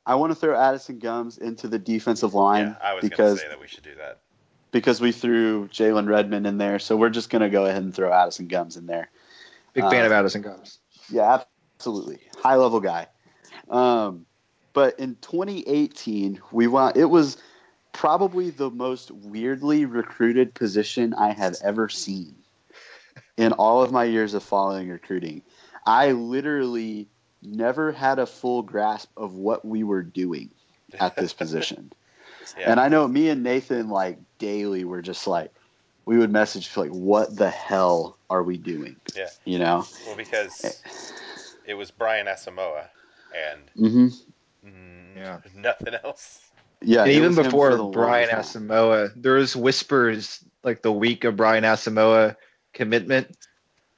I want to throw Addison Gumbs into the defensive line yeah, I was going to because say that we should do that. Because we threw Jalen Redmond in there, so we're just going to go ahead and throw Addison Gumbs in there. Big fan of Addison Gumbs. Yeah, absolutely, high level guy. Um, but in 2018, we want it was probably the most weirdly recruited position I have ever seen in all of my years of following recruiting. I literally never had a full grasp of what we were doing at this position. Yeah. And I know me and Nathan like daily were just like we would message like what the hell are we doing? Yeah. You know? well, because it was Brian Asamoah and Mhm. mm, Yeah. nothing else. Yeah, And even was him for before Brian longest. Asamoah, there was whispers like the week of Brian Asamoah commitment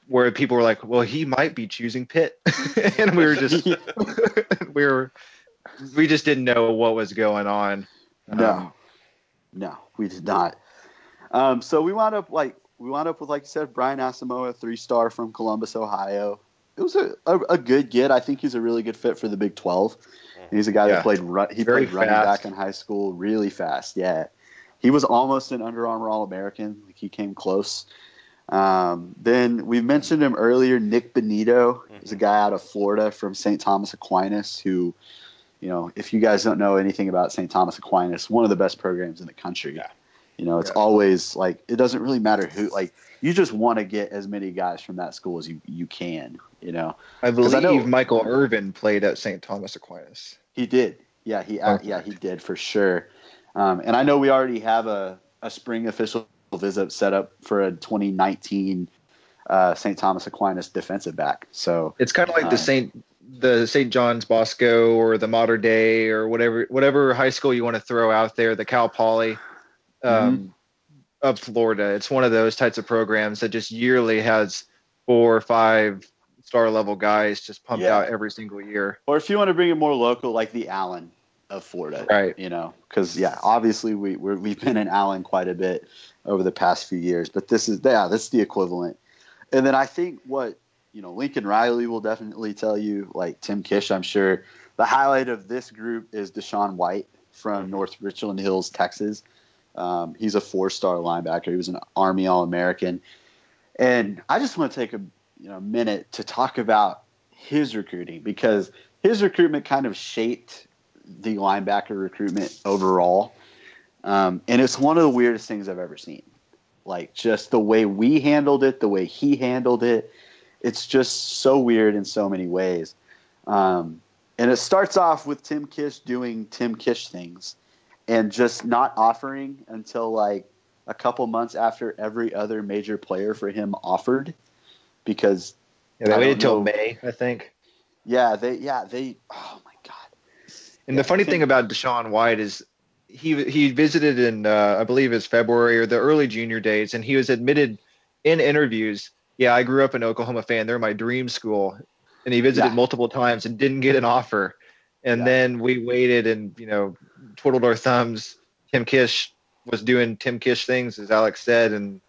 where people were like, "Well, he might be choosing Pitt," and we were just we were we just didn't know what was going on. No, Um, no, we did not. Um, so we wound up like we wound up with like you said, Brian Asamoah, three star from Columbus, Ohio. It was a, a, a good get. I think he's a really good fit for the Big Twelve. He's a guy Yeah. that played ru- he Very played running fast. back in high school, really fast. Yeah, he was almost an Under Armour All American. Like he came close. Um, then we mentioned him earlier. Nik Bonitto is a guy out of Florida from St. Thomas Aquinas who, you know, if you guys don't know anything about St. Thomas Aquinas, one of the best programs in the country. Yeah. You know, it's Yeah. always like it doesn't really matter who. Like you just want to get as many guys from that school as you you can. You know, I believe know- Michael Irvin played at St. Thomas Aquinas. he did. Yeah, he Fun yeah he did for sure. Um, and I know we already have a a spring official visit set up for a 2019 uh, St. Thomas Aquinas defensive back. So It's kind of like Uh, the Saint the St. John's Bosco or the Mater Dei or whatever whatever high school you want to throw out there, the Cal Poly um, of Florida. It's one of those types of programs that just yearly has four or five star level guys just pumped Yeah. out every single year. or if you want to bring it more local, like the Allen of Florida, Right. You know, because yeah, obviously we we're, we've been in Allen quite a bit over the past few years, but this is yeah, this is the equivalent. And then I think what you know, Lincoln Riley will definitely tell you, like Tim Kish, I'm sure the highlight of this group is DaShaun White from Mhm. North Richland Hills, Texas. Um, he's a four-star linebacker. He was an Army All-American, and I just want to take a you know minute to talk about his recruiting because his recruitment kind of shaped the linebacker recruitment overall, um, and it's one of the weirdest things I've ever seen. Like just the way we handled it, the way he handled it, it's just so weird in so many ways. Um, and it starts off with Tim Kish doing Tim Kish things and just not offering until like a couple months after every other major player for him offered because Yeah, they I waited don't till. May, I think. yeah they yeah they oh my god And Yeah, the funny think- thing about DaShaun White is he he visited in uh, I believe it's February or the early junior days, and he was admitted in interviews. Yeah, I grew up an Oklahoma fan. They're my dream school, and he visited Yeah. multiple times and didn't get an offer. And Yeah. then we waited and you know twiddled our thumbs. Tim Kish was doing Tim Kish things, as Alex said, and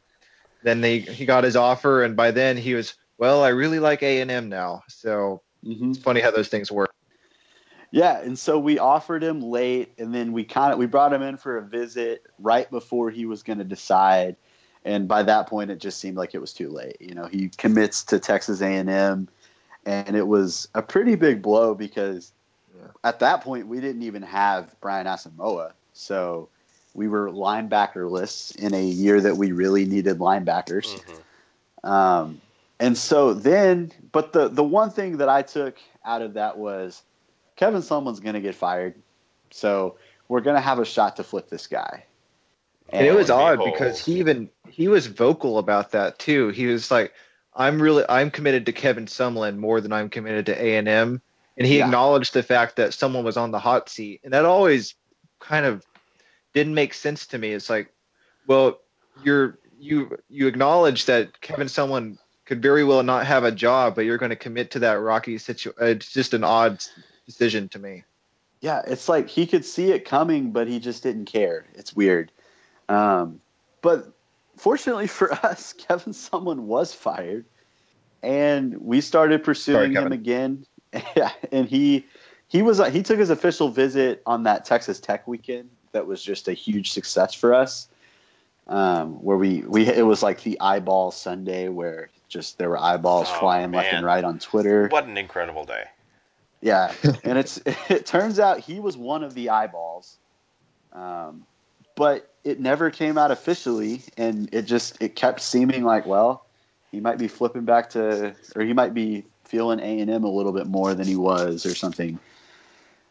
then they he got his offer, and by then he was well. I really like A and M now, so Mhm. it's funny how those things work. Yeah, and so we offered him late, and then we kind of we brought him in for a visit right before he was going to decide, and by that point it just seemed like it was too late. You know, he commits to Texas A&M, and it was a pretty big blow because Yeah. at that point we didn't even have Brian Asamoah, so we were linebackerless in a year that we really needed linebackers. Mhm. Um, and so then, but the the one thing that I took out of that was Kevin Sumlin's going to get fired, so we're going to have a shot to flip this guy. And it was odd because he even he was vocal about that too. He was like, "I'm really I'm committed to Kevin Sumlin more than I'm committed to A and M," and he Yeah. acknowledged the fact that someone was on the hot seat, and that always kind of didn't make sense to me. It's like, well, you're you you acknowledge that Kevin Sumlin could very well not have a job, but you're going to commit to that rocky situation. Uh, it's just an odd decision to me. Yeah, it's like he could see it coming, but he just didn't care. It's weird. Um, but fortunately for us, Kevin Sumlin was fired, and we started pursuing Sorry, him again. And he he was he took his official visit on that Texas Tech weekend. That was just a huge success for us. Um, where we we it was like the eyeball Sunday where just there were eyeballs Oh, flying left and right on Twitter. What an incredible day. Yeah, and it's it turns out he was one of the eyeballs, um, but it never came out officially, and it just it kept seeming like well, he might be flipping back to, or he might be feeling A and M a little bit more than he was, or something.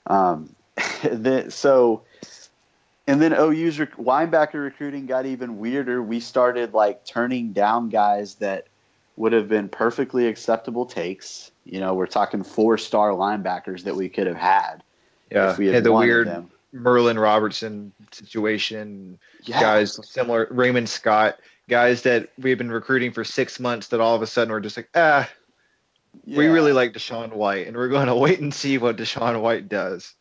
Um, then, so, and then OU's rec- linebacker recruiting got even weirder. We started like turning down guys that would have been perfectly acceptable takes. You know, we're talking four star linebackers that we could have had Yeah, if we had, had the weird them. Merlin Robertson situation. Yeah. Guys similar, Raymond Scott, guys that we've been recruiting for six months that all of a sudden we're just like, ah, we really like DaShaun White, and we're going to wait and see what DaShaun White does.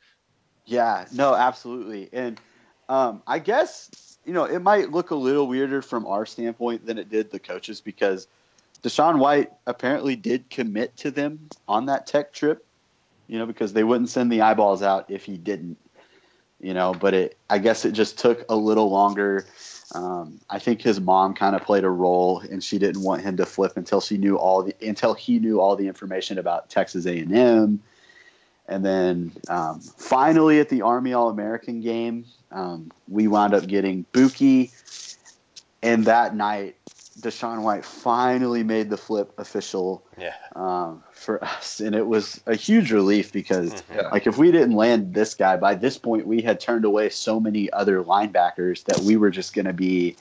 Yeah, no, absolutely. And um, I guess, you know, it might look a little weirder from our standpoint than it did the coaches because DaShaun White apparently did commit to them on that tech trip, you know, because they wouldn't send the eyeballs out if he didn't, you know, but it, I guess it just took a little longer. Um, I think his mom kind of played a role, and she didn't want him to flip until she knew all the until he knew all the information about Texas A&M. And then um, finally at the Army All American game, um, we wound up getting Buki. And that night, DaShaun White finally made the flip official Yeah. um, for us. And it was a huge relief because, Mhm. Yeah. like, if we didn't land this guy, by this point, we had turned away so many other linebackers that we were just going to be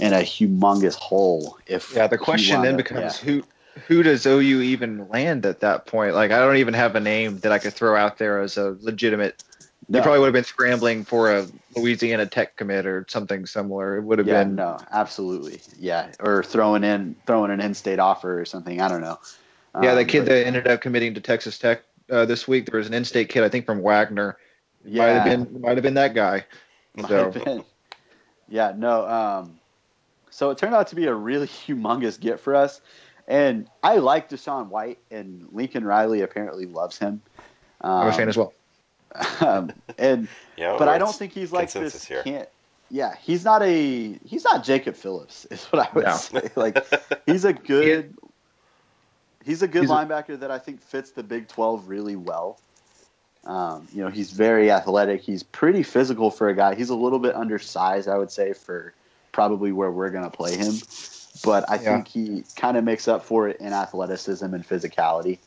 in a humongous hole. If Yeah, the question then up- becomes yeah. who who does OU even land at that point? Like, I don't even have a name that I could throw out there as a legitimate. No. You probably would have been scrambling for a Louisiana Tech commit or something similar. It would have yeah, been no, absolutely, yeah, or throwing in throwing an in-state offer or something. I don't know. Yeah, the Um, kid but- that ended up committing to Texas Tech uh, this week, there was an in-state kid, I think from Wagner. yeah, Might have been might have been that guy. might So have been. Yeah, no. Um, so it turned out to be a really humongous get for us, and I like DaShaun White, and Lincoln Riley apparently loves him. Um, I'm a fan as well. um, and Yeah. but I don't think he's like this. here. Can't. Yeah, he's not a he's not Jacob Phillips. Is what I would No. say. Like he's a good he's a good He's a- linebacker that I think fits the Big Twelve really well. Um, you know, he's very athletic. He's pretty physical for a guy. He's a little bit undersized, I would say, for probably where we're going to play him. But I Yeah. think he kind of makes up for it in athleticism and physicality.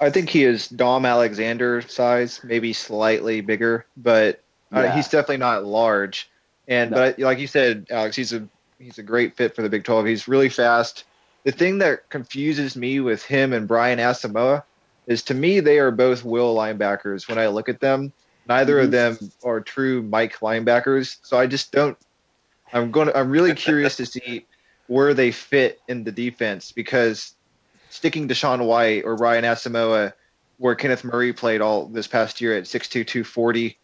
I think he is Dom Alexander size, maybe slightly bigger, but uh, Yeah. he's definitely not large. And No. but like you said, Alex, he's a he's a great fit for the Big 12. He's really fast. The thing that confuses me with him and Brian Asamoah is to me they are both will linebackers when I look at them. Neither of mm-hmm. them are true Mike linebackers, so I just don't. I'm going. to I'm really curious to see where they fit in the defense because sticking DaShaun White or Ryan Asamoah, where Kenneth Murray played all this past year at 6'2", 240,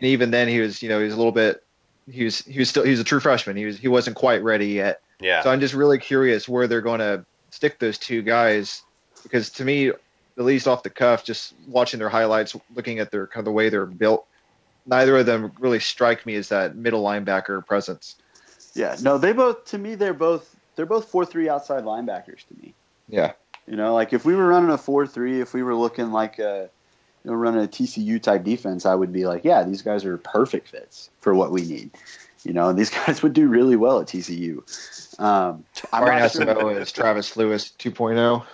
and even then he was, you know, he was a little bit. He was he was still he was a true freshman. He was he wasn't quite ready yet. Yeah. So I'm just really curious where they're going to stick those two guys because to me, at least off the cuff, just watching their highlights, looking at their kind of the way they're built, neither of them really strike me as that middle linebacker presence. Yeah, no, they both to me they're both they're both four three outside linebackers to me. Yeah. You know, like if we were running a four three, if we were looking like a you know, running a TCU type defense, I would be like, yeah, these guys are perfect fits for what we need. You know, and these guys would do really well at TCU. Um, I'm Ryan not sure- Asamoah is Travis Lewis 2.0.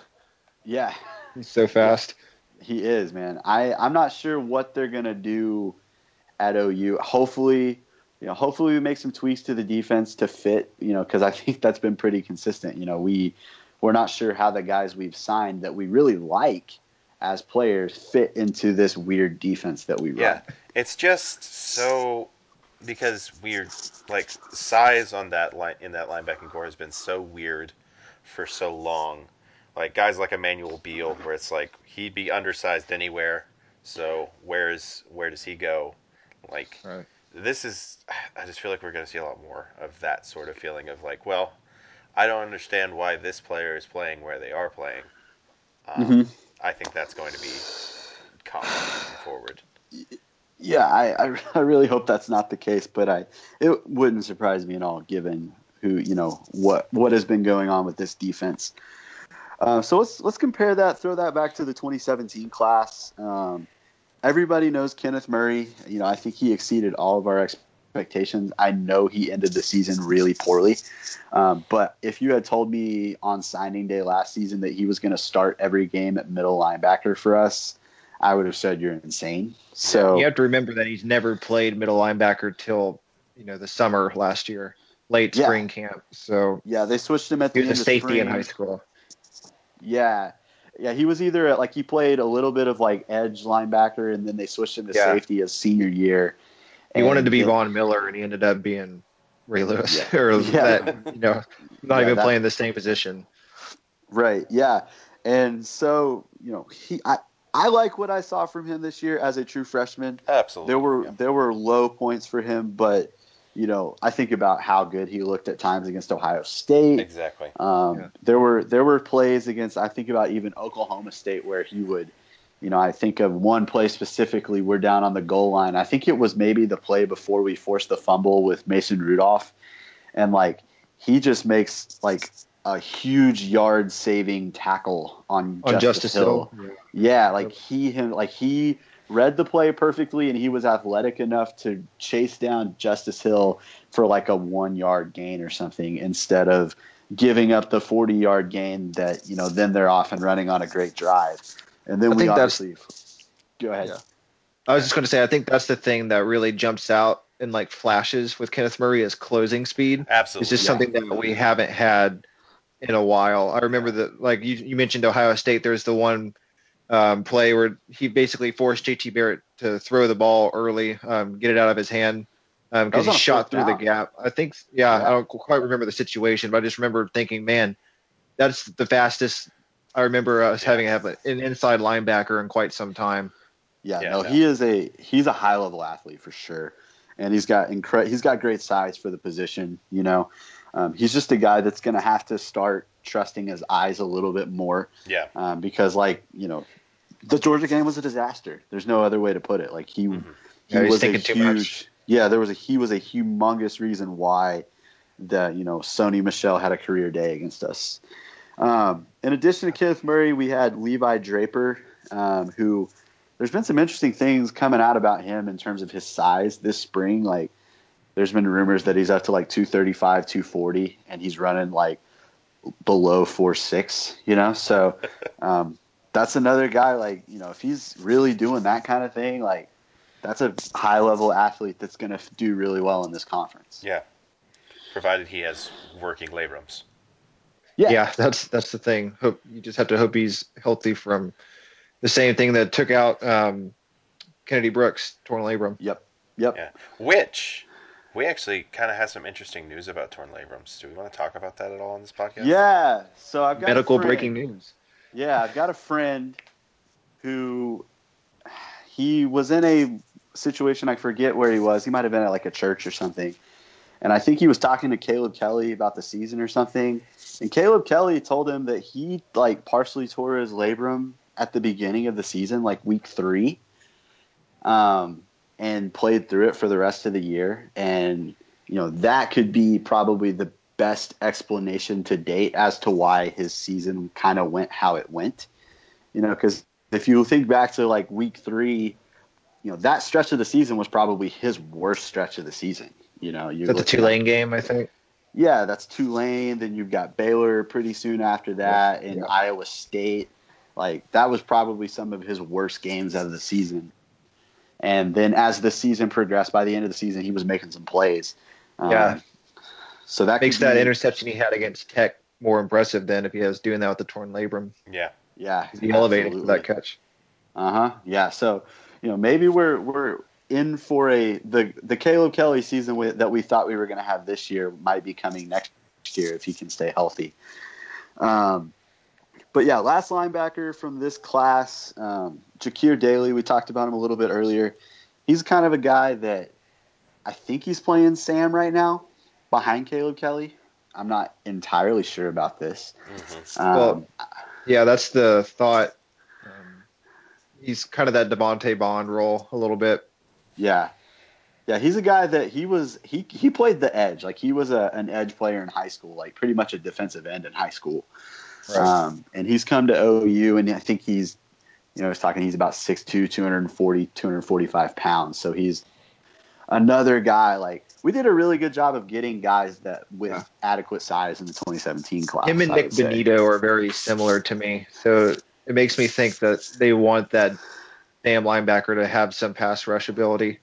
Yeah, He's so fast. he is, man. I I'm not sure what they're gonna do at OU. Hopefully, you know, hopefully we make some tweaks to the defense to fit. You know, because I think that's been pretty consistent. You know, we we're not sure how the guys we've signed that we really like as players fit into this weird defense that we run. Yeah, it's just so because weird like size on that line in that linebacking corps has been so weird for so long. Like guys like Emmanuel Beal, where it's like he'd be undersized anywhere. So where's where does he go? Like Right. this is I just feel like we're going to see a lot more of that sort of feeling of like, well, I don't understand why this player is playing where they are playing. Um, Mhm. I think that's going to be common moving forward. Yeah, I, I I really hope that's not the case, but I it wouldn't surprise me at all given who you know what what has been going on with this defense. Uh, so let's let's compare that, throw that back to the 2017 class. Um, everybody knows Kenneth Murray. You know, I think he exceeded all of our expectations. I know he ended the season really poorly, um, but if you had told me on signing day last season that he was going to start every game at middle linebacker for us, I would have said you're insane. So You have to remember that he's never played middle linebacker till you know the summer last year, late Yeah. spring camp. So Yeah, they switched him at he the was end a safety in high school. Yeah, yeah, he was either at, like he played a little bit of like edge linebacker, and then they switched him to Yeah. safety his senior year. He And wanted to be then- Von Miller, and he ended up being Ray Lewis, Yeah. or that you know, not even that- playing the same position. Right. Yeah, and so you know he I. I like what I saw from him this year as a true freshman. Absolutely. There were yeah. there were low points for him, but you know I think about how good he looked at times against Ohio State. exactly. Um, Yeah. There were there were plays against I think about even Oklahoma State where he would, you know, I think of one play specifically. We're down on the goal line. I think it was maybe the play before we forced the fumble with Mason Rudolph, and like he just makes like a huge yard saving tackle on, On Justice, Justice Hill. Hill, Yeah, like he him like he read the play perfectly and he was athletic enough to chase down Justice Hill for like a one yard gain or something instead of giving up the forty yard gain that, you know, then they're off and running on a great drive. And then I we think that's- obviously go ahead. Yeah. I was just going to say, I think that's the thing that really jumps out in like flashes with Kenneth Murray is closing speed. Absolutely. It's just Yeah. something that we haven't had in a while. I remember that, like you, you mentioned Ohio State. There's the one um, play where he basically forced JT Barrett to throw the ball early, um, get it out of his hand because was he shot fourth through the gap. I think, yeah, Yeah. I don't quite remember the situation, but I just remember thinking, man, that's the fastest. I remember us Yeah. having have an inside linebacker in quite some time. Yeah, Yeah, no, no. he is a he's a high level athlete for sure, and he's got incre- he's got great size for the position. You know, um, he's just a guy that's going to have to start trusting his eyes a little bit more yeah. um, because, like, you know, the Georgia game was a disaster. There's no other way to put it. Like he Mhm. he Yeah, was a too huge much. yeah. There was a he was a humongous reason why the you know Sony Michel had a career day against us. Um, in addition to Kenneth Murray, we had Levi Draper, um, who there's been some interesting things coming out about him in terms of his size this spring. Like, there's been rumors that he's up to like 235, 240, and he's running like below four six. You know, so um, that's another guy. Like, you know, if he's really doing that kind of thing, like that's a high level athlete that's going to do really well in this conference. Yeah. Provided he has working labrums. Yeah. that's that's the thing. Hope you just have to hope he's healthy from the same thing that took out um, Kennedy Brooks, torn labrum. Yep. Yep. Yeah. Which we actually kind of have some interesting news about torn labrums. Do we want to talk about that at all on this podcast? Yeah. So I've got Medical friend- breaking news. Yeah, I've got a friend who he was in a situation I forget where he was. He might have been at like a church or something. And I think he was talking to Caleb Kelly about the season or something. And Caleb Kelly told him that he like partially tore his labrum at the beginning of the season, like week three, um, and played through it for the rest of the year. And you know that could be probably the best explanation to date as to why his season kind of went how it went. You know, because if you think back to like week three, you know that stretch of the season was probably his worst stretch of the season. You know, you the Tulane game, I think. yeah, that's Tulane. Then you've got Baylor pretty soon after that, and Yeah. Iowa State. Like that was probably some of his worst games of the season. And then as the season progressed, by the end of the season, he was making some plays. Um, Yeah. So that Makes that be- interception he had against Tech more impressive than if he was doing that with the torn labrum. Yeah. Yeah, He elevated for that catch. Uh huh. Yeah. So you know maybe we're we're in for a the the Caleb Kelly season with, that we thought we were going to have this year might be coming next year if he can stay healthy. Um, but yeah, last linebacker from this class, um, Jakir Daly. We talked about him a little bit earlier. He's kind of a guy that I think he's playing Sam right now behind Caleb Kelly. I'm not entirely sure about this. hmm Um, Well, Yeah, that's the thought. Um, he's kind of that Devante Bond role a little bit. Yeah. Yeah, he's a guy that he was he he played the edge. Like he was a, an edge player in high school, like pretty much a defensive end in high school. Um, and he's come to OU and I think he's you know, I was talking he's about 6'2, 240, 245 pounds. So he's another guy like we did a really good job of getting guys that with Yeah. adequate size in the 2017 class. Him and I Nik would say. Bonitto are very similar to me, so it makes me think that they want that damn linebacker to have some pass rush ability.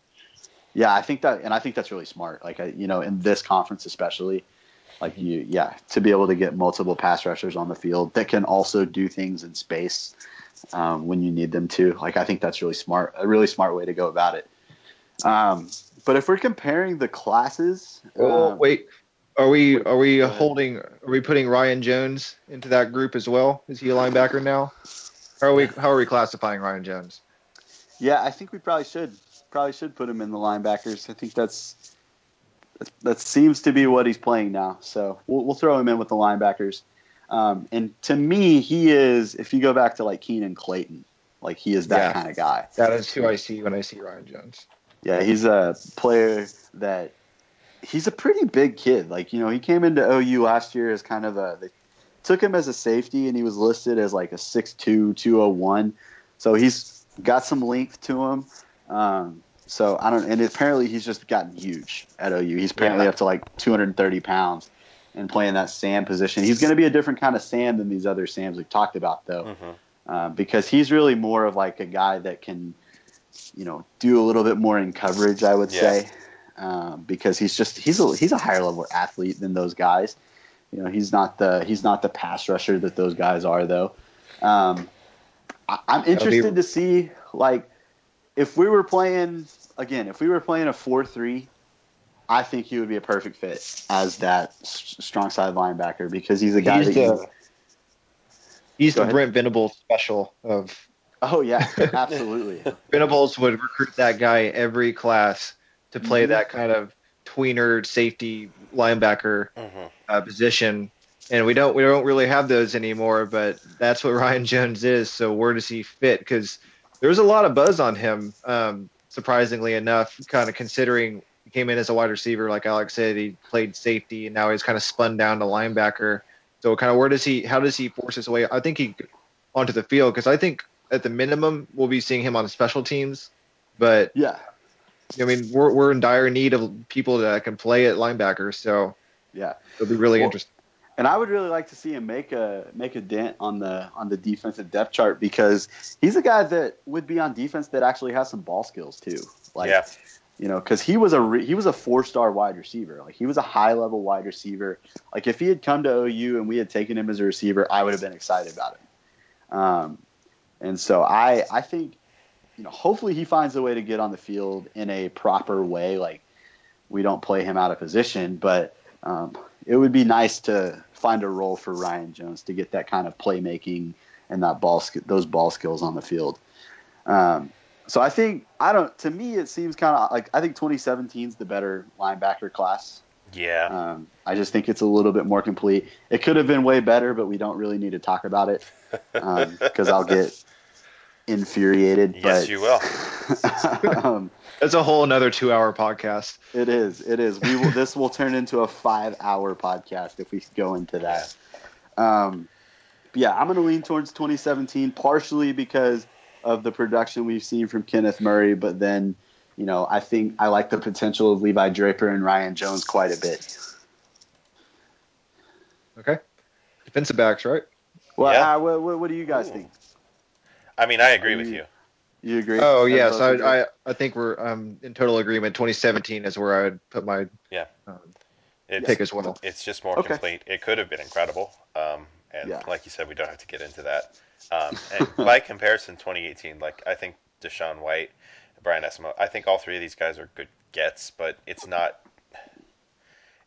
Yeah, I think that, and I think that's really smart. Like, you know, in this conference especially, like you, yeah, to be able to get multiple pass rushers on the field that can also do things in space um, when you need them to. Like, I think that's really smart. A really smart way to go about it. Um, but if we're comparing the classes, Oh um, wait, are we are we holding? Are we putting Ryan Jones into that group as well? Is he a linebacker now? How are we how are we classifying Ryan Jones? Yeah, I think we probably should probably should put him in the linebackers. I think that's that, that seems to be what he's playing now. So we'll, we'll throw him in with the linebackers. Um, and to me, he is if you go back to like Keenan Clayton, like he is that Yeah. kind of guy. That is who I see when I see Ryan Jones. Yeah, he's a player that he's a pretty big kid. Like, you know, he came into OU last year as kind of a they took him as a safety and he was listed as like a 6'2, 201. So he's got some length to him. Um, so I don't and apparently he's just gotten huge at OU. He's apparently Yeah. up to like 230 pounds and playing that Sam position. He's going to be a different kind of Sam than these other Sams we've talked about though hmm uh, because he's really more of like a guy that can, you know, do a little bit more in coverage. I would Yeah. say, um, because he's just he's a he's a higher level athlete than those guys. You know, he's not the he's not the pass rusher that those guys are though. Um, I, I'm be- interested to see like if we were playing again, if we were playing a four three. I think he would be a perfect fit as that s- strong side linebacker because he's a guy He's that you, the he's the ahead. Brent Venables special of oh yeah absolutely Venables would recruit that guy every class to play Mhm. that kind of tweener safety linebacker hmm uh, position. And we don't we don't really have those anymore, but that's what Ryan Jones is. So where does he fit? Because there's a lot of buzz on him, um, surprisingly enough. Kind of considering he came in as a wide receiver, like Alex said, he played safety, and now he's kind of spun down to linebacker. So kind of where does he? How does he force his way? I think he onto the field because I think at the minimum we'll be seeing him on special teams, but yeah I mean we're we're in dire need of people that can play at linebacker, so yeah it'll be really Well, interesting. And I would really like to see him make a make a dent on the on the defensive depth chart because he's a guy that would be on defense that actually has some ball skills too. Like yeah. you know, because he was a re- he was a four star wide receiver. Like he was a high level wide receiver. Like if he had come to OU and we had taken him as a receiver, I would have been excited about him. Um, and so I I think you know, hopefully he finds a way to get on the field in a proper way. Like we don't play him out of position, but um, it would be nice to find a role for Ryan Jones to get that kind of playmaking and that ball those ball skills on the field. Um, so I think I don't. To me, it seems kind of like I think 2017 is the better linebacker class. Yeah. Um, I just think it's a little bit more complete. It could have been way better, but we don't really need to talk about it because um, I'll get infuriated. Yes, but, you will. um, it's a whole another two-hour podcast. It is. It is. We will. this will turn into a five-hour podcast if we go into that. Um, yeah, I'm going to lean towards 2017, partially because of the production we've seen from Kenneth Murray, but then, you know, I think I like the potential of Levi Draper and Ryan Jones quite a bit. Okay, defensive backs, right? Well, yeah. uh, what, what, what, do you guys Ooh. think? I mean, I agree with you. You agree? Oh yes, I, I, I think we're um, in total agreement. 2017 is where I would put my yeah um, pick as well. It's just more okay. complete. It could have been incredible, um, and yeah. like you said, we don't have to get into that. Um, and by comparison, 2018, like I think DaShaun White, Brian Asamoah, I think all three of these guys are good gets, but it's not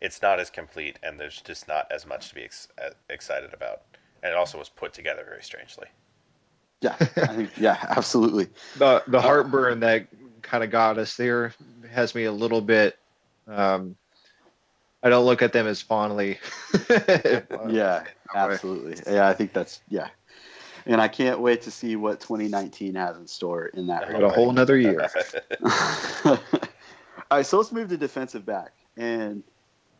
it's not as complete, and there's just not as much to be ex- uh, excited about. And it also was put together very strangely. Yeah, I think, yeah, absolutely. The the heartburn that kind of got us there has me a little bit. Um, I don't look at them as fondly. yeah, absolutely. Yeah, I think that's yeah. And I can't wait to see what 2019 has in store in that. Got a whole another year. All right, so let's move to defensive back, and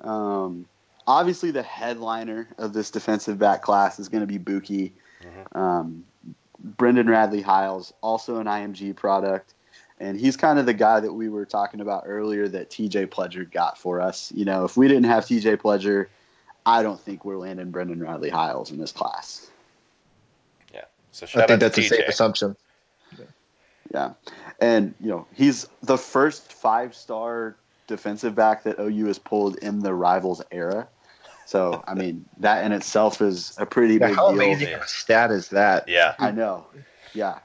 um, obviously the headliner of this defensive back class is going to be Buki. Mm-hmm. Um, Brendan Radley Hiles, also an IMG product. And he's kind of the guy that we were talking about earlier that TJ Pledger got for us. You know, if we didn't have TJ Pledger, I don't think we're landing Brendan Radley Hiles in this class. Yeah. So I think that's a safe assumption. Yeah. And, you know, he's the first five star defensive back that OU has pulled in the rivals era. So I mean, that in itself is a pretty yeah, big how deal. amazing a stat is that? Yeah, I know. Yeah,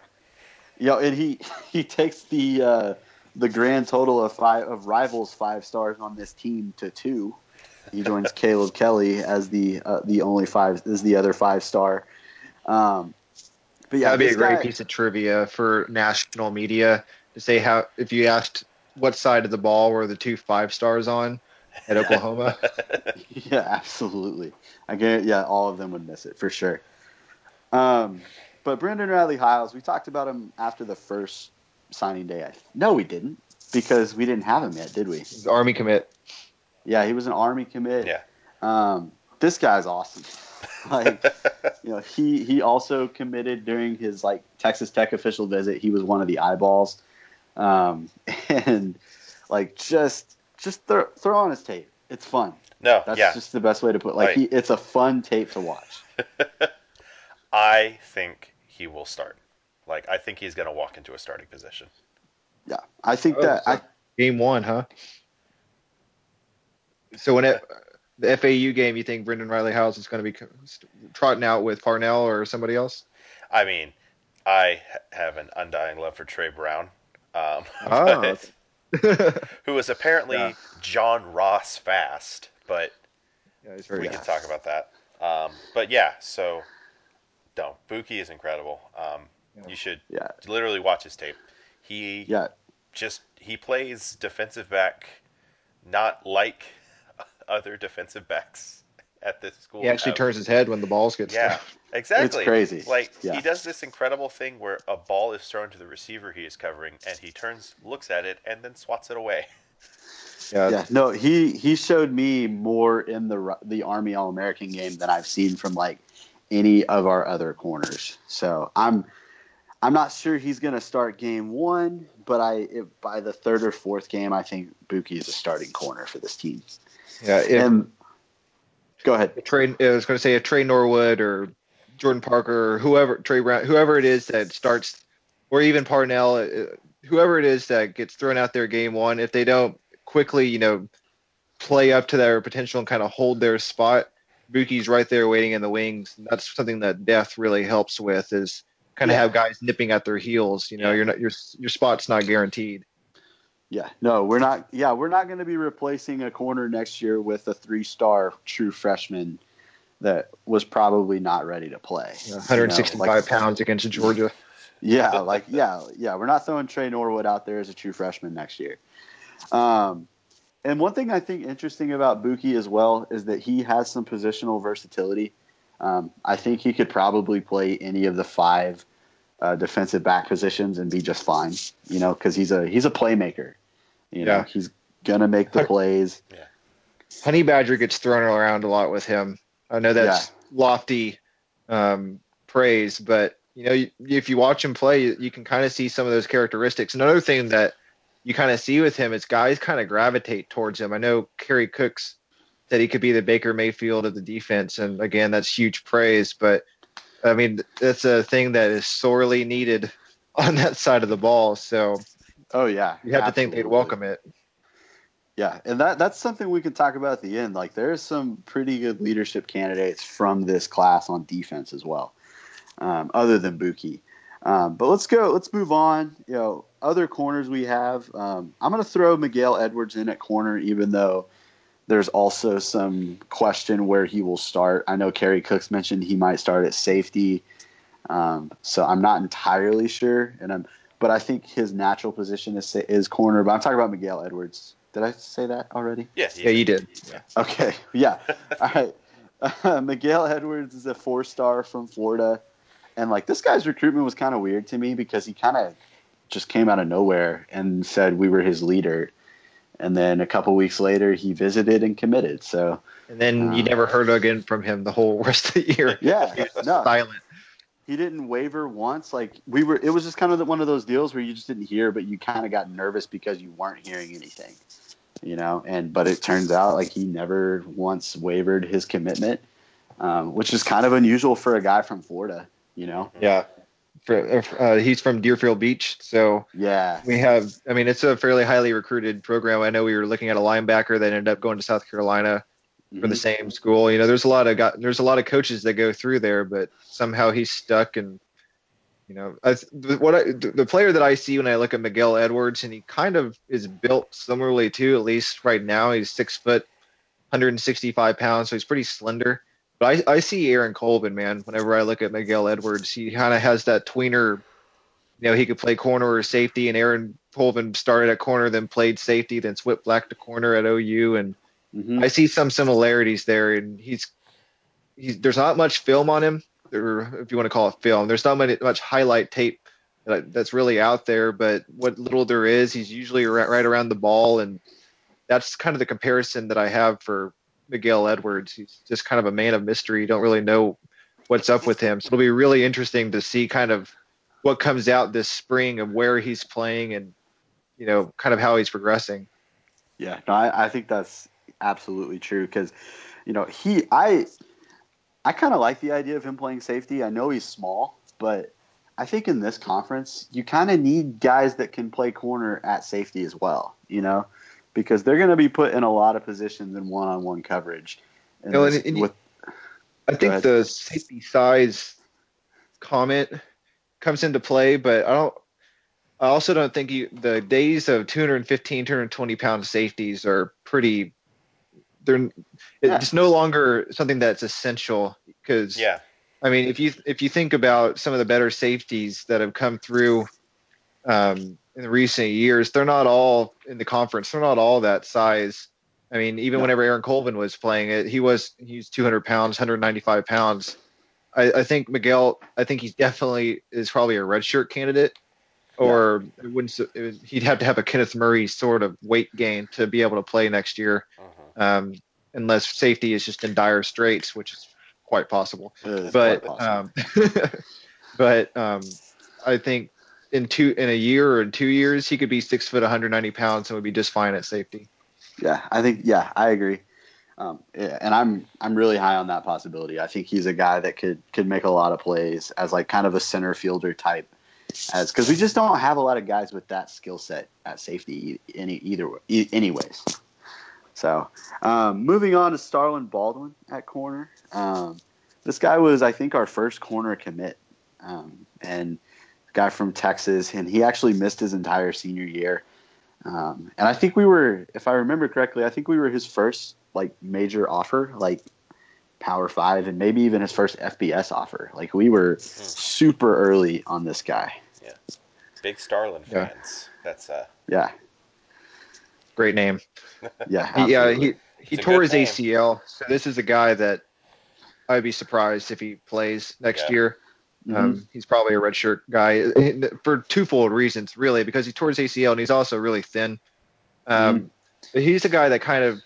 you know, and he he takes the uh, the grand total of five of rivals five stars on this team to two. He joins Caleb Kelly as the uh, the only five is the other five star. Um, but yeah, that'd be a great guy, piece of trivia for national media to say how if you asked what side of the ball were the two five stars on, at Oklahoma. yeah, absolutely. I get yeah, all of them would miss it for sure. Um, but Brendan Radley Hiles, we talked about him after the first signing day. I, No, we didn't because we didn't have him yet, did we? Army commit. Yeah, he was an Army commit. Yeah. Um, this guy's awesome. like, you know, he he also committed during his like Texas Tech official visit. He was one of the eyeballs, um, and like just just throw, throw on his tape. It's fun. No, that's yeah. just the best way to put. It. Like right. he, it's a fun tape to watch. I think he will start. Like I think he's going to walk into a starting position. Yeah, I think oh, that so I, game one, huh? So when it, the FAU game, you think Brendan Riley House is going to be trotting out with Parnell or somebody else? I mean, I have an undying love for Tre Brown. Um, oh, but, who is apparently yeah. John Ross fast, but yeah, we fast. can talk about that. Um, but yeah, so don't. Buki is incredible. Um, yeah. You should literally watch his tape. He yeah. just he plays defensive back, not like other defensive backs at this school. He actually have. turns his head when the balls get yeah. Stuffed. Exactly. It's crazy. Like yeah. he does this incredible thing where a ball is thrown to the receiver he is covering, and he turns, looks at it, and then swats it away. Yeah. yeah. No, he he showed me more in the the Army All American game than I've seen from like any of our other corners. So I'm I'm not sure he's going to start game one, but I if, by the third or fourth game, I think Buki is a starting corner for this team. Yeah. If, and go ahead. Tre, I was going to say a Tre Norwood or Jordan Parker, or whoever Tre Brown, whoever it is that starts, or even Parnell, uh, whoever it is that gets thrown out there game one, if they don't quickly, you know, play up to their potential and kind of hold their spot, Buki's right there waiting in the wings. That's something that Death really helps with is kind of Yeah. have guys nipping at their heels. You know, Yeah. you're not your your spot's not guaranteed. Yeah, no, we're not. Yeah, we're not going to be replacing a corner next year with a three-star true freshman that was probably not ready to play. You know, You know, 165 like- pounds against Georgia. Yeah, like yeah, yeah. We're not throwing Tre Norwood out there as a true freshman next year. Um, and one thing I think interesting about Buki as well is that he has some positional versatility. Um, I think he could probably play any of the five uh, defensive back positions and be just fine. You know, because he's a he's a playmaker. You know, Yeah. he's gonna make the plays. Yeah. Honey Badger gets thrown around a lot with him. I know that's lofty um, praise, but you know, you- if you watch him play, you, you can kind of see some of those characteristics. Another thing that you kind of see with him is guys kind of gravitate towards him. I know Kerry Cooks said he could be the Baker Mayfield of the defense, and again, that's huge praise. But I mean, that's a thing that is sorely needed on that side of the ball. So Oh yeah, you have to think they'd welcome it. Yeah, and that that's something we can talk about at the end. Like there's some pretty good leadership candidates from this class on defense as well, um, other than Buki. Um, but let's go. Let's move on. You know, other corners we have. Um, I'm going to throw Miguel Edwards in at corner, even though there's also some question where he will start. I know Kerry Cooks mentioned he might start at safety, um, so I'm not entirely sure. And I'm, but I think his natural position is is corner. But I'm talking about Miguel Edwards. Did I say that already? Yeah, Yeah, you did. Okay, yeah. All right. Uh, Miguel Edwards is a four star from Florida. And, like, this guy's recruitment was kind of weird to me because he kind of just came out of nowhere and said we were his leader. And then a couple weeks later, he visited and committed. So, And then you Uh, never heard again from him the whole rest of the year. yeah, He was no, silent. He didn't waver once. Like, we were, it was just kind of the, one of those deals where you just didn't hear, but you kind of got nervous because you weren't hearing anything, you know? And, but it turns out, like, he never once wavered his commitment, um, which is kind of unusual for a guy from Florida, you know? Yeah. For, uh, he's from Deerfield Beach, so Yeah. we have. I mean, it's a fairly highly recruited program. I know we were looking at a linebacker that ended up going to South Carolina for the Mhm. same school. You know, there's a lot of guy, there's a lot of coaches that go through there, but somehow he's stuck. And you know, I, what I, the player that I see when I look at Miguel Edwards, and he kind of is built similarly too. At least right now, he's six foot, 165 pounds, so he's pretty slender. But I, I see Aaron Colvin, man. Whenever I look at Miguel Edwards, he kind of has that tweener. You know, he could play corner or safety, and Aaron Colvin started at corner, then played safety, then switched back to corner at OU, and Mhm. I see some similarities there, and he's he's there's not much film on him, or if you want to call it film. There's not much, much highlight tape that, that's really out there, but what little there is, he's usually right, right around the ball, and that's kind of the comparison that I have for Miguel Edwards. He's just kind of a man of mystery. You don't really know what's up with him, so it'll be really interesting to see kind of what comes out this spring of where he's playing and you know kind of how he's progressing. Yeah, no, I, I think that's absolutely true because, you know, he, I, I kind of like the idea of him playing safety. I know he's small, but I think in this conference, you kind of need guys that can play corner at safety as well, you know, because they're going to be put in a lot of positions in one-on-one coverage. And No, and- and with, I think the safety size comment comes into play, but I don't. I also don't think you, the days of 215, 220 pound safeties are pretty. They're Yeah. it's no longer something that's essential because Yeah. I mean if you if you think about some of the better safeties that have come through um, in the recent years, they're not all in the conference. They're not all that size. I mean, even No. whenever Aaron Colvin was playing it, he was he's 200 pounds, 195 pounds. I, I think Miguel. I think he's definitely is probably a redshirt candidate, or it wouldn't. It would, he'd have to have a Kenneth Murray sort of weight gain to be able to play next year, Mhm. Um, unless safety is just in dire straits, which is quite possible it's but quite possible. um, but um, I think in two in a year or in two years he could be six foot, 190 pounds, and would be just fine at safety. Yeah, I think yeah, I agree. Um, yeah, and I'm I'm really high on that possibility. I think he's a guy that could could make a lot of plays as like kind of a center fielder type, as because we just don't have a lot of guys with that skill set at safety any either anyways. So um, moving on to Starlin Baldwin at corner. Um, this guy was I think our first corner commit. Um, and guy from Texas, and he actually missed his entire senior year. Um, and I think we were, if I remember correctly, I think we were his first like major offer, like Power Five, and maybe even his first FBS offer. Like we were Hmm. super early on this guy. Big Starlin Yeah. fans. That's uh Yeah, Great name. yeah, He, uh, he he It's tore his name. ACL, so this is a guy that I'd be surprised if he plays next Yeah. year. Mhm. Um, he's probably a redshirt guy uh, for twofold reasons, really, because he tore his ACL and he's also really thin. Um, but he's a guy that kind of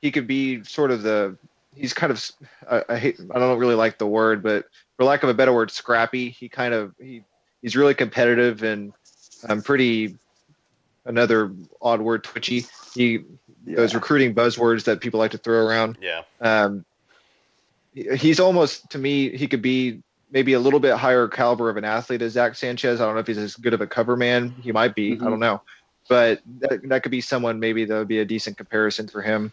he could be sort of the he's kind of I, I hate I don't really like the word, but for lack of a better word, scrappy. He kind of he he's really competitive and um, pretty another odd word twitchy. He Yeah. those recruiting buzzwords that people like to throw around. yeah. Um, he's almost to me he could be maybe a little bit higher caliber of an athlete as Zach Sanchez. I don't know if he's as good of a cover man. He might be. Mhm. I don't know, but that, that could be someone maybe that would be a decent comparison for him.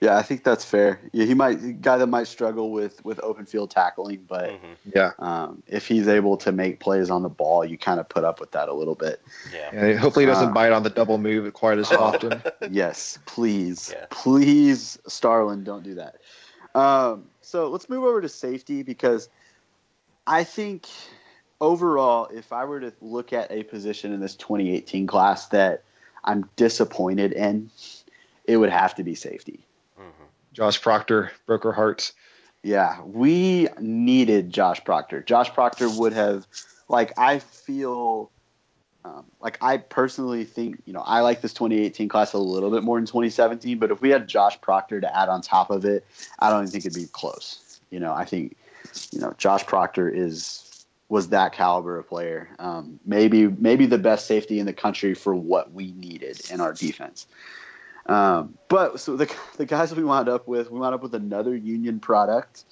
Yeah, I think that's fair. Yeah, he might a guy that might struggle with with open field tackling, but hmm Yeah, um, if he's able to make plays on the ball, you kind of put up with that a little bit. Yeah. and hopefully he doesn't Uh, bite on the double move quite as often. Yes, please, Yeah. please, Starlin, don't do that. Um, so let's move over to safety because I think overall, if I were to look at a position in this 2018 class that I'm disappointed in, it would have to be safety. Josh Proctor broke our hearts. Yeah, we needed Josh Proctor. Josh Proctor would have, like, I feel, um, like, I personally think, you know, I like this 2018 class a little bit more than 2017, but if we had Josh Proctor to add on top of it, I don't even think it'd be close. You know, I think, you know, Josh Proctor is was that caliber of player. Um, maybe maybe the best safety in the country for what we needed in our defense. Um, but so the the guys we wound up with, we wound up with another Union product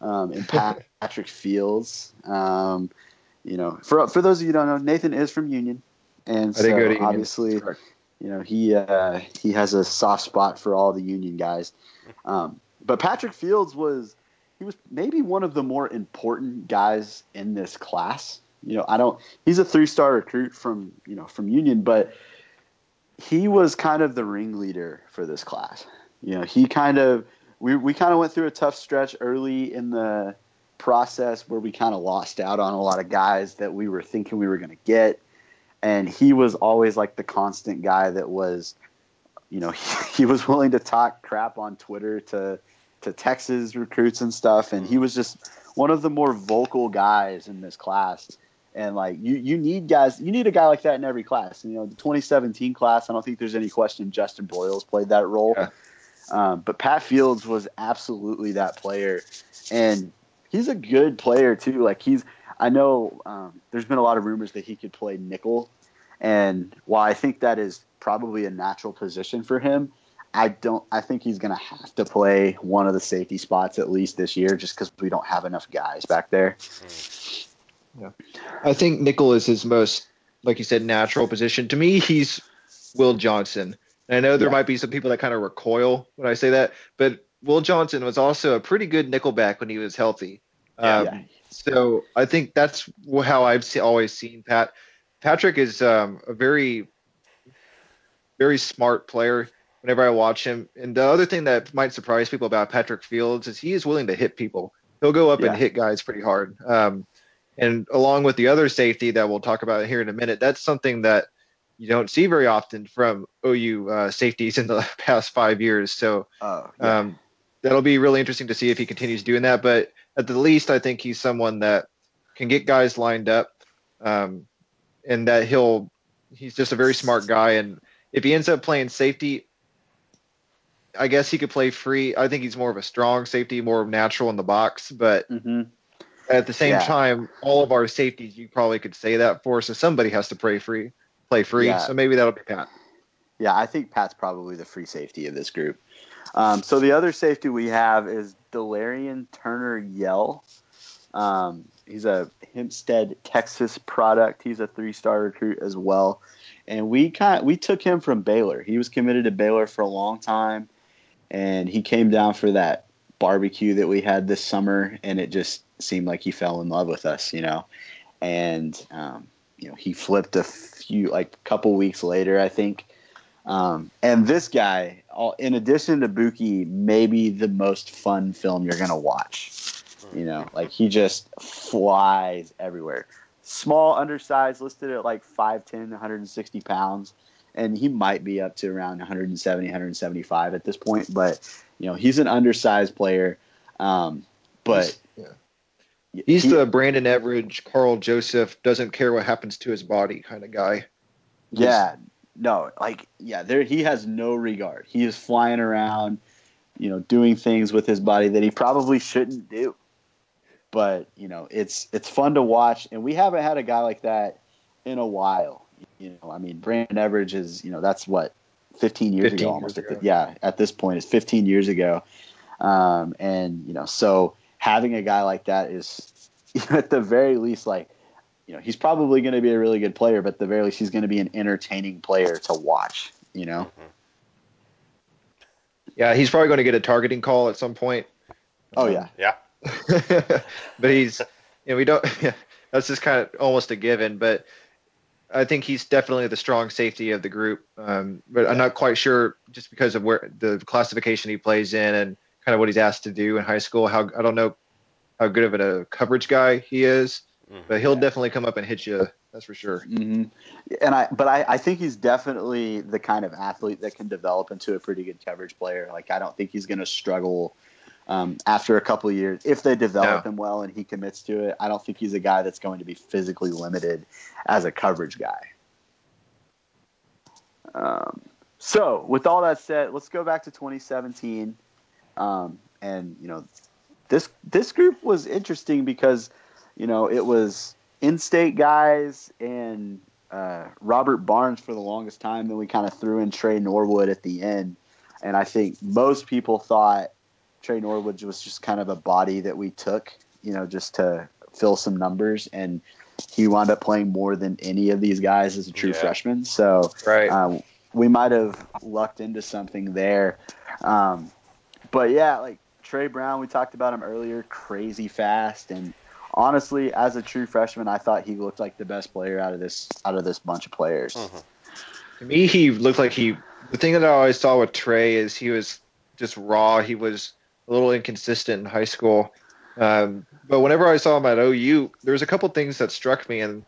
um, in Pat, Patrick Fields. Um, you know, for for those of you who don't know, Nathan is from Union, and so Union. obviously, Correct. you know, he uh, he has a soft spot for all the Union guys. Um, but Patrick Fields was he was maybe one of the more important guys in this class. You know, I don't. He's a three star recruit from you know from Union, but he was kind of the ringleader for this class. You know, he kind of we we kind of went through a tough stretch early in the process where we kind of lost out on a lot of guys that we were thinking we were going to get, and he was always like the constant guy that was, you know, he, he was willing to talk crap on Twitter to to Texas recruits and stuff, and he was just one of the more vocal guys in this class. And like you, you need guys. You need a guy like that in every class. And, You know, the 2017 class. I don't think there's any question Justin Broiles played that role. Yeah. Um, but Pat Fields was absolutely that player, and he's a good player too. Like he's, I know um, there's been a lot of rumors that he could play nickel, and while I think that is probably a natural position for him, I don't. I think he's going to have to play one of the safety spots at least this year, just because we don't have enough guys back there. I think nickel is his most, like you said, natural position. To me, he's Will Johnson. And I know there Yeah. might be some people that kind of recoil when I say that, but Will Johnson was also a pretty good nickelback when he was healthy. Yeah. Um, Yeah. So I think that's how I've se- always seen Pat. Patrick is um, a very, very smart player. Whenever I watch him, and the other thing that might surprise people about Patrick Fields is he is willing to hit people. He'll go up and hit guys pretty hard. Um, and along with the other safety that we'll talk about here in a minute, that's something that you don't see very often from OU uh, safeties in the past five years. So Oh, yeah. um, that'll be really interesting to see if he continues doing that. But at the least, I think he's someone that can get guys lined up, um, and that he'll he's just a very smart guy. And if he ends up playing safety, I guess he could play free. I think he's more of a strong safety, more natural in the box. But hmm at the same Yeah. time, all of our safeties you probably could say that for. So somebody has to play free, play free. Yeah. So maybe that'll be Pat. Yeah, I think Pat's probably the free safety of this group. Um, so the other safety we have is Delarrin Turner Yell. Um, he's a Hempstead, Texas product. He's a three-star recruit as well, and we kind we took him from Baylor. He was committed to Baylor for a long time, and he came down for that barbecue that we had this summer, and it just seemed like he fell in love with us, you know, and um, you know he flipped a few like a couple weeks later, I think. Um, and this guy, in addition to Buki, maybe the most fun film you're gonna watch. You know, like he just flies everywhere. Small, undersized, listed at like 5'10", 160 pounds, and he might be up to around 170, 175 at this point. But you know, he's an undersized player. Um, but. He's he, the Brandon Everage, Carl Joseph doesn't care what happens to his body kind of guy. Yeah, no, like yeah, there he has no regard. He is flying around, you know, doing things with his body that he probably shouldn't do. But you know, it's it's fun to watch, and we haven't had a guy like that in a while. You know, I mean, Brandon Everage is you know that's what 15 years 15 ago almost. Years ago. yeah, at this point, it's 15 years ago, um, and you know, so having a guy like that is at the very least like you know, he's probably going to be a really good player, but at the very least, he's going to be an entertaining player to watch. You know. Mm-hmm. Yeah, he's probably going to get a targeting call at some point. Oh yeah, yeah. but he's, you know, we don't. That's just kind of almost a given. But I think he's definitely the strong safety of the group. Um, but I'm not quite sure just because of where the classification he plays in and kind of what he's asked to do in high school. How I don't know how good of a coverage guy he is. Mm-hmm. But he'll definitely come up and hit you. That's for sure. Mm-hmm. And I, but I, I think he's definitely the kind of athlete that can develop into a pretty good coverage player. Like I don't think he's going to struggle um, after a couple of years if they develop no. him well and he commits to it. I don't think he's a guy that's going to be physically limited as a coverage guy. Um, so with all that said, let's go back to 2017. Um, and you know, this this group was interesting because you know, it was in-state guys and uh, Robert Barnes for the longest time. Then we kind of threw in Tre Norwood at the end, and I think most people thought Tre Norwood was just kind of a body that we took, you know, just to fill some numbers, and he wound up playing more than any of these guys as a true yeah. freshman. So right. Um, we might have lucked into something there. Um, but yeah, like Tre Brown, we talked about him earlier, crazy fast and honestly, as a true freshman, I thought he looked like the best player out of this out of this bunch of players. Mm-hmm. To me, he looked like he. The thing that I always saw with Tre is he was just raw. He was a little inconsistent in high school. Um, but whenever I saw him at OU, there was a couple things that struck me. And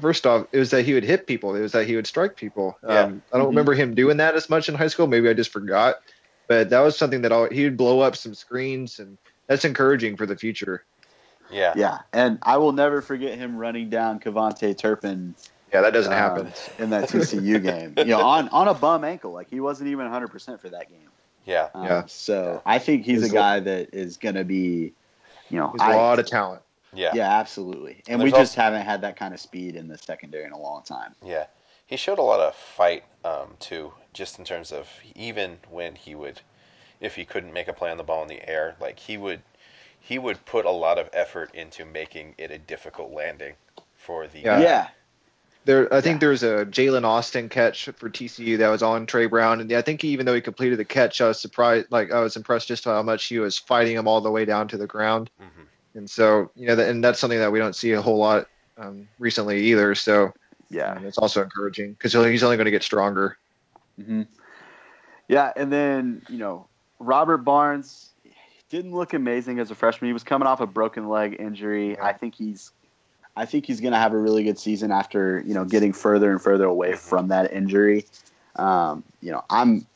first off, it was that he would hit people. It was that he would strike people. Yeah. Um, I don't mm-hmm. remember him doing that as much in high school. Maybe I just forgot. But that was something that all, he would blow up some screens, and that's encouraging for the future. Yeah. Yeah. And I will never forget him running down KaVontae Turpin. Yeah, that doesn't uh, happen in that TCU game. You know, on on a bum ankle, like he wasn't even 100 percent for that game. Yeah. Um, yeah. So I think he's, he's a guy that is going to be, you know, a lot of talent. Yeah. Yeah, absolutely. And, and we just also, haven't had that kind of speed in the secondary in a long time. Yeah. He showed a lot of fight um, too, just in terms of even when he would, if he couldn't make a play on the ball in the air, like he would he would put a lot of effort into making it a difficult landing for the yeah. yeah. There, I think yeah. was a Jalen Austin catch for TCU that was on Tre Brown, and I think even though he completed the catch, I was surprised, like I was impressed just how much he was fighting him all the way down to the ground. Mm-hmm. And so, you know, and that's something that we don't see a whole lot um, recently either. So, yeah, um, it's also encouraging because he's only going to get stronger. Mm-hmm. Yeah, and then you know, Robert Barnes, didn't look amazing as a freshman. He was coming off a broken leg injury. Yeah. I think he's I think he's going to have a really good season after you know getting further and further away mm-hmm. from that injury. Um, you know, I'm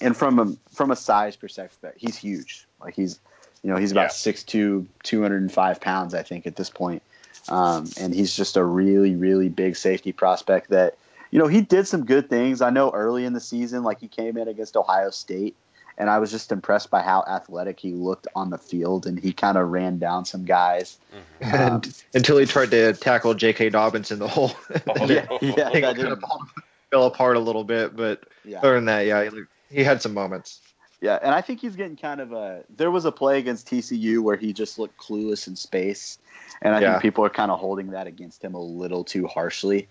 and from a from a size perspective, he's huge. Like he's you know he's about yeah. 6'2", 205 pounds, I think, at this point. Um, and he's just a really really big safety prospect that you know he did some good things. I know early in the season, like he came in against Ohio State and I was just impressed by how athletic he looked on the field, and he kind of ran down some guys mm-hmm. um, until he tried to tackle J.K. Dobbins in the hole. Oh, yeah, yeah, that kind of fell apart a little bit, but yeah. other than that, yeah, he, he had some moments. Yeah, and I think he's getting kind of a. There was a play against TCU where he just looked clueless in space, and I yeah. think people are kind of holding that against him a little too harshly.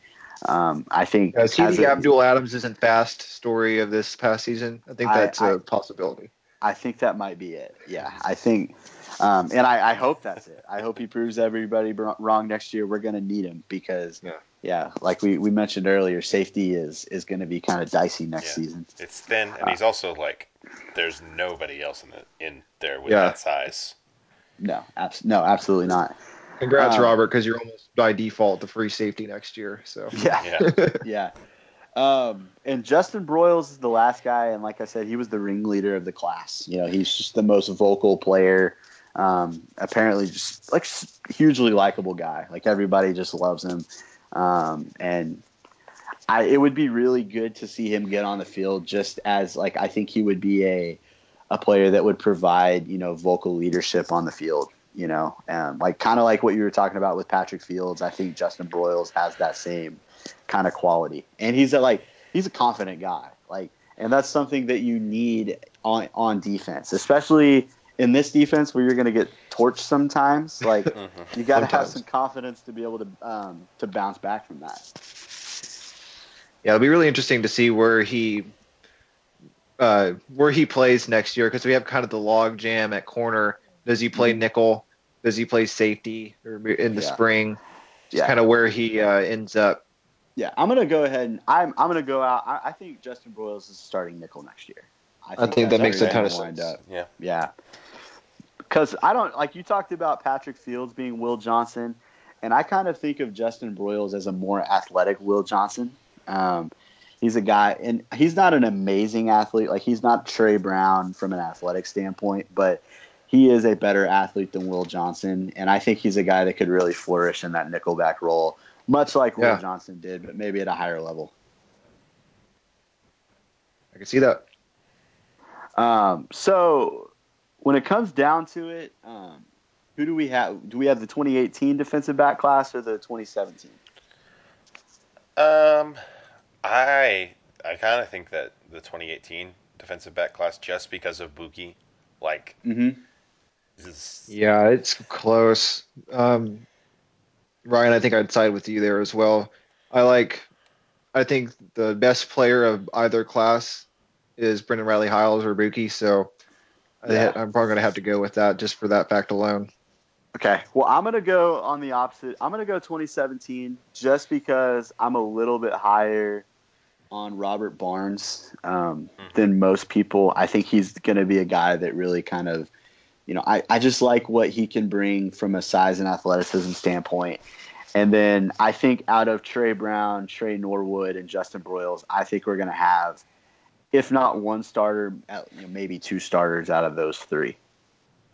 Um, I think uh, TD Abdul Adams isn't fast story of this past season. I think that's I, a possibility. I think that might be it. Yeah, I think Um, and I, I, hope that's it. I hope he proves everybody wrong next year. We're going to need him because, yeah. Yeah, like we, we mentioned earlier, safety is is going to be kind of dicey next yeah. season. It's thin, and uh, he's also like, there's nobody else in the in there with yeah. that size. No, abs- no, absolutely not. Congrats, um, Robert, because you're almost by default the free safety next year. So yeah, yeah. yeah. Um, and Justin Broiles is the last guy, and like I said, he was the ringleader of the class. You know, he's just the most vocal player. Um, apparently, just like hugely likable guy. Like everybody just loves him. Um, and I, it would be really good to see him get on the field, just as like I think he would be a a player that would provide you know vocal leadership on the field. You know, um, like kind of like what you were talking about with Patrick Fields. I think Justin Broiles has that same kind of quality, and he's a, like he's a confident guy. Like, and that's something that you need on on defense, especially in this defense where you're going to get torched sometimes. Like, mm-hmm. you got to have some confidence to be able to um, to bounce back from that. Yeah, it'll be really interesting to see where he uh, where he plays next year because we have kind of the log jam at corner. Does he play mm-hmm. nickel? Does he play safety or in the yeah. spring? Just yeah. kind of where he uh, ends up. Yeah, I'm gonna go ahead and I'm I'm gonna go out. I, I think Justin Broiles is starting nickel next year. I think, I think that makes a ton of sense. Up. Yeah, yeah. Because I don't like you talked about Patrick Fields being Will Johnson, and I kind of think of Justin Broiles as a more athletic Will Johnson. Um, he's a guy, and he's not an amazing athlete. Like he's not Tre Brown from an athletic standpoint, but he is a better athlete than Will Johnson, and I think he's a guy that could really flourish in that nickelback role much like yeah. Will Johnson did, but maybe at a higher level. I can see that. Um, so when it comes down to it, um, who do we have? Do we have the 2018 defensive back class or the 2017? Um, I I kind of think that the 2018 defensive back class, just because of Buki, like, mm-hmm. is, yeah, it's close. Um, Ryan, I think I'd side with you there as well. I like, I think the best player of either class is Brendan Radley Hiles or Buki, so yeah. I, am probably going to have to go with that just for that fact alone. Okay, well, I'm going to go on the opposite. I'm going to go 2017 just because I'm a little bit higher on Robert Barnes um, mm-hmm. than most people. I think he's going to be a guy that really kind of you know, I, I just like what he can bring from a size and athleticism standpoint. And then I think out of Tre Brown, Tre Norwood, and Justin Broiles, I think we're going to have, if not one starter, you know, maybe two starters out of those three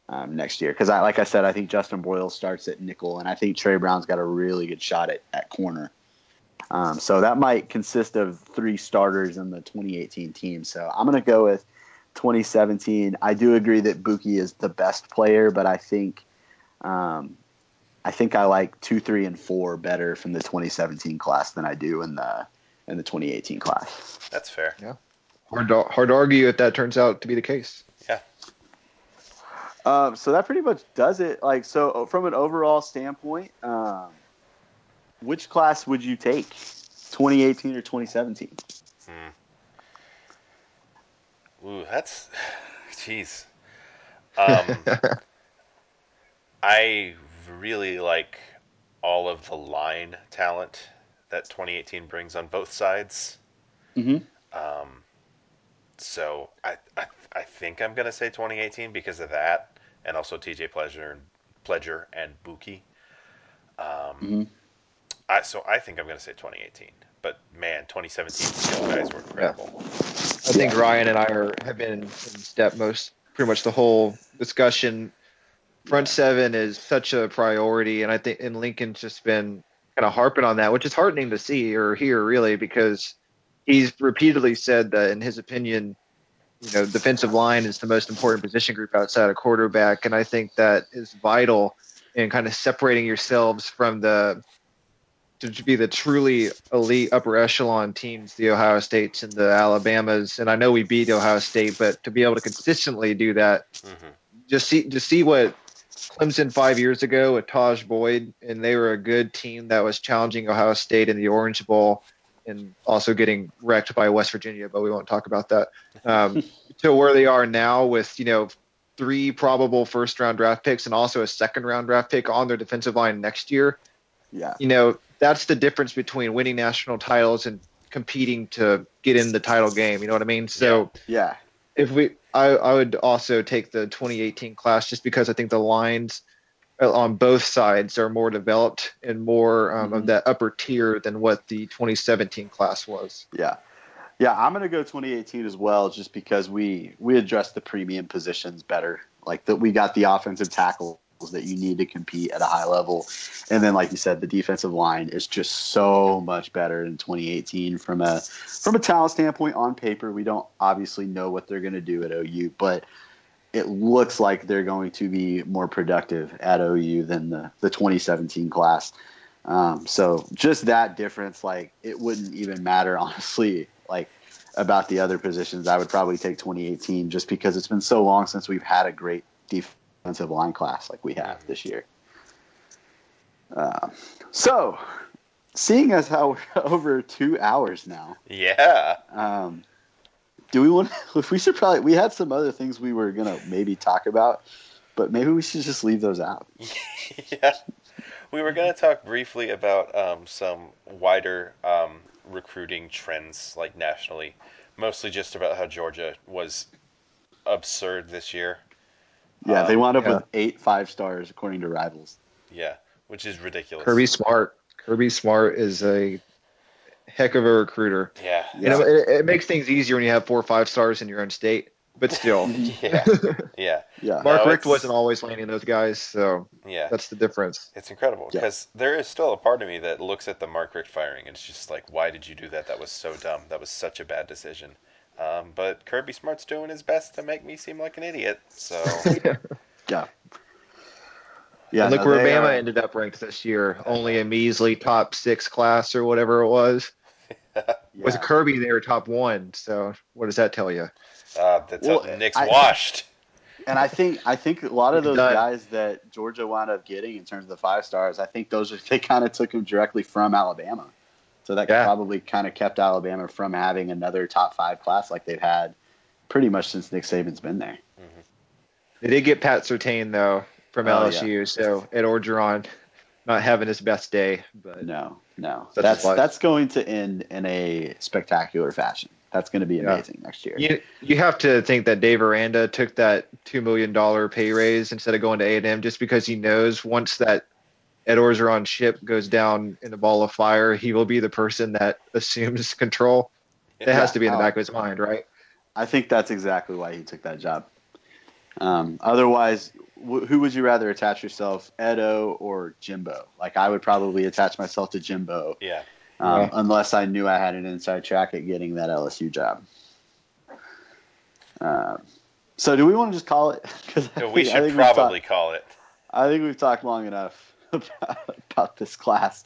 um, next year. Because, I, like I said, I think Justin Broiles starts at nickel, and I think Tre Brown's got a really good shot at, at corner. Um, so that might consist of three starters in the 2018 team. So I'm going to go with 2017. I do agree that Buki is the best player, but I think um, I think I like two, three, and four better from the 2017 class than I do in the in the 2018 class. That's fair. Yeah, hard to, hard to argue if that turns out to be the case. Yeah. Um, so that pretty much does it. Like so, from an overall standpoint, um, which class would you take, 2018 or 2017? Hmm. Ooh, that's, jeez. Um, I really like all of the line talent that 2018 brings on both sides. Mm-hmm. Um, so I, I, I think I'm gonna say 2018 because of that, and also TJ Pledger and Pledger and Buki. Um, mm-hmm. I, so I think I'm gonna say 2018. But man, 2017 skill guys were incredible. Yeah. I think Ryan and I are have been in step most pretty much the whole discussion. Front seven is such a priority, and I think and Lincoln's just been kind of harping on that, which is heartening to see or hear really because he's repeatedly said that in his opinion, you know, defensive line is the most important position group outside of quarterback, and I think that is vital in kind of separating yourselves from the to be the truly elite upper echelon teams, the Ohio States and the Alabamas. And I know we beat Ohio State, but to be able to consistently do that, mm-hmm. just see just see what Clemson five years ago with Tajh Boyd, and they were a good team that was challenging Ohio State in the Orange Bowl and also getting wrecked by West Virginia, but we won't talk about that. Um, to where they are now with you know three probable first round draft picks and also a second round draft pick on their defensive line next year, Yeah. you know, that's the difference between winning national titles and competing to get in the title game. You know what I mean? So Yeah. if we, I, I would also take the 2018 class just because I think the lines on both sides are more developed and more um, of Mhm. that upper tier than what the 2017 class was. Yeah. Yeah, I'm gonna go 2018 as well, just because we we addressed the premium positions better. Like that, we got the offensive tackles that you need to compete at a high level, and then like you said, the defensive line is just so much better in 2018 from a from a talent standpoint. On paper, we don't obviously know what they're gonna do at OU, but it looks like they're going to be more productive at OU than the the 2017 class. Um, so just that difference, like it wouldn't even matter, honestly, like about the other positions. I would probably take 2018 just because it's been so long since we've had a great defensive line class like we have this year. Um, so, seeing as how we're over two hours now, Yeah. um, do we want? If we should probably, we had some other things we were gonna maybe talk about, but maybe we should just leave those out. yeah. We were going to talk briefly about um, some wider um, recruiting trends, like nationally. Mostly just about how Georgia was absurd this year. Yeah, they Um, wound up yeah. with eight five stars according to Rivals. Yeah, which is ridiculous. Kirby Smart, Kirby Smart is a heck of a recruiter. Yeah. You know, it, it makes things easier when you have four or five stars in your own state, but still. Yeah. Yeah. Yeah, Mark No, Richt wasn't always landing those guys, so Yeah. that's the difference. It's incredible Yeah. because there is still a part of me that looks at the Mark Richt firing and it's just like, why did you do that? That was so dumb. That was such a bad decision. Um, but Kirby Smart's doing his best to make me seem like an idiot. So yeah, yeah. and look no, where they Bama are- ended up ranked this year. Only a measly top six class or whatever it was. With yeah. Kirby, they were top one. So what does that tell you? uh, that's Well, how Nick's I- washed. And I think I think a lot of those done. guys that Georgia wound up getting in terms of the five stars, I think those are, they kind of took them directly from Alabama. So that Yeah. probably kind of kept Alabama from having another top five class like they've had pretty much since Nick Saban's been there. They did get Pat Surtain though from Oh, LSU. So Ed Orgeron not having his best day, but No, no, Such that's that's going to end in a spectacular fashion. That's going to be Yeah. amazing next year. You you have to think that Dave Aranda took that two million dollar pay raise instead of going to A and M just because he knows once that Ed Orgeron ship goes down in a ball of fire, he will be the person that assumes control. That has to be in the back of his mind, right? I think that's exactly why he took that job. Um, otherwise, wh- who would you rather attach yourself, Edo or Jimbo? Like I would probably attach myself to Jimbo, Yeah. um, Yeah. unless I knew I had an inside track at getting that LSU job. Um, so, do we want to just call it? 'Cause I So we think- I should probably talked- call it. I think we've talked long enough about, about this class.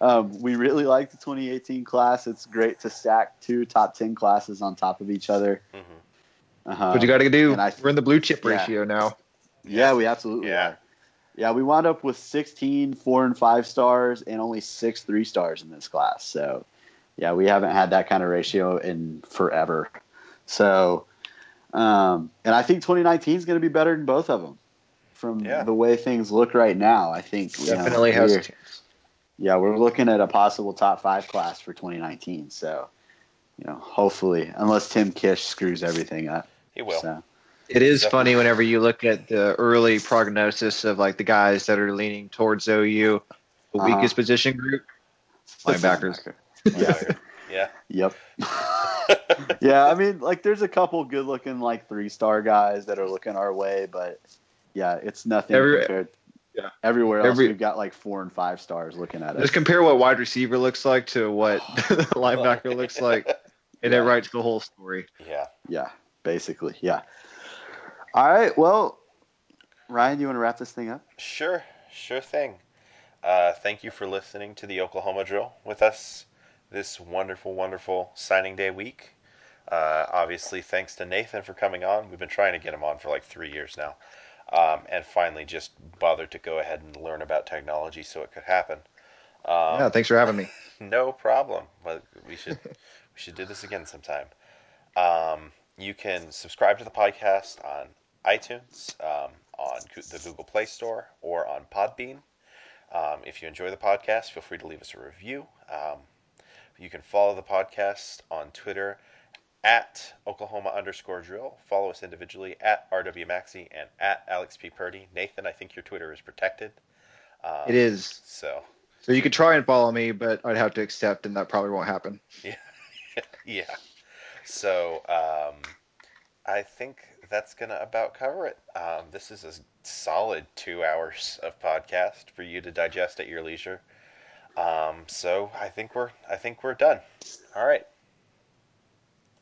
Um, we really like the 2018 class. It's great to stack two top 10 classes on top of each other. hmm Uh, what you got to do? and I- We're in the blue chip yeah. ratio now. Yeah, we absolutely Yeah. are. Yeah, we wound up with 16 four and five stars and only six three stars in this class. So, yeah, we haven't had that kind of ratio in forever. So, um, and I think 2019 is going to be better than both of them from Yeah. the way things look right now. I think you know, Definitely has. we're- yeah, we're looking at a possible top five class for 2019. So, you know, hopefully, unless Tim Kish screws everything up. He will. So, It is Definitely. funny whenever you look at the early prognosis of like the guys that are leaning towards OU, the Uh-huh. weakest position group. Linebackers. Yeah. Yeah. Yep. yeah, I mean, like, there's a couple good looking, like, three star guys that are looking our way, but yeah, it's nothing Every- compared. yeah. Everywhere else, Every- we've got like four and five stars looking at us. Just compare what wide receiver looks like to what linebacker looks like, and it writes the whole story. Yeah. Yeah, basically. Yeah. All right. Well, Ryan, you want to wrap this thing up? Sure, sure thing. Uh, thank you for listening to the Oklahoma Drill with us this wonderful, wonderful signing day week. Uh, obviously, thanks to Nathan for coming on. We've been trying to get him on for like three years now, um, and finally just bothered to go ahead and learn about technology so it could happen. Um, yeah, thanks for having me. no problem. But we should we should do this again sometime. Um, you can subscribe to the podcast on iTunes, um, on the Google Play Store, or on Podbean. Um, if you enjoy the podcast, feel free to leave us a review. Um, you can follow the podcast on Twitter at Oklahoma underscore drill. Follow us individually at RW Maxey and at Alex P. Purdy. Nathan, I think your Twitter is protected. Um, It is. So, So you could try and follow me, but I'd have to accept, and that probably won't happen. yeah. So, um, I think that's going to about cover it. Um, this is a solid two hours of podcast for you to digest at your leisure. Um, so I think we're I think we're done. All right.